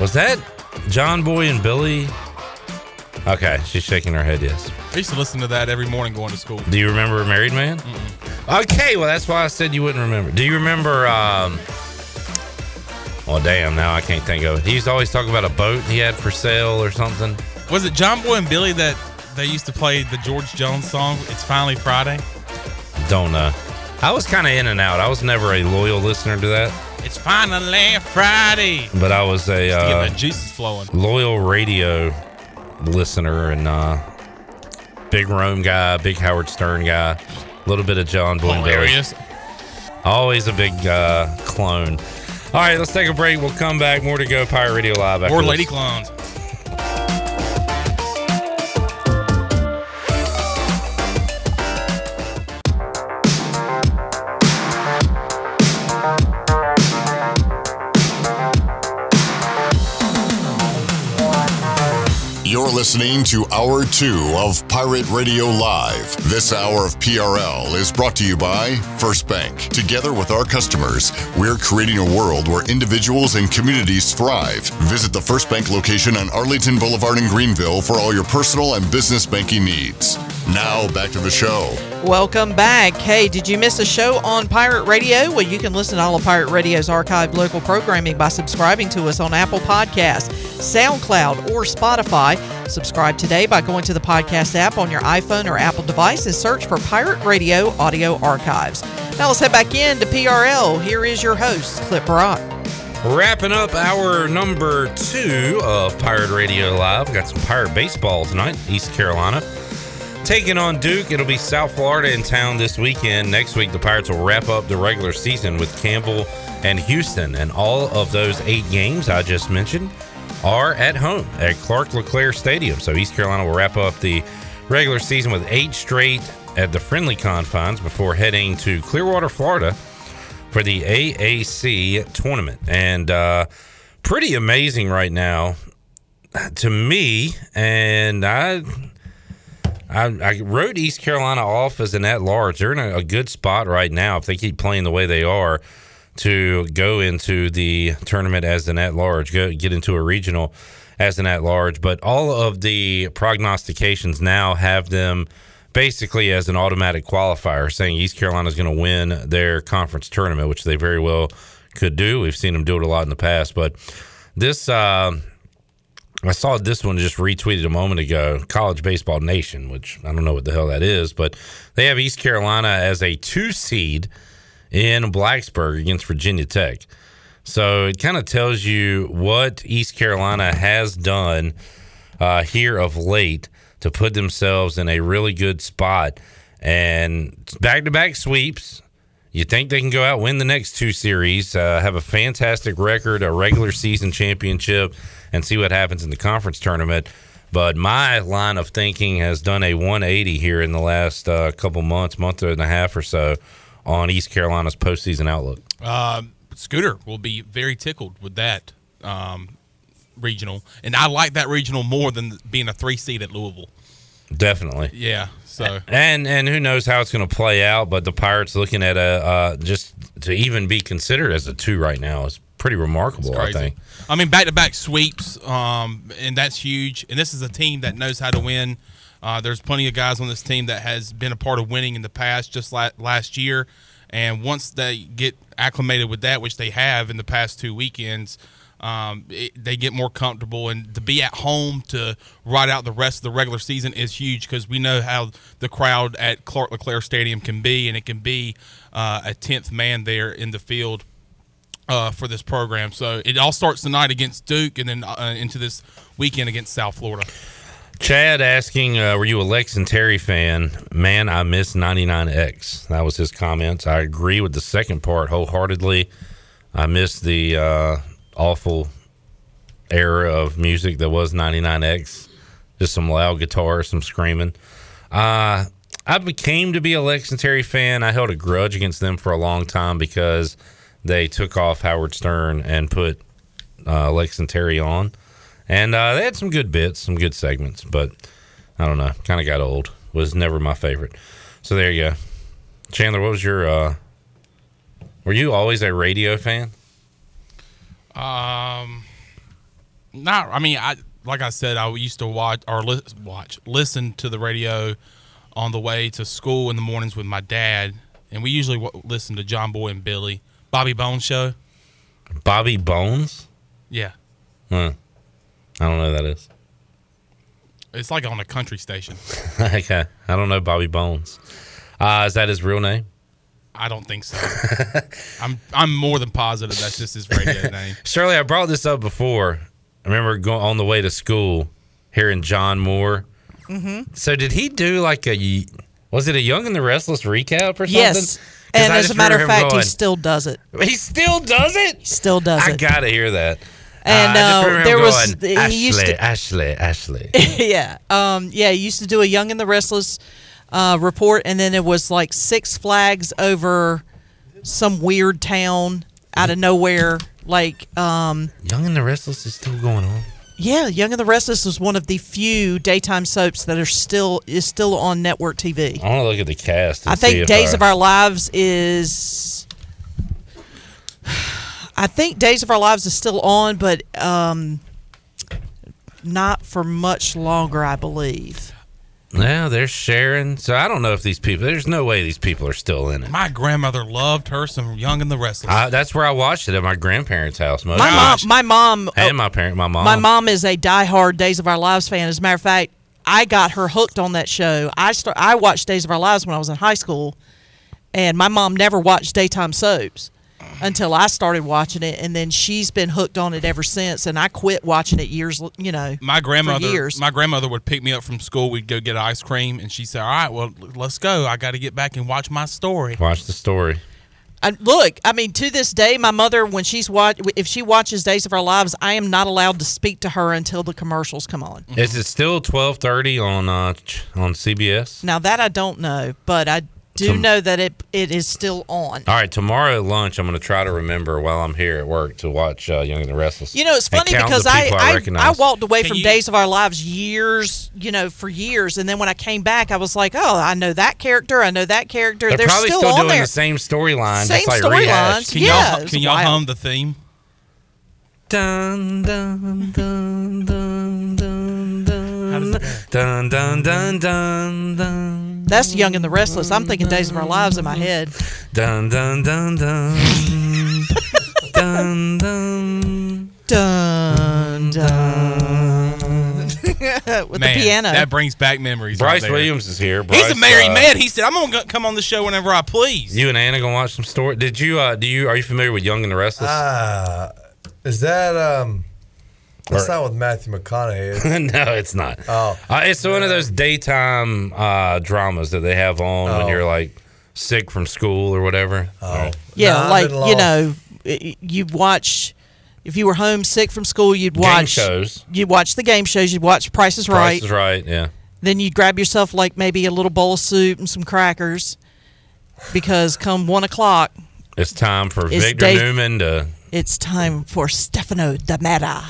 I: Was that John Boy and Billy? Okay, she's shaking her head, yes.
L: I used to listen to that every morning going to school.
I: Do you remember Married Man? Okay, well, that's why I said you wouldn't remember. Do you remember, um, well, damn, now I can't think of it. He used to always talk about a boat he had for sale or something.
L: Was it John Boy and Billy that they used to play the George Jones song? It's finally Friday.
I: Don't know. I was kind of in and out. I was never a loyal listener to that,
L: It's finally Friday.
I: but I was a
L: Just to get
I: uh,
L: juices flowing.
I: loyal radio listener and uh, big Rome guy, big Howard Stern guy, a little bit of John.
L: Hilarious.
I: Always a big uh, clone. All right, let's take a break. We'll come back. More to go. Pirate Radio Live. this.
L: Lady Clones.
B: You're listening to Hour 2 of Pirate Radio Live. This hour of PRL is brought to you by First Bank. Together with our customers, we're creating a world where individuals and communities thrive. Visit the First Bank location on Arlington Boulevard in Greenville for all your personal and business banking needs. Now, back to the show.
K: Welcome back. Hey, did you miss a show on Pirate Radio? Well, you can listen to all of Pirate Radio's archived local programming by subscribing to us on Apple Podcasts, SoundCloud, or Spotify. Subscribe today by going to the podcast app on your iPhone or Apple device and search for Pirate Radio Audio Archives. Now let's head back in to PRL. Here is your host, Cliff Brock.
I: Wrapping up our number two of Pirate Radio Live. Got some Pirate baseball tonight, East Carolina. Taking on Duke. It'll be South Florida in town this weekend. Next week, the Pirates will wrap up the regular season with Campbell and Houston. And all of those eight games I just mentioned are at home at Clark LeClair Stadium. So East Carolina will wrap up the regular season with eight straight at the friendly confines before heading to Clearwater, Florida for the AAC tournament. And uh, pretty amazing right now to me. And I. I, I wrote East Carolina off as an at large. They're in a, a good spot right now if they keep playing the way they are to go into the tournament as an at large, go get into a regional as an at large. But all of the prognostications now have them basically as an automatic qualifier, saying East Carolina is going to win their conference tournament, which they very well could do. We've seen them do it a lot in the past, but this. Uh, I saw this one just retweeted a moment ago. College Baseball Nation, which I don't know what the hell that is, but they have East Carolina as a two seed in Blacksburg against Virginia Tech. So it kind of tells you what East Carolina has done uh, here of late to put themselves in a really good spot. And back to back sweeps. You think they can go out, win the next two series, uh, have a fantastic record, a regular season championship, and see what happens in the conference tournament. But my line of thinking has done a 180 here in the last uh, couple months, month and a half or so, on East Carolina's postseason outlook.
L: Uh, Scooter will be very tickled with that um, regional, and I like that regional more than being a three seed at Louisville.
I: Definitely.
L: Yeah. So
I: and and who knows how it's going to play out? But the Pirates looking at a uh, just to even be considered as a two right now is pretty remarkable. I think.
L: I mean, back to back sweeps, um, and that's huge. And this is a team that knows how to win. Uh, there's plenty of guys on this team that has been a part of winning in the past, just like last year. And once they get acclimated with that, which they have in the past two weekends, um, it, they get more comfortable. And to be at home to ride out the rest of the regular season is huge because we know how the crowd at Clark LeClair Stadium can be, and it can be uh, a tenth man there in the field uh, for this program. So it all starts tonight against Duke, and then uh, into this weekend against South Florida.
I: Chad asking, uh, "Were you a Lex and Terry fan?" Man, I miss 99X. That was his comments. I agree with the second part wholeheartedly. I miss the uh, awful era of music that was 99X. Just some loud guitar, some screaming. Uh, I became to be a Lex and Terry fan. I held a grudge against them for a long time because they took off Howard Stern and put uh, Lex and Terry on. And uh, they had some good bits, some good segments, but I don't know. Kind of got old. Was never my favorite. So there you go. Chandler, what was your. Uh, were you always a radio fan?
L: Um, not. I mean, I like I said, I used to watch or li- watch, listen to the radio on the way to school in the mornings with my dad, and we usually w- to John Boy and Billy, Bobby Bones show.
I: Bobby Bones?
L: Yeah,
I: Huh. I don't know who that is.
L: it's like on a country station.
I: okay. I don't know Bobby Bones. Uh, is that his real name?
L: I don't think so. I'm I'm more than positive that's just his radio name.
I: Shirley, I brought this up before. I remember going on the way to school, hearing John Moore.
K: Mm-hmm.
I: So did he do like a? Was it a Young and the Restless recap or something?
K: Yes. And as a matter of fact,
I: going,
K: he still does it.
I: He still does it.
K: He still does
I: I
K: it.
I: I gotta hear that.
K: And, uh,
I: remember
K: there was-
I: going,
K: he
I: Ashley,
K: used to-
I: Ashley, Ashley.
K: yeah. Um, yeah, he used to do a Young and the Restless uh, report, and then it was like Six Flags over some weird town out of nowhere. Like, um,
I: Young and the Restless is still going on.
K: Yeah, Young and the Restless is one of the few daytime soaps that are still is still on network TV.
I: I want to look at the cast.
K: I think Days
I: I-
K: of Our Lives is. I think Days of Our Lives is still on, but um, not for much longer, I believe.
I: Yeah, they're sharing. So I don't know if these people. There's no way these people are still in it.
L: My grandmother loved her some Young and the Restless.
I: I, that's where I watched it at my grandparents' house. Most
K: My mom, my mom,
I: and oh, my parent, my mom.
K: my mom is a diehard Days of Our Lives fan. As a matter of fact, I got her hooked on that show. I start, I watched Days of Our Lives when I was in high school, and my mom never watched daytime soaps until I started watching it, and then she's been hooked on it ever since. And I quit watching it years, you know,
L: my grandmother
K: years.
L: my grandmother would pick me up from school we'd go get ice cream and she'd say all right well let's go i got to get back and watch my story
I: Watch the story.
K: And look, I mean, to this day, my mother, when she's watch, if she watches Days of Our Lives, I am not allowed to speak to her until the commercials come on.
I: Is it still twelve thirty on uh, on CBS?
K: Now that I don't know, but I do
I: Tom-
K: know that it it is still on.
I: All right, tomorrow at lunch, I'm going to try to remember while I'm here at work to watch uh, Young and the Restless.
K: You know, it's funny because
I: the
K: I I, I, walked away
L: Can
K: from
L: you-
K: Days of Our Lives years, you know, for years, and then when I came back, I was like, oh, I know that character, I know that character.
I: They're,
K: They're,
I: probably
K: still,
I: still,
K: on
I: doing
K: there.
I: the same storyline,
K: Same
I: just like
K: storylines.
L: Can
K: Yeah,
L: y'all can y'all
K: wild.
L: hum the theme?
I: Dun dun dun dun dun dun dun dun dun dun dun
K: That's Young and the Restless. I'm thinking Days of Our Lives in my head.
I: dun dun dun dun dun dun
K: Dun dun. With
L: Man,
K: the piano.
L: That brings back memories.
I: Bryce
L: right.
I: Williams is here.
L: He's a married
I: uh,
L: man. He said, "I'm gonna come on the show whenever I please."
I: You and Anna gonna watch some story. Did you? uh Do you? Are you familiar with Young and the Restless?
P: Ah, is that um? That's
I: Or-
P: not with Matthew McConaughey. is
I: no, it's not.
P: Oh.
I: Uh, it's one of those daytime uh, dramas that they have on when
P: Oh.
I: you're like sick from school or whatever.
P: Oh,
K: yeah,
P: Nah, I've
K: like you know, you'd watch if you were homesick from school, you'd
I: Game
K: watch
I: shows.
K: You'd watch the game shows. You'd watch Price is Right.
I: Price
K: Right.
I: is right. Yeah.
K: Then you'd grab yourself like maybe a little bowl of soup and some crackers, because come one o'clock,
I: It's time for
K: It's
I: Victor
K: day-
I: Newman to
K: it's time for Stefano DiMera.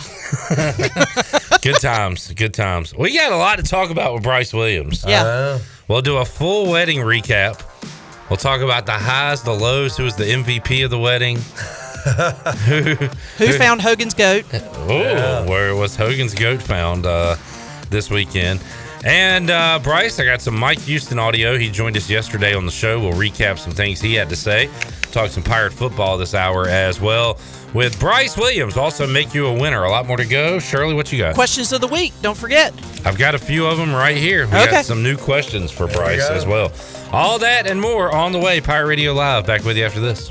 I: good times. Good times. We got a lot to talk about with Bryce Williams.
K: Yeah.
P: Uh,
I: We'll do a full wedding recap. We'll talk about the highs, the lows, who was the MVP of the wedding. who,
K: Who found Hogan's goat?
I: Oh, where was Hogan's goat found uh, this weekend? And uh, Bryce, I got some Mike Houston audio. He joined us yesterday on the show. We'll recap some things he had to say. Talk some Pirate football this hour as well with Bryce Williams. Also, make you a winner. A lot more to go. Shirley, what you got?
K: Questions of the week. Don't forget.
I: I've got a few of them right here. We
K: Okay.
I: got some new questions for
P: There
I: Bryce
P: go.
I: as well. All that and more on the way. Pirate Radio Live. Back with you after this.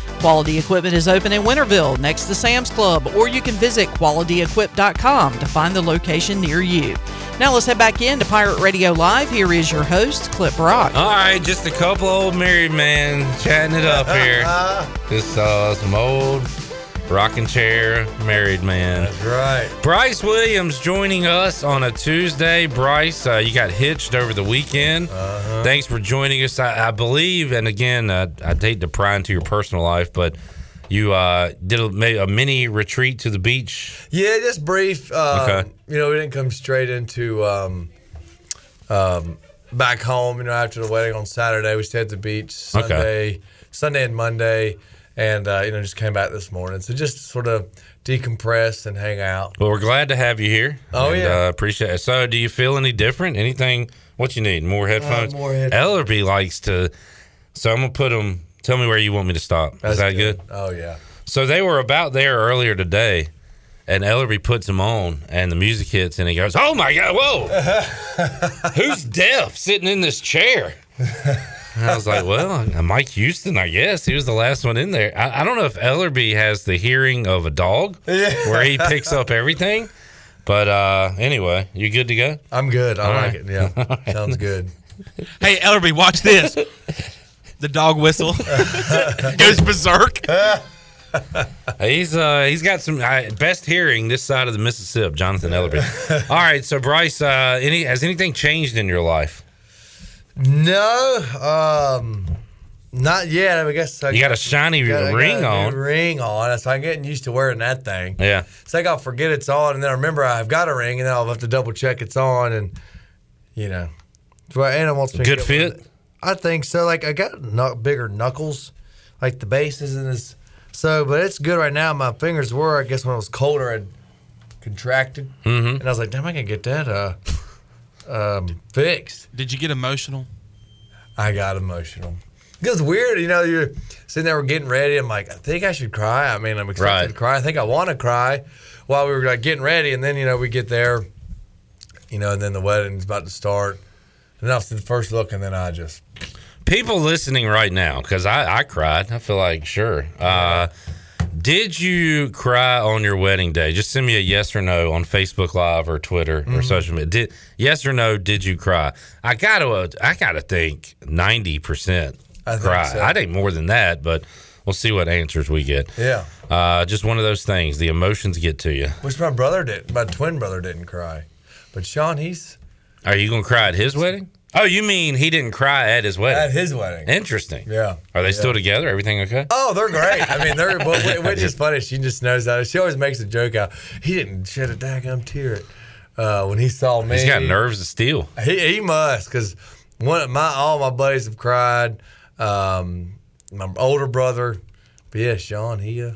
K: Quality Equipment is open in Winterville next to Sam's Club, or you can visit qualityequip.com to find the location near you. Now let's head back in to Pirate Radio Live. Here is your host, Cliff Brock.
I: All right, just a couple old married men chatting it up here. Just uh, some old rocking chair married man.
P: That's right.
I: Bryce Williams joining us on a Tuesday. Bryce, uh, you got hitched over the weekend.
P: Uh-huh.
I: Thanks for joining us. I, I believe, and again, uh, I'd hate to pry into your personal life, but you uh, did a, a mini retreat to the beach.
P: Yeah, just brief. Um,
I: Okay.
P: You know, we didn't come straight into um, um, back home. You know, after the wedding on Saturday, we stayed at the beach Sunday, Sunday and Monday, and uh, you know, just came back this morning. So just sort of decompress and hang out.
I: Well, we're glad to have you here.
P: Oh,
I: and,
P: yeah.
I: uh, appreciate it. So, do you feel any different? Anything? What you need? More headphones.
P: Uh, more headphones.
I: Ellerby likes to. So I'm gonna put them. Tell me where you want me to stop.
P: That's
I: Is that good?
P: Oh yeah.
I: So they were about there earlier today, and Ellerby puts them on, and the music hits, and he goes, "Oh my god, whoa! Who's deaf sitting in this chair?" And I was like, "Well, uh, Mike Houston, I guess he was the last one in there. I, I don't know if Ellerby has the hearing of a dog, where he picks up everything." But uh, anyway, you good to go?
P: I'm good. I
I: All
P: like
I: right.
P: it. Yeah, sounds good.
L: Hey, Ellerby, watch this. the dog whistle goes berserk.
I: He's uh he's got some uh, best hearing this side of the Mississippi, Jonathan Ellerby. All right, so Bryce, uh, any has anything changed in your life?
P: No, um, not yet. I guess I
I: You got a shiny
P: got- I got
I: ring
P: a
I: on.
P: Ring on. So I'm getting used to wearing that thing.
I: Yeah.
P: It's like I'll forget it's on, and then I remember I've got a ring, and then I'll have to double check it's on, and you know, well, Anna wants me to
I: Good fit?
P: I think so. Like I got bigger knuckles, like the base isn't as so, but it's good right now. My fingers were, I guess, when it was colder, I'd contracted,
I: Mhm.
P: and I was like, damn, I can get that. Uh, um, fixed.
L: Did you get emotional?
P: I got emotional. It was weird, you know. You're sitting there, we're getting ready. I'm like, I think I should cry. I mean, I'm expecting
I: Right.
P: to cry. I think I want to cry while we were like getting ready, and then you know we get there, you know, and then the wedding's about to start, and then after the first look, and then I just
I: People listening right now, because I, I cried. I feel like, sure. Uh, did you cry on your wedding day? Just send me a yes or no on Facebook Live or Twitter or
P: Mhm.
I: social media. Did yes or no? Did you cry? I gotta, uh, I gotta think ninety percent cry.
P: so.
I: I think more than that, but we'll see what answers we get.
P: Yeah.
I: Uh, just one of those things. The emotions get to you.
P: Which my brother did. My twin brother didn't cry, but Sean, he's
I: Are you gonna cry at his wedding? Oh, you mean he didn't cry at his wedding?
P: at his wedding.
I: Interesting.
P: Yeah.
I: Are they
P: Yeah.
I: still together? Everything okay?
P: Oh, they're great. I mean, they're wh- which is funny. She just knows that. She always makes a joke out. He didn't shed a daggum tear uh, when he saw me.
I: He's got nerves of steel.
P: He, he must because one of my all my buddies have cried. Um, my older brother, but yeah, Sean, he uh,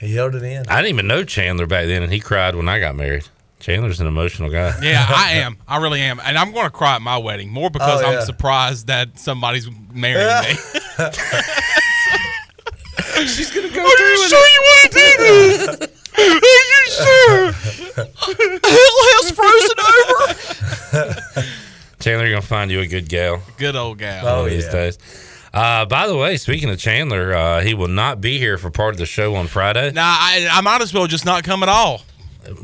P: he held it in.
I: I didn't even know Chandler back then, and he cried when I got married. Chandler's an emotional guy.
L: Yeah, I am. I really am, and I'm going to cry at my wedding more because
I: Oh,
L: I'm surprised that somebody's marrying me.
I: She's gonna go.
L: Are you sure you want to do this? Are you sure?
K: Hitler's frozen over.
I: Chandler, you're gonna find you a good gal.
L: Good old gal. Oh,
I: these
L: yeah.
I: days. Uh, by the way, speaking of Chandler, uh, he will not be here for part of the show on Friday
L: Nah, I, I might as well just not come at all.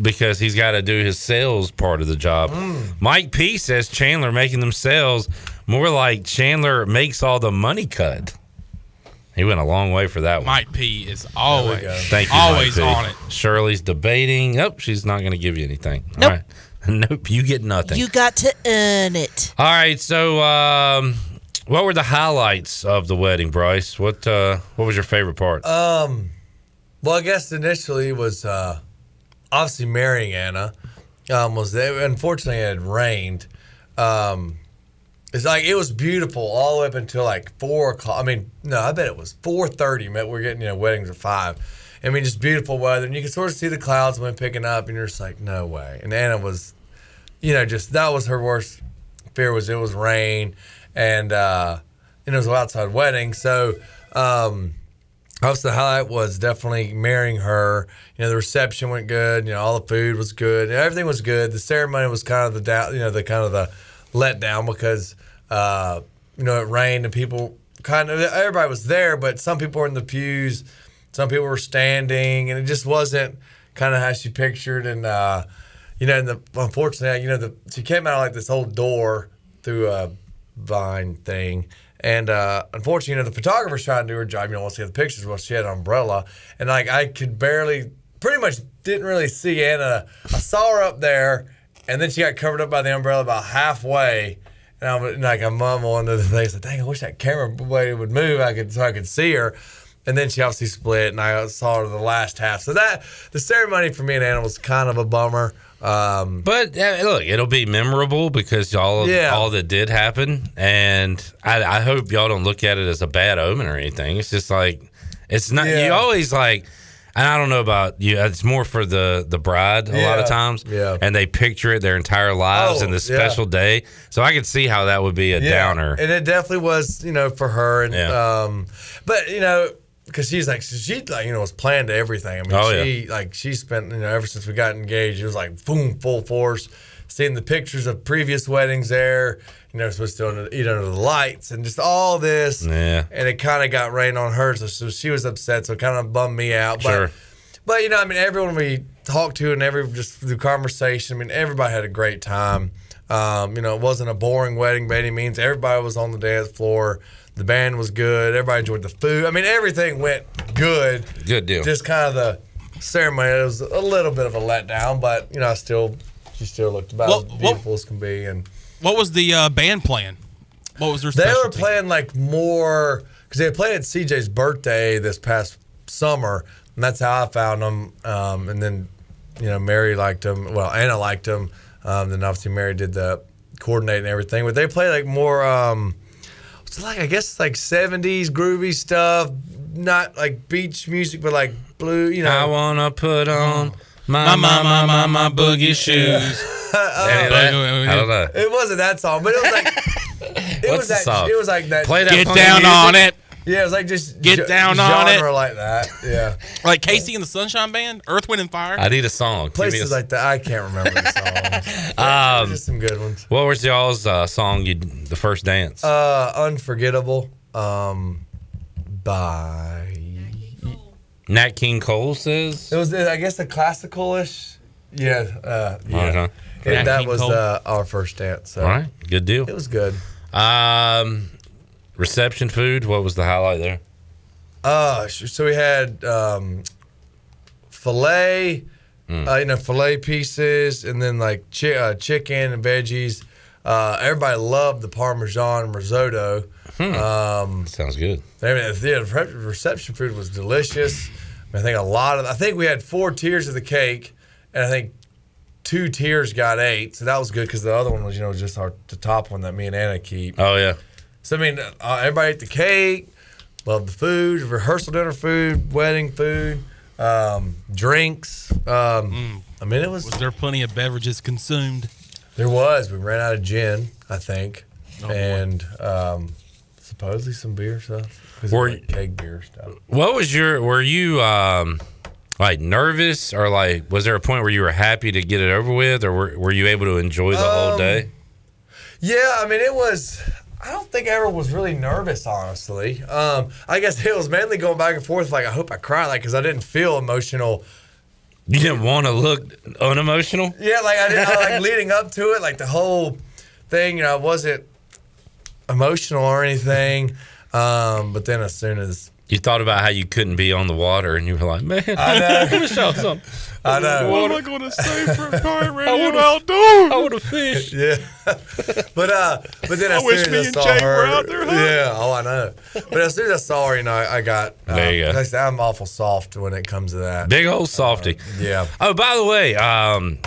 I: Because he's got to do his sales part of the job.
L: Mm.
I: Mike P says Chandler making them sales more like Chandler makes all the money cut. He went a long way for that one.
L: Mike P is always
I: Thank you.
L: always on it.
I: Shirley's debating. Nope, she's not going to give you anything. All right. Nope, you get nothing.
K: You got to earn it.
I: All right, so um, what were the highlights of the wedding, Bryce? What uh, what was your favorite part?
P: Um, well, I guess initially it was uh, obviously marrying Anna. Um, was? Unfortunately, it had rained. Um, it's like it was beautiful all the way up until like four o'clock. I mean, no, I bet it was four thirty. We're getting you know weddings at five. I mean, just beautiful weather, and you can sort of see the clouds when picking up, and you're just like, no way. And Anna was, you know, just that was her worst fear was it was rain, and uh, and it was an outside wedding, so. Um, Obviously, the highlight was definitely marrying her. You know, the reception went good. You know, all the food was good. You know, everything was good. The ceremony was kind of the doubt. You know, the kind of the letdown because uh, you know it rained and people kind of everybody was there, but some people were in the pews, some people were standing, and it just wasn't kind of how she pictured. And uh, you know, and the unfortunately, you know, the she came out like this old door through a vine thing. And uh, unfortunately, you know, the photographer's trying to do her job. You know, wants to get the pictures. Well, she had an umbrella, and like I could barely, pretty much didn't really see Anna. I saw her up there, and then she got covered up by the umbrella about halfway. And I was like, I mumbled under the thing. I said, "Dang, I wish that camera way would move. I could so I could see her." And then she obviously split, and I saw her the last half. So that the ceremony for me and Anna was kind of a bummer. Um,
I: but uh, look, it'll be memorable because all
P: Yeah.
I: all that did happen, and I, I hope y'all don't look at it as a bad omen or anything. It's just like it's not.
P: Yeah.
I: You always like. And I don't know about you. It's more for the the bride a lot of times.
P: Yeah.
I: And they picture it their entire lives
P: Oh,
I: and the
P: yeah.
I: special day. So I could see how that would be a downer.
P: And it definitely was, you know, for her. And
I: Yeah.
P: um, but you know, because she's like she like you know was planned to everything. I mean,
I: Oh,
P: she like she spent you know ever since we got engaged, it was like boom, full force. Seeing the pictures of previous weddings there, you know, supposed to eat under the lights and just all this.
I: Yeah.
P: And it kind of got rained on her, so, so she was upset. So it kind of bummed me out. But
I: Sure.
P: but you know, I mean, everyone we talked to and every just through conversation, I mean, everybody had a great time. Um, you know, it wasn't a boring wedding by any means. Everybody was on the dance floor. The band was good. Everybody enjoyed the food. I mean, everything went good.
I: Good deal.
P: Just kind of the ceremony It was a little bit of a letdown, but you know, I still she still looked about
L: Well,
P: as
L: well-
P: beautiful as can be. And
L: What was the uh, band playing? What was their
P: they were playing like more because they played at CJ's birthday this past summer, and that's how I found them. Um, and then, you know, Mary liked them. Well, Anna liked them. Um, then obviously Mary did the coordinating and everything. But they play like more. Um, it's like I guess it's like '70s groovy stuff, not like beach music, but like blue. You know,
I: I wanna put on my my my my, my boogie shoes.
P: Uh,
I: Any of that? I don't know.
P: It wasn't that song, but it was like it
I: What's
P: was
I: the
P: that.
I: song?
P: It was like that.
I: Play that
L: Get
I: funky
L: down
I: music.
L: on it.
P: Yeah, it was like just
L: Get
P: ge-
L: down on it.
P: genre like that. Yeah,
L: Like KC and the Sunshine Band, Earth, Wind, and Fire.
I: I need a song. Give me a
P: places like that. I can't remember the songs.
I: Um,
P: just some good ones.
I: What was y'all's uh, song? You the first dance?
P: Uh, unforgettable. Um, by
I: Nat King Cole says.
P: it was. I guess a classical-ish. Yeah. Uh, yeah.
I: Uh-huh.
P: And
I: Nat
P: that
I: King
P: was
I: Cole.
P: uh, our first dance. So
I: All right, good deal.
P: It was good.
I: Um, reception food. What was the highlight there?
P: Uh, so we had um, filet,
I: Mm.
P: uh, you know, filet pieces, and then like chi- uh, chicken and veggies. Uh, everybody loved the Parmesan risotto. Um,
I: Sounds good.
P: I mean, the reception food was delicious. I think a lot of. I think we had four tiers of the cake, and I think two tiers got eight. So that was good because the other one was, you know, just our the top one that me and Anna keep.
I: Oh yeah.
P: So I mean, uh, everybody ate the cake, loved the food, rehearsal dinner food, wedding food, um, drinks. Um, I mean, it was.
L: Was there plenty of beverages consumed?
P: There was. We ran out of gin, I think,
L: Oh,
P: and um, supposedly some beer stuff. 'Cause it
I: Were
P: like keg beer stuff.
I: What was your? Were you um, like nervous or like? Was there a point where you were happy to get it over with, or were, were you able to enjoy the whole
P: Um,
I: day?
P: Yeah, I mean, it was. I don't think I ever was really nervous, honestly. Um, I guess it was mainly going back and forth. Like, I hope I cry, like, because I didn't feel emotional.
I: You didn't want to look unemotional.
P: Yeah, like I didn't like leading up to it, like the whole thing. You know, I wasn't emotional or anything. Um, but then as soon as
I: You thought about how you couldn't be on the water, and you were like, "Man,
P: I know.
I: I wish I was on."
P: I know.
L: What am I going to say for a Pirate Radio
I: would've-
L: Outdoors?
I: I want to fish.
P: Yeah, but uh, but then
L: I
P: as
L: wish
P: soon
L: me
P: as I
L: and
P: saw
L: Jay
P: her,
L: were out there, huh?
P: yeah, oh, I know. But as soon as I saw her, you know, I, I got. Uh,
I: There you go.
P: I said, I'm awful soft when it comes to that.
I: Big old softy.
P: yeah.
I: Oh, by the way, um,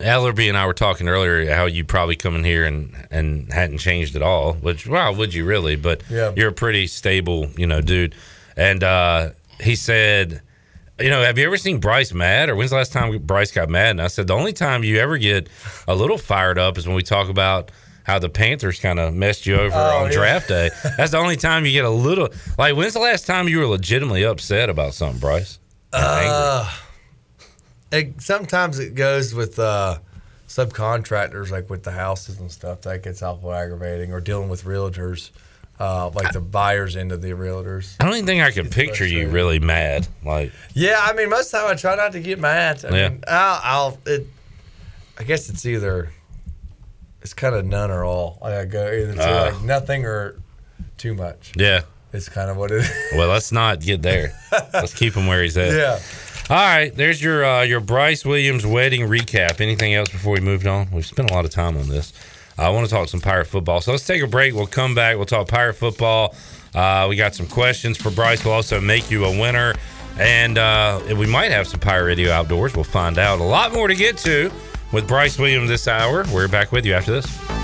I: Ellerby and I were talking earlier how you probably come in here and and hadn't changed at all. Which, wow, would you really? But
P: Yeah.
I: you're a pretty stable, you know, dude. And uh, he said, you know, have you ever seen Bryce mad? Or when's the last time Bryce got mad? And I said, the only time you ever get a little fired up is when we talk about how the Panthers kind of messed you over
P: Oh,
I: on
P: yeah.
I: draft day. That's the only time you get a little like. When's the last time you were legitimately upset about something, Bryce?
P: Uh, it, sometimes it goes with uh, subcontractors, like with the houses and stuff. That gets awful aggravating, or dealing with realtors, uh, like the buyers into the realtors.
I: I don't even think I can picture you really mad. Like,
P: Yeah, I mean, most of the time I try not to get mad. I
I: Yeah.
P: mean, I'll, I'll it. I guess it's either. It's kind of none or all. Like I go either to
I: Ah.
P: like nothing or too much.
I: yeah.
P: It's kind of what it is.
I: Well, let's not get there. let's keep him where he's at.
P: Yeah.
I: All right. There's your uh, your Bryce Williams wedding recap. Anything else before we moved on? We've spent a lot of time on this. I want to talk some pirate football. So let's take a break. We'll come back. We'll talk pirate football. Uh, we got some questions for Bryce. We'll also make you a winner. And uh, we might have some Pirate Radio outdoors. We'll find out. A lot more to get to with Bryce Williams this hour. We're back with you after this.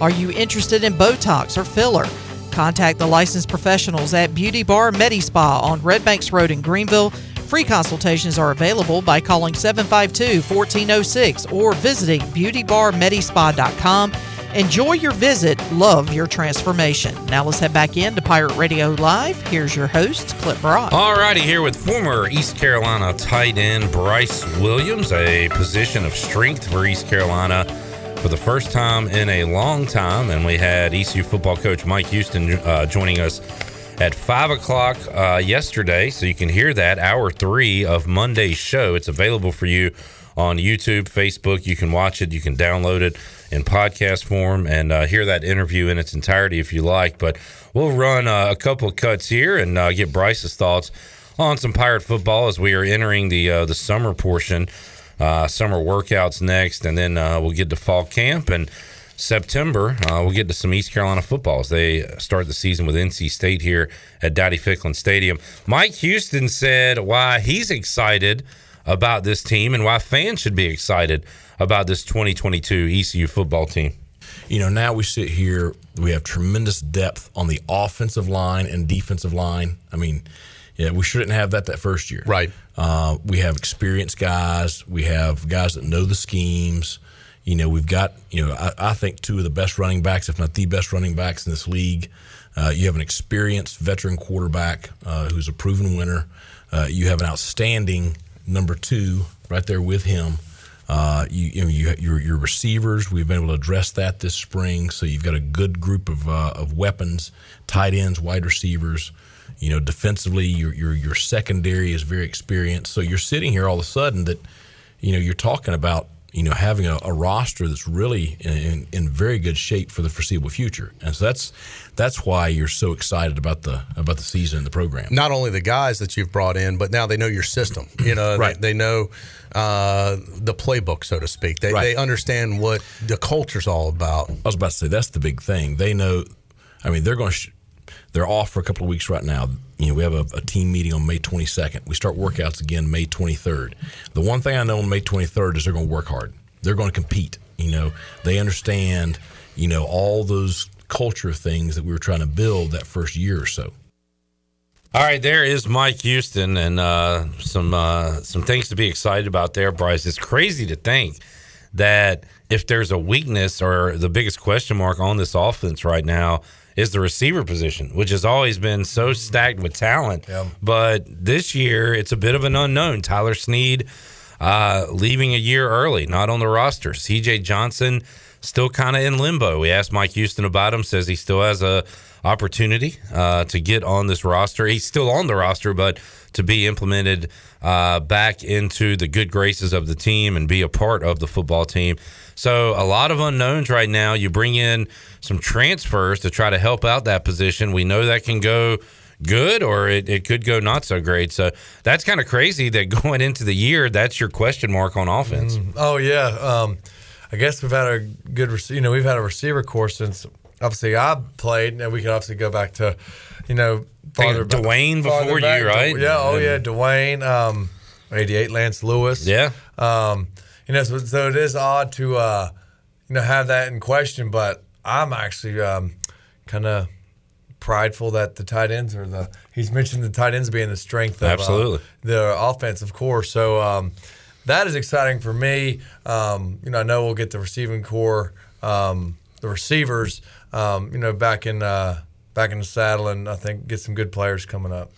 K: Are you interested in Botox or filler? Contact the licensed professionals at Beauty Bar Medi Spa on Red Banks Road in Greenville. Free consultations are available by calling 752 1406 or visiting beautybarmedispa.com. Enjoy your visit. Love your transformation. Now let's head back into Pirate Radio Live. Here's your host, Cliff Brock.
I: All righty, here with former East Carolina tight end Bryce Williams, a position of strength for East Carolina for the first time in a long time. And we had ECU football coach Mike Houston uh, joining us at 5 o'clock uh, yesterday. So you can hear that, hour three of Monday's show. It's available for you on YouTube, Facebook. You can watch it, you can download it in podcast form, and uh, hear that interview in its entirety if you like. But we'll run uh, a couple of cuts here and uh, get Bryce's thoughts on some pirate football as we are entering the uh, the summer portion. Uh, summer workouts next, and then uh, we'll get to fall camp and September, uh, we'll get to some East Carolina footballs. They start the season with NC State here at Dowdy Ficklen Stadium. Mike Houston said why he's excited about this team and why fans should be excited about this 2022 ECU football team.
Q: You know, now we sit here, we have tremendous depth on the offensive line and defensive line. I mean, yeah, we shouldn't have that that first year.
R: Right.
Q: Uh, we have experienced guys. We have guys that know the schemes. You know, we've got, you know, I, I, think two of the best running backs, if not the best running backs in this league. Uh, you have an experienced veteran quarterback uh, who's a proven winner. Uh, you have an outstanding number two right there with him. Uh, you, you know, you, your, your receivers, we've been able to address that this spring. So you've got a good group of, uh, of weapons, tight ends, wide receivers. You know, defensively, your, your, your secondary is very experienced. So you're sitting here all of a sudden that, you know, you're talking about you know, having a, a roster that's really in, in, very good shape for the foreseeable future. And so that's that's why you're so excited about the about the season and the program.
R: Not only the guys that you've brought in, but now they know your system. You know, right. they, they know uh, the playbook, so to speak. They, right. they understand what the culture's all about. I
Q: was about to say that's the big thing. They know. I mean, they're going to. Sh- they're off for a couple of weeks right now. You know, we have a, a, team meeting on May 22nd. We start workouts again May 23rd. The one thing I know on May 23rd is they're going to work hard. They're going to compete. You know, they understand. You know, all those culture things that we were trying to build that first year or so.
I: All right, there is Mike Houston, and uh, some uh, some things to be excited about there, Bryce. It's crazy to think that if there's a weakness or the biggest question mark on this offense right now is the receiver position, which has always been so stacked with talent. Yeah. But this year, it's a bit of an unknown. Tyler Snead uh, leaving a year early, not on the roster. CJ Johnson still kind of in limbo. We asked Mike Houston about him, says he still has a opportunity uh, to get on this roster. He's still on the roster, but to be implemented uh, back into the good graces of the team and be a part of the football team. So a lot of unknowns right now. You bring in some transfers to try to help out that position. We know that can go good or it, it could go not so great. So that's kind of crazy that going into the year, that's your question mark on offense. Mm,
P: oh yeah. Um, I guess we've had a good, you know, we've had a receiver course since obviously I played, and we could obviously go back to, you know,
I: farther Dwayne before back, you, right?
P: Yeah. Oh yeah, Dwayne. Um, 88 Lance Lewis.
I: Yeah.
P: Um, you know, so, so it is odd to uh, you know have that in question, but I'm actually um, kind of prideful that the tight ends are the. He's mentioned the tight ends being the strength of
I: absolutely uh,
P: the offense, of course. So um, that is exciting for me. Um, you know, I know we'll get the receiving core, um, the receivers, um, you know, back in uh, back in the saddle, and I think get some good players coming up.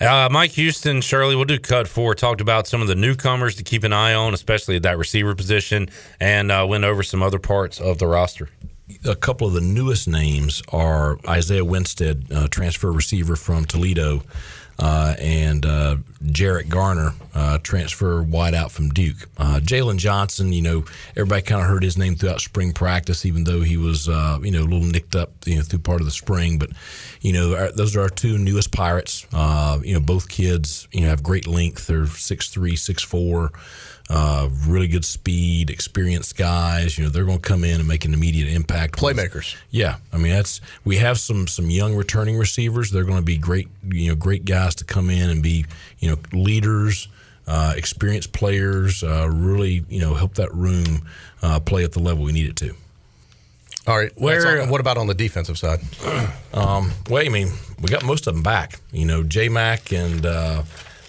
I: Uh, Mike Houston, Shirley, we'll do cut four. Talked about some of the newcomers to keep an eye on, especially at that receiver position, and uh, went over some other parts of the roster.
Q: A couple of the newest names are Isaiah Winstead, uh, transfer receiver from Toledo, and uh, Jarrett Garner, uh, transfer wideout from Duke. Uh, Jalen Johnson, you know, everybody kind of heard his name throughout spring practice, even though he was, uh, you know, a little nicked up, you know, through part of the spring. But, you know, our, those are our two newest Pirates. Uh, you know, both kids, you know, have great length. They're six three, six four uh, really good speed, experienced guys. You know, they're going to come in and make an immediate impact.
R: Playmakers.
Q: Yeah, I mean that's we have some some young returning receivers. They're going to be great, you know, great guys to come in and be you know leaders. Uh, experienced players uh, really, you know, help that room uh, play at the level we need it to.
R: All right. Where? what about on the defensive side?
Q: Um, well, I mean, we got most of them back. You know, J Mac and uh, uh,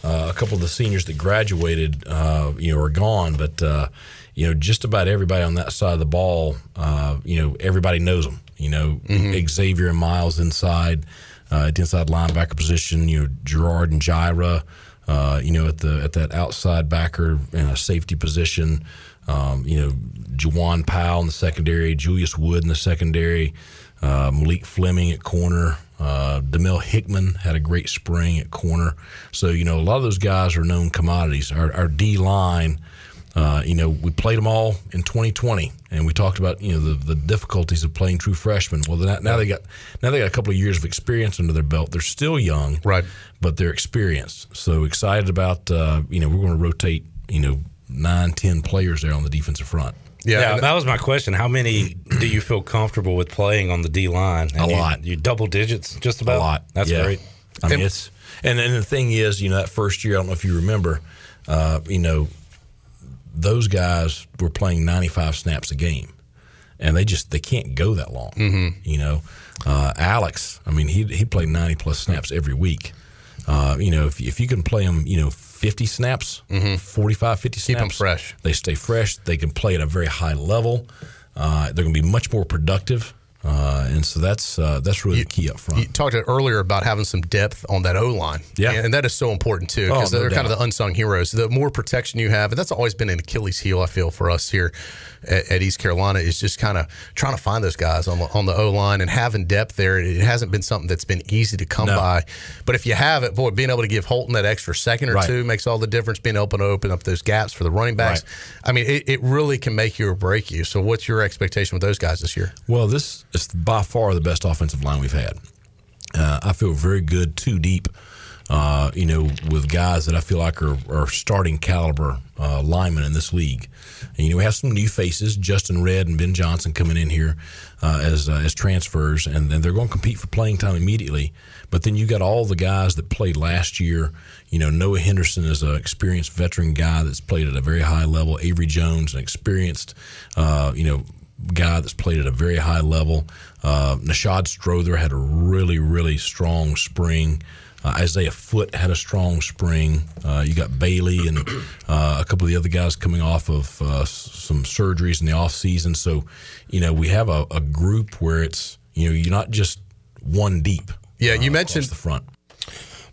Q: a couple of the seniors that graduated, uh, you know, are gone, but uh, you know, just about everybody on that side of the ball, uh, you know, everybody knows them. You know, mm-hmm. Xavier and Miles inside, uh, at the inside linebacker position. You know, Gerard and Jira. Uh, you know, at the at that outside backer in a safety position. Um, you know, Juwan Powell in the secondary, Julius Wood in the secondary, Malik Fleming at corner. Uh, Demel Hickman had a great spring at corner. So, you know, a lot of those guys are known commodities. Our, our D line, Uh, you know, we played them all in 2020, and we talked about you know the, the difficulties of playing true freshmen. Well, now, now they got now they got a couple of years of experience under their belt. They're still young,
R: right?
Q: But they're experienced. So excited about uh, you know we're going to rotate you know nine, ten players there on the defensive front.
I: Yeah, yeah that was my question. How many do you feel comfortable with playing on the D line?
Q: A lot.
I: You double digits, just about.
Q: A lot.
I: That's
Q: yeah.
I: great.
Q: I mean, it's and and the thing is, you know, that first year, I don't know if you remember, uh, you know, those guys were playing 95 snaps a game, and they just they can't go that long.
R: Mm-hmm.
Q: You know, uh, Alex, I mean, he he played 90 plus snaps every week. Uh, you know, if if you can play them, you know, 50 snaps,
R: mm-hmm.
Q: 45, 50 snaps,
R: keep them fresh.
Q: They stay fresh. They can play at a very high level. Uh, they're going to be much more productive. Uh, and so that's uh, that's really
R: you,
Q: the key up front.
R: You talked earlier about having some depth on that O line,
Q: yeah,
R: and that is so important too because
Q: oh, no
R: they're
Q: doubt.
R: kind of the unsung heroes. The more protection you have, and that's always been an Achilles heel I feel for us here at, at East Carolina is just kind of trying to find those guys on the on the O line and having depth there. It hasn't been something that's been easy to come
Q: No.
R: by, but if you have it, boy, being able to give Holton that extra second or
Q: Right.
R: two makes all the difference. Being able to open up those gaps for the running backs,
Q: Right.
R: I mean, it, it really can make you or break you. So, what's your expectation with those guys this year?
Q: Well, this is by far the best offensive line we've had. Uh, I feel very good, too deep. Uh, you know, with guys that I feel like are, are starting caliber uh, linemen in this league. And, you know, we have some new faces, Justin Red and Ben Johnson coming in here uh, as uh, as transfers, and, and they're going to compete for playing time immediately. But then you got all the guys that played last year. You know, Noah Henderson is an experienced veteran guy that's played at a very high level. Avery Jones, an experienced, uh, you know, guy that's played at a very high level. Uh, Nishad Strother had a really, really strong spring. Uh, Isaiah Foot had a strong spring. Uh, you got Bailey and uh, a couple of the other guys coming off of uh, some surgeries in the off season. So, you know, we have a, a group where it's you know you're not just one deep.
R: Yeah, you mentioned
Q: the front.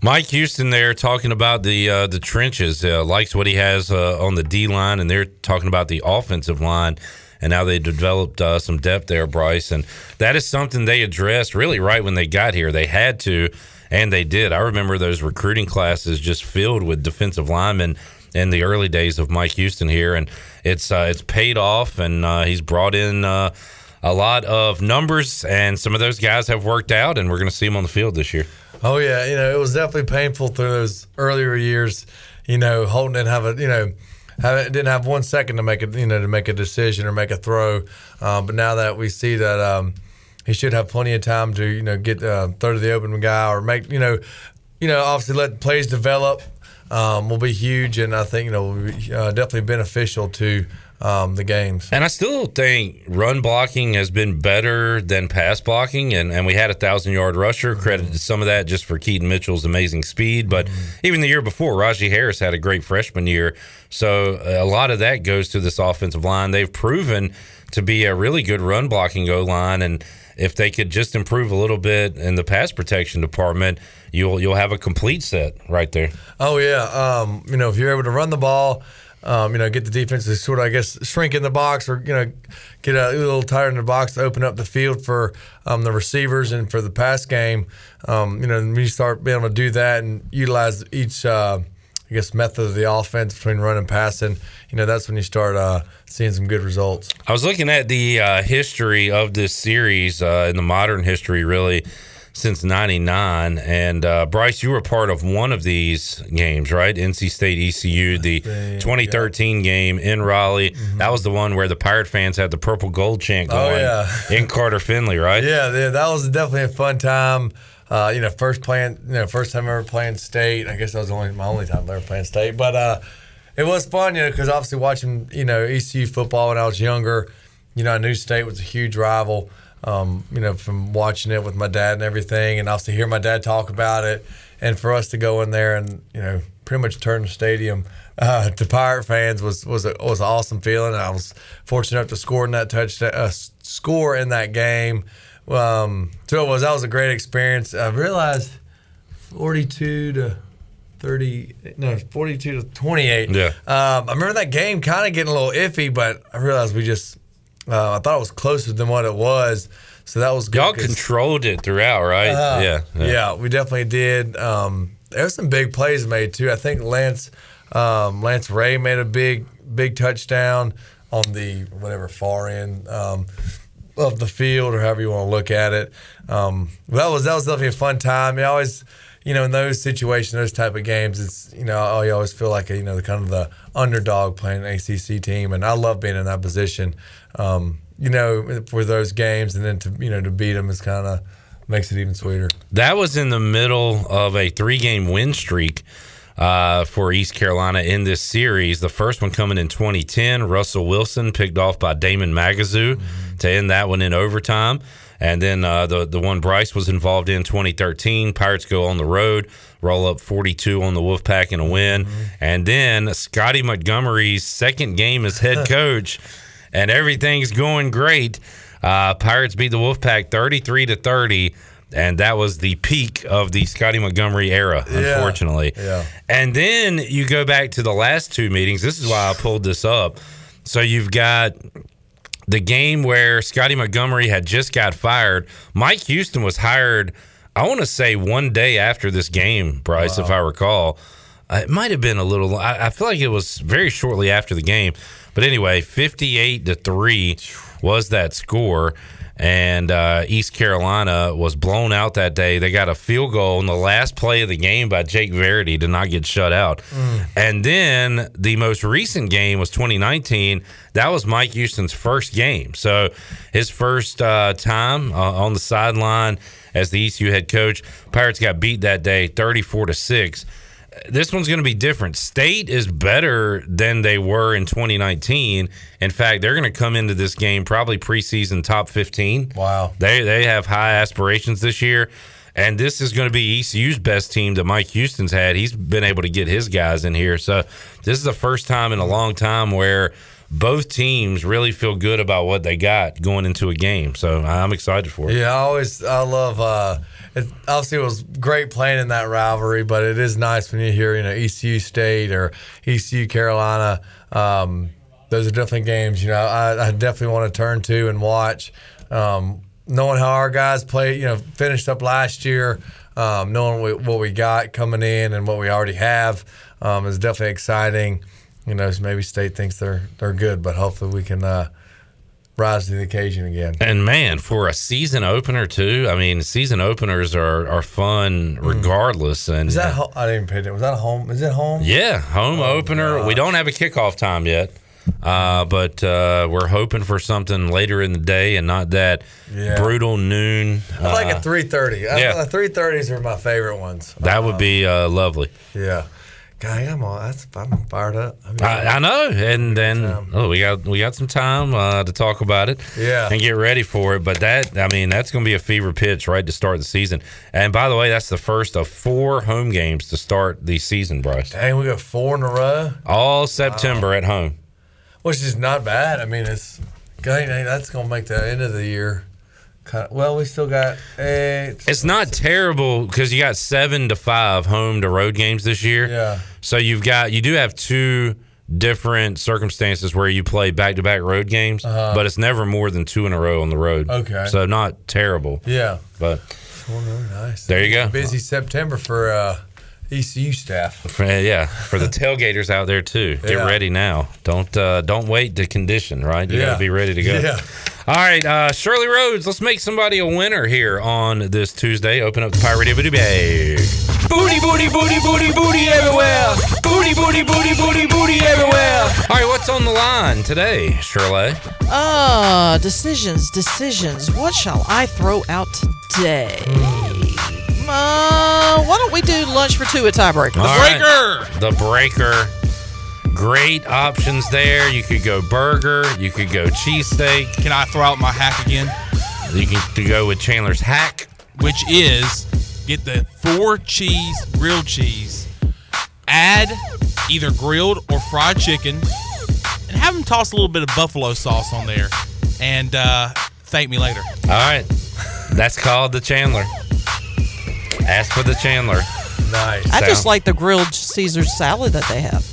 I: Mike Houston there talking about the uh, the trenches. Uh, likes what he has uh, on the D line, and they're talking about the offensive line and how they developed uh, some depth there, Bryce. And that is something they addressed really right when they got here. They had to, and they did. I remember those recruiting classes just filled with defensive linemen in the early days of Mike Houston here, and it's uh, it's paid off, and uh, he's brought in. Uh, a lot of numbers, and some of those guys have worked out, and we're going to see them on the field this year.
P: Oh yeah, you know it was definitely painful through those earlier years. You know, Holton didn't have a you know have, didn't have one second to make it you know to make a decision or make a throw. Um, but now that we see that um, he should have plenty of time to you know get uh, throw to the open guy or make you know you know obviously let plays develop um, will be huge, and I think you know will be, uh, definitely beneficial to um, the games.
I: And I still think run blocking has been better than pass blocking. And, and we had a thousand yard rusher. Credited some of that just for Keaton Mitchell's amazing speed. But even the year before, Rahjai Harris had a great freshman year. So a lot of that goes to this offensive line. They've proven to be a really good run blocking O line. And if they could just improve a little bit in the pass protection department, you'll you'll have a complete set right there.
P: Oh yeah, um, you know if you're able to run the ball, um, you know get the defense to sort of I guess shrink in the box or you know get a little tighter in the box to open up the field for um, the receivers and for the pass game. Um, you know you start being able to do that and utilize each. Uh, I guess method of the offense between run and passing, you know, that's when you start uh, seeing some good results.
I: I was looking at the uh, history of this series uh, in the modern history, really since '99. And uh, Bryce, you were part of one of these games, right? NC State ECU, the 2013 game in Raleigh. That was the one where the Pirate fans had the purple gold chant
P: Mm-hmm. Oh,
I: going
P: yeah.
I: in Carter Finley, right?
P: Yeah, that was definitely a fun time. Uh, you know, first playing, you know, first time ever playing state. I guess that was only my only time ever playing state, but uh, it was fun, you know, because obviously watching, you know, ECU football when I was younger, you know, I knew state was a huge rival. Um, you know, from watching it with my dad and everything, and obviously hear my dad talk about it, and for us to go in there and you know pretty much turn the stadium uh, to Pirate fans was was a, was an awesome feeling. I was fortunate enough to score in that touchdown, uh, score in that game. Um, so it was that was a great experience. I realized forty two to thirty, no, forty two to twenty eight.
I: Yeah.
P: Um, I remember that game kind of getting a little iffy, but I realized we just uh, I thought it was closer than what it was. So that was good.
I: Y'all controlled it throughout, right?
P: uh,
I: yeah,
P: yeah, we definitely did. Um, there was some big plays made too. I think Lance um, Lance Ray made a big big touchdown on the whatever far end um, of the field or however you want to look at it. Um, that was that was definitely a fun time. You always, you know, in those situations, those type of games, it's you know, you always feel like a, you know, the kind of the underdog playing an ACC team, and I love being in that position. Um, you know, for those games, and then to you know to beat them is kind of makes it even sweeter.
I: That was in the middle of a three game win streak uh, for East Carolina in this series. The first one coming in 2010, Russell Wilson picked off by Damon Magazu mm-hmm. To end that one in overtime. And then uh, the the one Bryce was involved in 2013, Pirates go on the road, roll up 42 on the Wolfpack in a win, mm-hmm. and then Scotty Montgomery's second game as head coach, and everything's going great. Uh, Pirates beat the Wolfpack 33 to 30 and that was the peak of the Scotty Montgomery era, unfortunately.
P: Yeah. yeah.
I: And then you go back to the last two meetings. This is why I pulled this up. So you've got the game where Scotty Montgomery had just got fired. Mike Houston was hired, I want to say one day after this game, Bryce, wow. if I recall. Uh, it might have been a little, I, I feel like it was very shortly after the game. But anyway, 58 to 3 was that score and uh, East Carolina was blown out that day. They got a field goal in the last play of the game by Jake Verity to not get shut out. Mm. And then the most recent game was 2019. That was Mike Houston's first game. So his first uh, time uh, on the sideline as the ECU head coach. Pirates got beat that day 34 to 6 this one's going to be different. State is better than they were in 2019. In fact, they're going to come into this game probably preseason top 15.
P: Wow.
I: They they have high aspirations this year. And this is going to be ECU's best team that Mike Houston's had. He's been able to get his guys in here. So this is the first time in a long time where both teams really feel good about what they got going into a game. So I'm excited for it.
P: Yeah, I always I love uh it, obviously it was great playing in that rivalry, but it is nice when you hear you know ECU State or ECU Carolina. Um, those are definitely games you know I, I definitely want to turn to and watch. Um, knowing how our guys played, you know, finished up last year, um, knowing what we got coming in and what we already have um, is definitely exciting. You know, maybe State thinks they're they're good, but hopefully we can. Uh, rise to the occasion again.
I: And man, for a season opener too, I mean, season openers are are fun mm. regardless. And
P: is that I didn't even pay it. Was that a home? Is it home?
I: Yeah, home oh, opener. Gosh. We don't have a kickoff time yet. Uh, but uh, we're hoping for something later in the day and not that yeah. brutal noon.
P: I like
I: uh,
P: a three thirty. Yeah, three thirties are my favorite ones.
I: That would be uh, lovely.
P: Yeah. God, I'm all that's I'm fired up.
I: I, I, I know, and then oh, we got we got some time uh, to talk about it,
P: yeah,
I: and get ready for it. But that, I mean, that's going to be a fever pitch right to start the season. And by the way, that's the first of four home games to start the season, Bryce.
P: Dang, we got four in a row,
I: all September wow. at home,
P: which is not bad. I mean, it's dang, that's going to make the end of the year Kind of, well, we still got eight.
I: It's not terrible because you got seven to five home to road games this year.
P: Yeah.
I: So you've got you do have two different circumstances where you play back to back road games, uh-huh. but it's never more than two in a row on the road.
P: Okay.
I: So not terrible.
P: Yeah.
I: But
P: well, really nice.
I: There you go.
P: Busy September for uh, ECU staff.
I: Yeah, for the tailgaters out there too. Get yeah. ready now. Don't uh, don't wait to condition. Right, you yeah. got to be ready to go.
P: Yeah.
I: All right, uh, Shirley Rhodes, let's make somebody a winner here on this Tuesday. Open up the Pirate Radio Booty Bag.
S: Booty, booty, booty, booty, booty everywhere. Booty, booty, booty, booty, booty everywhere.
I: All right, what's on the line today, Shirley?
K: Uh, decisions, decisions. What shall I throw out today? Uh, why don't we do lunch for two at tiebreaker?
I: The All breaker. Right. The breaker. Great options there. You could go burger. You could go cheesesteak.
L: Can I throw out my hack again?
I: You can go with Chandler's hack,
L: which is get the four cheese grilled cheese, add either grilled or fried chicken, and have them toss a little bit of buffalo sauce on there, and uh, thank me later.
I: All right, that's called the Chandler. Ask for the Chandler.
P: Nice.
K: I just like the grilled Caesar salad that they have.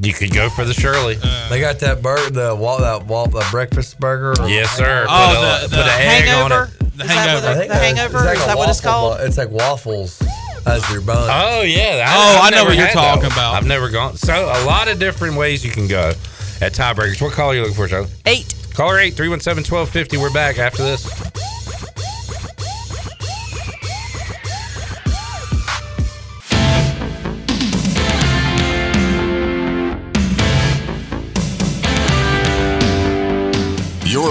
I: You could go for the Shirley.
P: Uh, they got that burger, the wall, that wall, the breakfast burger.
I: Yes, sir.
L: Oh, put, the, a, the
I: put an egg
K: hangover?
I: on it.
K: The hangover. The hangover. Is that what it's called?
P: It's like waffles. I as your bun.
I: Oh yeah.
L: Oh, I know
I: never
L: what you're
I: had
L: talking
I: that
L: about.
I: I've never gone. So a lot of different ways you can go at tiebreakers. What call are you looking for, Joe?
K: Eight.
I: Caller eight three one seven twelve fifty. We're back after this.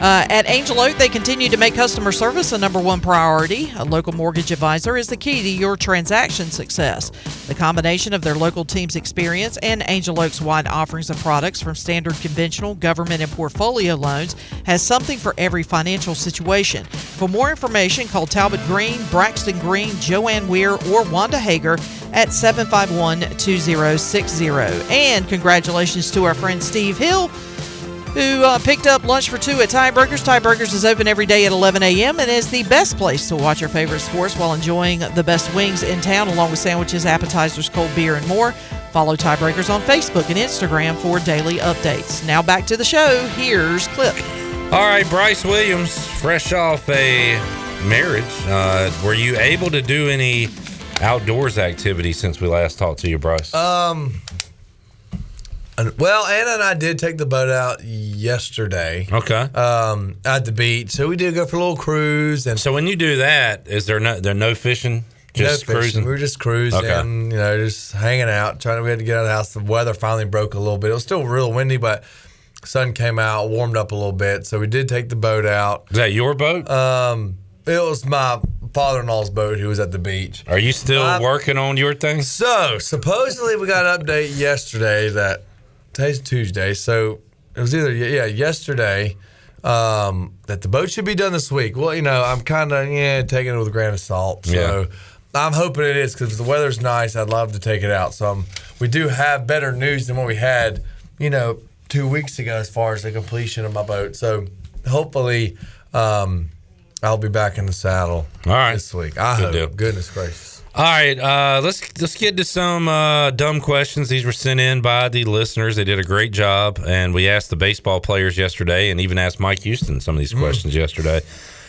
K: Uh, at Angel Oak, they continue to make customer service a number one priority. A local mortgage advisor is the key to your transaction success. The combination of their local team's experience and Angel Oak's wide offerings of products from standard conventional, government, and portfolio loans has something for every financial situation. For more information, call Talbot Green, Braxton Green, Joanne Weir, or Wanda Hager at 751 2060. And congratulations to our friend Steve Hill who uh, picked up lunch for two at Tie Breakers. Tie Breakers is open every day at 11 a.m. and is the best place to watch your favorite sports while enjoying the best wings in town, along with sandwiches, appetizers, cold beer, and more. Follow Tie Breakers on Facebook and Instagram for daily updates. Now back to the show. Here's Clip.
I: All right, Bryce Williams, fresh off a marriage. Uh, were you able to do any outdoors activity since we last talked to you, Bryce?
P: Um. Well, Anna and I did take the boat out yesterday.
I: Okay.
P: Um, at the beach, so we did go for a little cruise. And
I: so when you do that, is there no there no fishing? Just
P: no fishing.
I: cruising.
P: We were just cruising,
I: Okay.
P: you know, just hanging out. Trying to, we had to get out of the house. The weather finally broke a little bit. It was still real windy, but sun came out, warmed up a little bit. So we did take the boat out.
I: Is that your boat?
P: Um, it was my father-in-law's boat who was at the beach.
I: Are you still
P: I'm-
I: working on your thing?
P: So supposedly we got an update yesterday that today's Tuesday, so it was either yeah yesterday um, that the boat should be done this week. Well, you know I'm kind of yeah taking it with a grain of salt. So
I: Yeah.
P: I'm hoping it is because the weather's nice. I'd love to take it out. So um, we do have better news than what we had, you know, two weeks ago as far as the completion of my boat. So hopefully. Um, I'll be back in the saddle
I: All right.
P: this week. I
I: Good
P: hope.
I: deal.
P: Goodness gracious.
I: All right, uh, let's let's get to some uh, dumb questions. These were sent in by the listeners. They did a great job, and we asked the baseball players yesterday, and even asked Mike Houston some of these
P: Mm.
I: questions yesterday.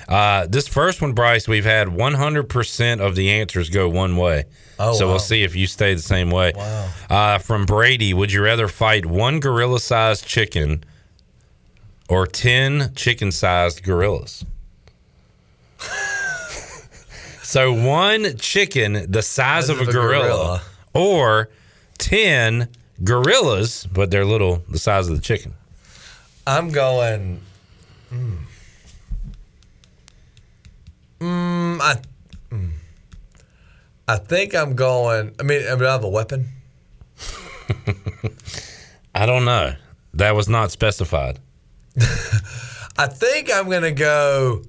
I: Uh, this first one, Bryce, we've had 100% of the answers go one way.
P: Oh,
I: so
P: wow.
I: we'll see if you stay the same way.
P: Wow.
I: Uh, from Brady, would you rather fight one gorilla-sized chicken or 10 chicken-sized gorillas? So one chicken the size of a,
P: of a
I: gorilla,
P: gorilla.
I: or ten gorillas, but they're little, the size of the chicken.
P: I'm going. Mm, Mm, I. mm. I think I'm going. I mean, I mean, I have a weapon.
I: I don't know. That was not specified.
P: I think I'm gonna go.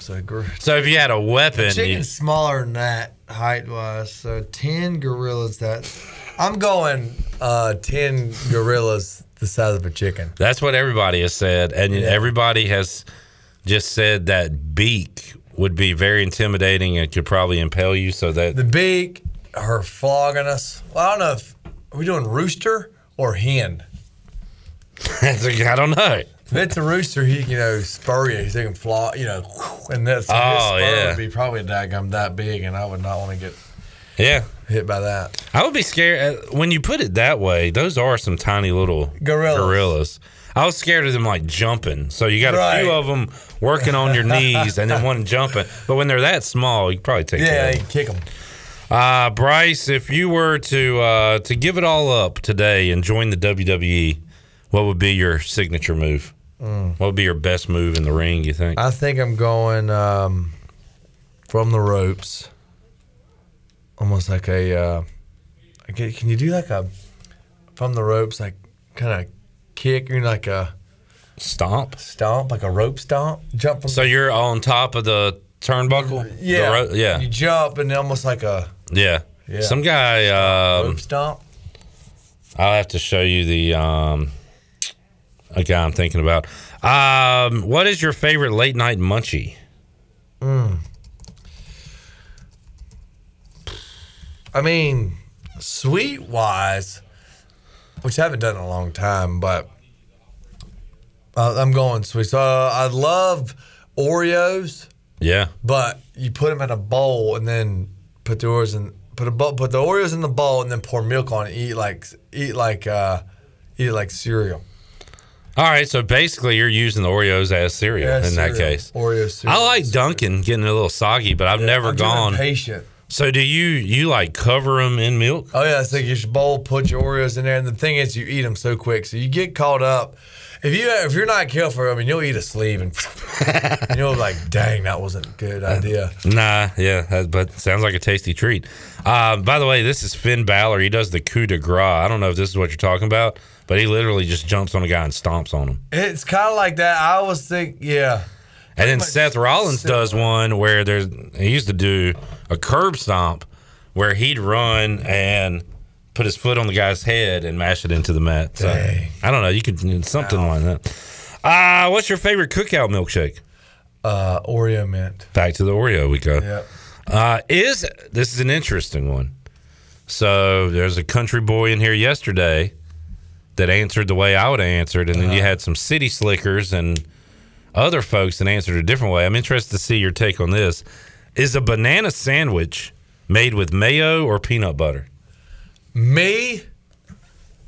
P: So, gor-
I: So if you had a weapon, you,
P: chicken's smaller than that height wise. So ten gorillas. That I'm going. Uh, ten gorillas the size of a chicken.
I: that's what everybody has said, and everybody has just said that beak would be very intimidating and could probably impale you. So that
P: The beak, her flogging us. Well, I don't know if are we doing rooster or hen.
I: I don't know.
P: If it's a rooster, he you know spur you. He can fly, you know, and that's
I: Oh,
P: his spur
I: yeah.
P: would be probably a daggum that big, and I would not want to get
I: Yeah,
P: hit by that.
I: I would be scared uh, when you put it that way. Those are some tiny little
P: Gorillas.
I: gorillas. I was scared of them like jumping. So you got a few of them working on your knees and then one jumping. But when they're that small, you can probably take care
P: Yeah,
I: of
P: you
I: them.
P: kick them.
I: Uh, Bryce, if you were to uh, to give it all up today and join the WWE, what would be your signature move?
P: Mm.
I: What would be your best move in the ring? You think?
P: I think I'm going um, from the ropes, almost like a. Uh, can you do like a from the ropes, like kind of kick, or like a
I: stomp,
P: stomp, like a rope stomp, jump from.
I: So you're on top of the turnbuckle. The
P: yeah,
I: ro- yeah,
P: You jump and almost like a
I: yeah.
P: Yeah.
I: Some guy. Um,
P: rope stomp.
I: I'll have to show you the um, a guy I'm thinking about. Um, what is your favorite late night munchie?
P: Mm. I mean, sweet wise, which I haven't done in a long time, but uh, I'm going sweet. So I love Oreos,
I: Yeah.
P: but you put them in a bowl and then put the Oreos in put a bowl, put the Oreos in the bowl and then pour milk on it. Eat like eat like uh, eat like cereal.
I: All right, so basically you're using the Oreos as cereal
P: Yeah,
I: in that case.
P: Oreo cereal.
I: I like Dunkin' getting a little soggy, but I've never
P: I'm
I: gone.
P: patient.
I: So do you you like cover them in milk?
P: Oh yeah, it's like your bowl, put your Oreos in there, and the thing is, you eat them so quick, so you get caught up. If you if you're not careful, I mean, you'll eat a sleeve and, and you'll be like, dang, that wasn't a good idea.
I: Nah, yeah, but sounds like a tasty treat. Uh, by the way, this is Finn Balor. He does the coup de grace. I don't know if this is what you're talking about, but he literally just jumps on a guy and stomps on him.
P: It's kind of like that. I always think, yeah,
I: And then Seth Rollins does one where there's he used to do a curb stomp where he'd run and put his foot on the guy's head and mash it into the mat. So I don't know. You could something like that. Uh, what's your favorite cookout milkshake?
P: uh, Oreo mint.
I: Back to the Oreo we go.
P: Yep.
I: Uh, is this is an interesting one? So there's a country boy in here yesterday that answered the way I would have answered, and then you uh-huh. had some city slickers and other folks that answered a different way. I'm interested to see your take on this. Is a banana sandwich made with mayo or peanut butter?
P: Me,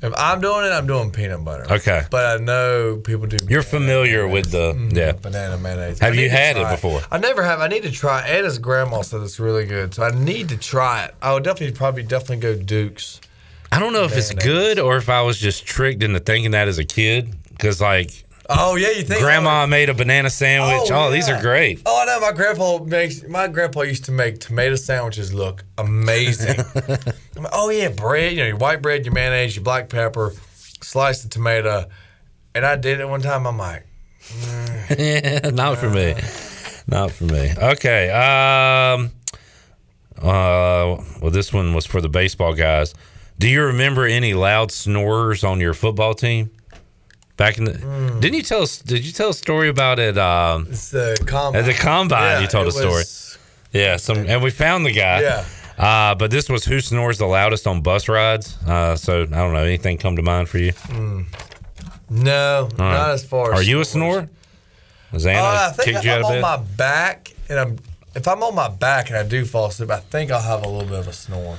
P: if I'm doing it, I'm doing peanut butter.
I: Okay.
P: But I know people do.
I: You're familiar with the mm-hmm. yeah.
P: banana mayonnaise.
I: Have
P: I
I: you had it before?
P: I never have. I need to try. it. Anna's grandma said it's really good, so I need to try it. I would definitely probably definitely go Duke's.
I: I don't know if it's good or if I was just tricked into thinking that as a kid. Because like,
P: Oh yeah, you think
I: grandma made a banana sandwich. Oh, these
P: yeah.
I: are great.
P: Oh no, my grandpa makes my grandpa used to make tomato sandwiches look amazing. Oh yeah, bread, you know, your white bread, your mayonnaise, your black pepper, slice the tomato, and I did it one time. I'm like,
I: yeah, not for me. Not for me. Okay. Um. Uh. Well, this one was for the baseball guys. Do you remember any loud snorers on your football team? Back in the, didn't you tell us? Did you tell a story about it? Um,
P: it's the combine.
I: at the combine,
P: Yeah,
I: you told a story.
P: was-
I: Yeah, some, and we found the guy.
P: Yeah.
I: Uh, but this was who snores the loudest on bus rides. Uh, so I don't know. Anything come to mind for you?
P: Mm. No,
I: right.
P: not as far as.
I: Are you a snorer? Xana
P: Uh, I think
I: you out
P: I'm
I: of
P: on
I: bed.
P: my back and I'm if I'm on my back and I do fall asleep, I think I'll have a little bit of a snore.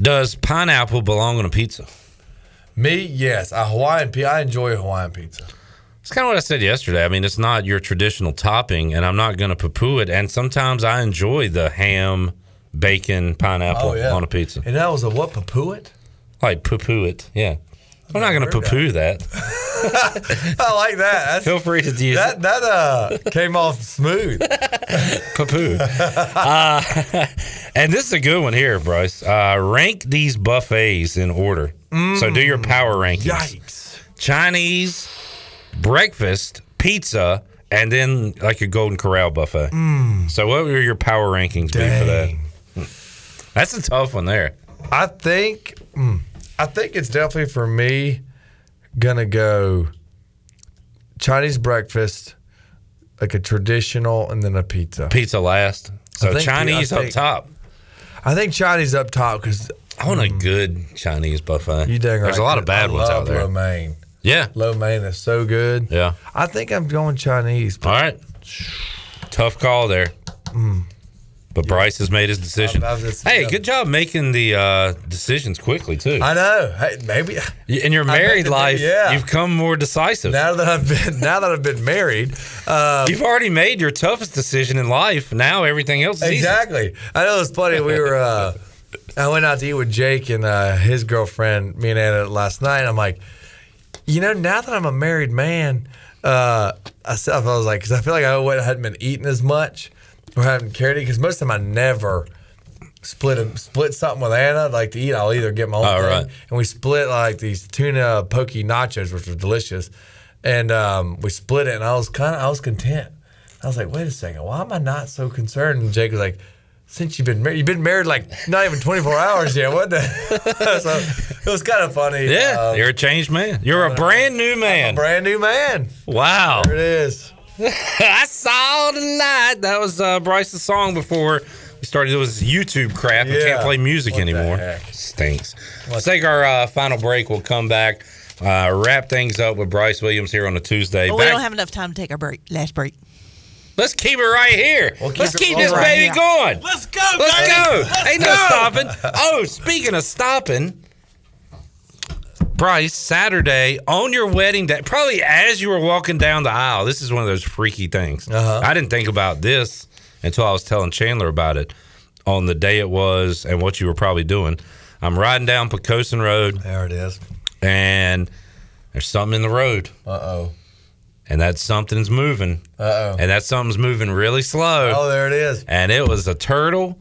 I: Does pineapple belong on a pizza?
P: Me, yes, a Hawaiian pizza. I enjoy Hawaiian pizza.
I: It's kind of what I said yesterday. I mean, it's not your traditional topping, and I'm not going to poo-poo it. And sometimes I enjoy the ham, bacon, pineapple
P: Oh, yeah.
I: on a pizza.
P: And that was a what Papuit?
I: Like poo-poo it, yeah. I'm not going to poo-poo that.
P: I like that. That's,
I: Feel free to use
P: that. That uh came off smooth.
I: poo-poo. uh, and this is a good one here, Bryce. Uh, rank these buffets in order. so do your power rankings.
P: Yikes.
I: Chinese, breakfast, pizza, and then like a Golden Corral buffet.
P: Mm.
I: So what would your power rankings be for that? Hmm. That's a tough one there.
P: I think mm, I think it's definitely for me gonna go Chinese breakfast, like a traditional, and then a pizza.
I: Pizza last. So
P: think-
I: Chinese
P: I
I: up top.
P: I think Chinese up top because
I: I want a good Chinese buffet.
P: you dang right.
I: There's a lot of bad
P: I
I: ones out there.
P: Lo mein.
I: Yeah.
P: Lo mein is so good.
I: Yeah.
P: I think I'm going Chinese.
I: All right. Tough call there.
P: Mm.
I: But Bryce has made his decision. Hey, good job making the uh, decisions quickly too.
P: I know. Hey, maybe
I: In your married life,
P: yeah.
I: you've come more decisive.
P: now that I've been now that I've been married, um,
I: You've already made your toughest decision in life. Now everything else is easy.
P: Exactly. I know it's funny. We were. Uh, I went out to eat with Jake and uh, his girlfriend, me and Anna, last night. I'm like, you know, now that I'm a married man, uh, I, I was like, because I feel like I hadn't been eating as much or hadn't cared because most of the time I never split a, split something with Anna I'd like to eat. I'll either get my own
I: Oh,
P: thing,
I: right.
P: and we split like these tuna pokey nachos, which were delicious, and um, we split it, and I was kind of I was content. I was like, wait a second, why am I not so concerned? And Jake was like, since you've been married, you've been married like not even 24 hours yet. What the? so it was kind of funny.
I: Yeah,
P: Um,
I: you're a changed man. You're a brand new man.
P: brand new man.
I: Wow.
P: There it is.
I: I saw tonight. That was uh, Bryce's song before we started. It was YouTube crap. We can't play music
P: What
I: anymore.
P: heck?
I: Stinks. Let's take our uh, final break. We'll come back, uh, wrap things up with Bryce Williams here on a Tuesday.
K: But we don't have enough time to take our break. Last break.
I: Let's keep it right here.
K: keep
I: Let's
K: it
I: keep
K: right
I: this
K: here.
I: baby going.
L: Let's go,
I: Let's
L: baby.
I: go.
L: Let's
I: Ain't no stopping. Oh, speaking of stopping, Bryce, Saturday on your wedding day, probably as you were walking down the aisle. This is one of those freaky things.
P: Uh-huh.
I: I didn't think about this until I was telling Chandler about it on the day it was and what you were probably doing. I'm riding down Pocosin Road.
P: There it is.
I: And there's something in the road.
P: Uh oh.
I: And that something's moving.
P: Uh oh.
I: And that something's moving really slow.
P: Oh, there it is.
I: And it was a turtle.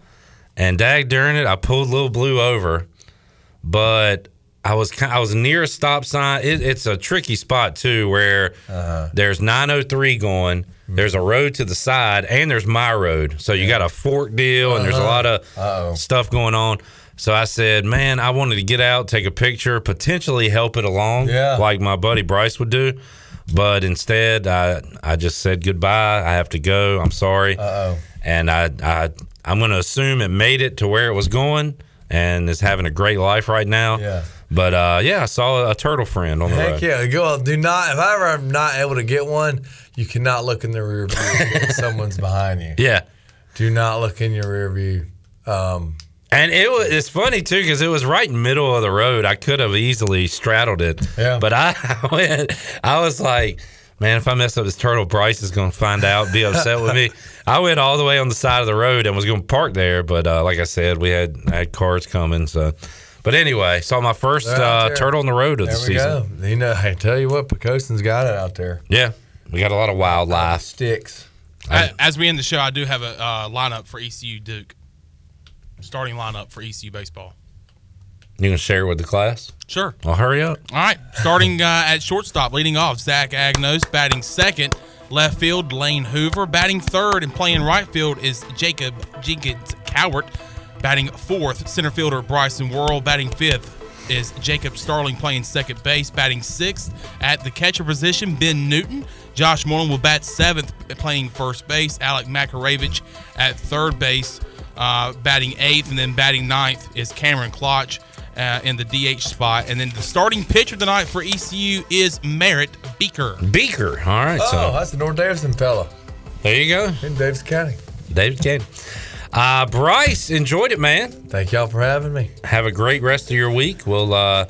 I: And dag during it, I pulled little blue over, but I was I was near a stop sign. It, it's a tricky spot too, where
P: Uh-huh.
I: there's 903 going. There's a road to the side, and there's my road. So you got a fork deal, and there's a
P: Uh-huh.
I: lot of
P: Uh-oh.
I: stuff going on. So I said, man, I wanted to get out, take a picture, potentially help it along,
P: Yeah.
I: like my buddy Bryce would do. But instead, I I just said goodbye. I have to go. I'm sorry.
P: Uh-oh.
I: And I I I'm going to assume it made it to where it was going and is having a great life right now.
P: Yeah.
I: But uh, yeah, I saw a turtle friend on the
P: Heck
I: road.
P: yeah. Go do not if I ever am not able to get one, you cannot look in the rear view if someone's behind you.
I: Yeah.
P: Do not look in your rear view. Um
I: And it was it's funny too because it was right in the middle of the road. I could have easily straddled it.
P: Yeah.
I: But I went. I was like, man, if I mess up this turtle, Bryce is going to find out, be upset with me. I went all the way on the side of the road and was going to park there, but uh, like I said, we had had cars coming. So, but anyway, saw my 1st uh, turtle on the road of
P: there
I: the
P: we
I: season.
P: go. You know, I tell you what, Pocosin's got it out there.
I: Yeah, we got a lot of wildlife.
P: Sticks.
L: A- As we end the show, I do have a uh, lineup for ECU Duke. Starting lineup for ECU baseball.
I: You gonna share it with the class?
L: Sure.
I: Well, hurry up.
L: All right. Starting uh, at shortstop, leading off, Zach Agnos. Batting second, left field, Lane Hoover. Batting third and playing right field is Jacob Jenkins Cowart. Batting fourth, center fielder Bryson Worrell. Batting fifth is Jacob Starling playing second base. Batting sixth at the catcher position, Ben Newton. Josh Moreland will bat seventh, playing first base. Alec Makarewicz at third base, uh, batting eighth, and then batting ninth is Cameron Klotch uh, in the DH spot. And then the starting pitcher tonight for ECU is Merritt Beaker.
I: Beaker. All right.
P: Oh,
I: so
P: that's the North Davidson fella.
I: there you go.
P: In Davis County.
I: David Kane. Uh, Bryce, enjoyed it, man.
P: Thank y'all for having me.
I: Have a great rest of your week. Well, uh,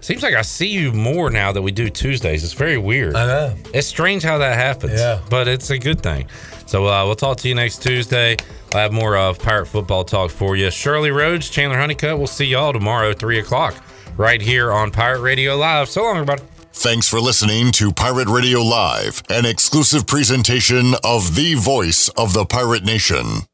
I: seems like I see you more now that we do Tuesdays. It's very weird.
P: I know.
I: It's strange how that happens.
P: Yeah.
I: But it's a good thing. So uh, we'll talk to you next Tuesday. I'll have more of Pirate Football talk for you. Shirley Rhodes, Chandler Honeycutt. We'll see y'all tomorrow, 3 o'clock, right here on Pirate Radio Live. So long, everybody.
B: Thanks for listening to Pirate Radio Live, an exclusive presentation of the voice of the pirate nation.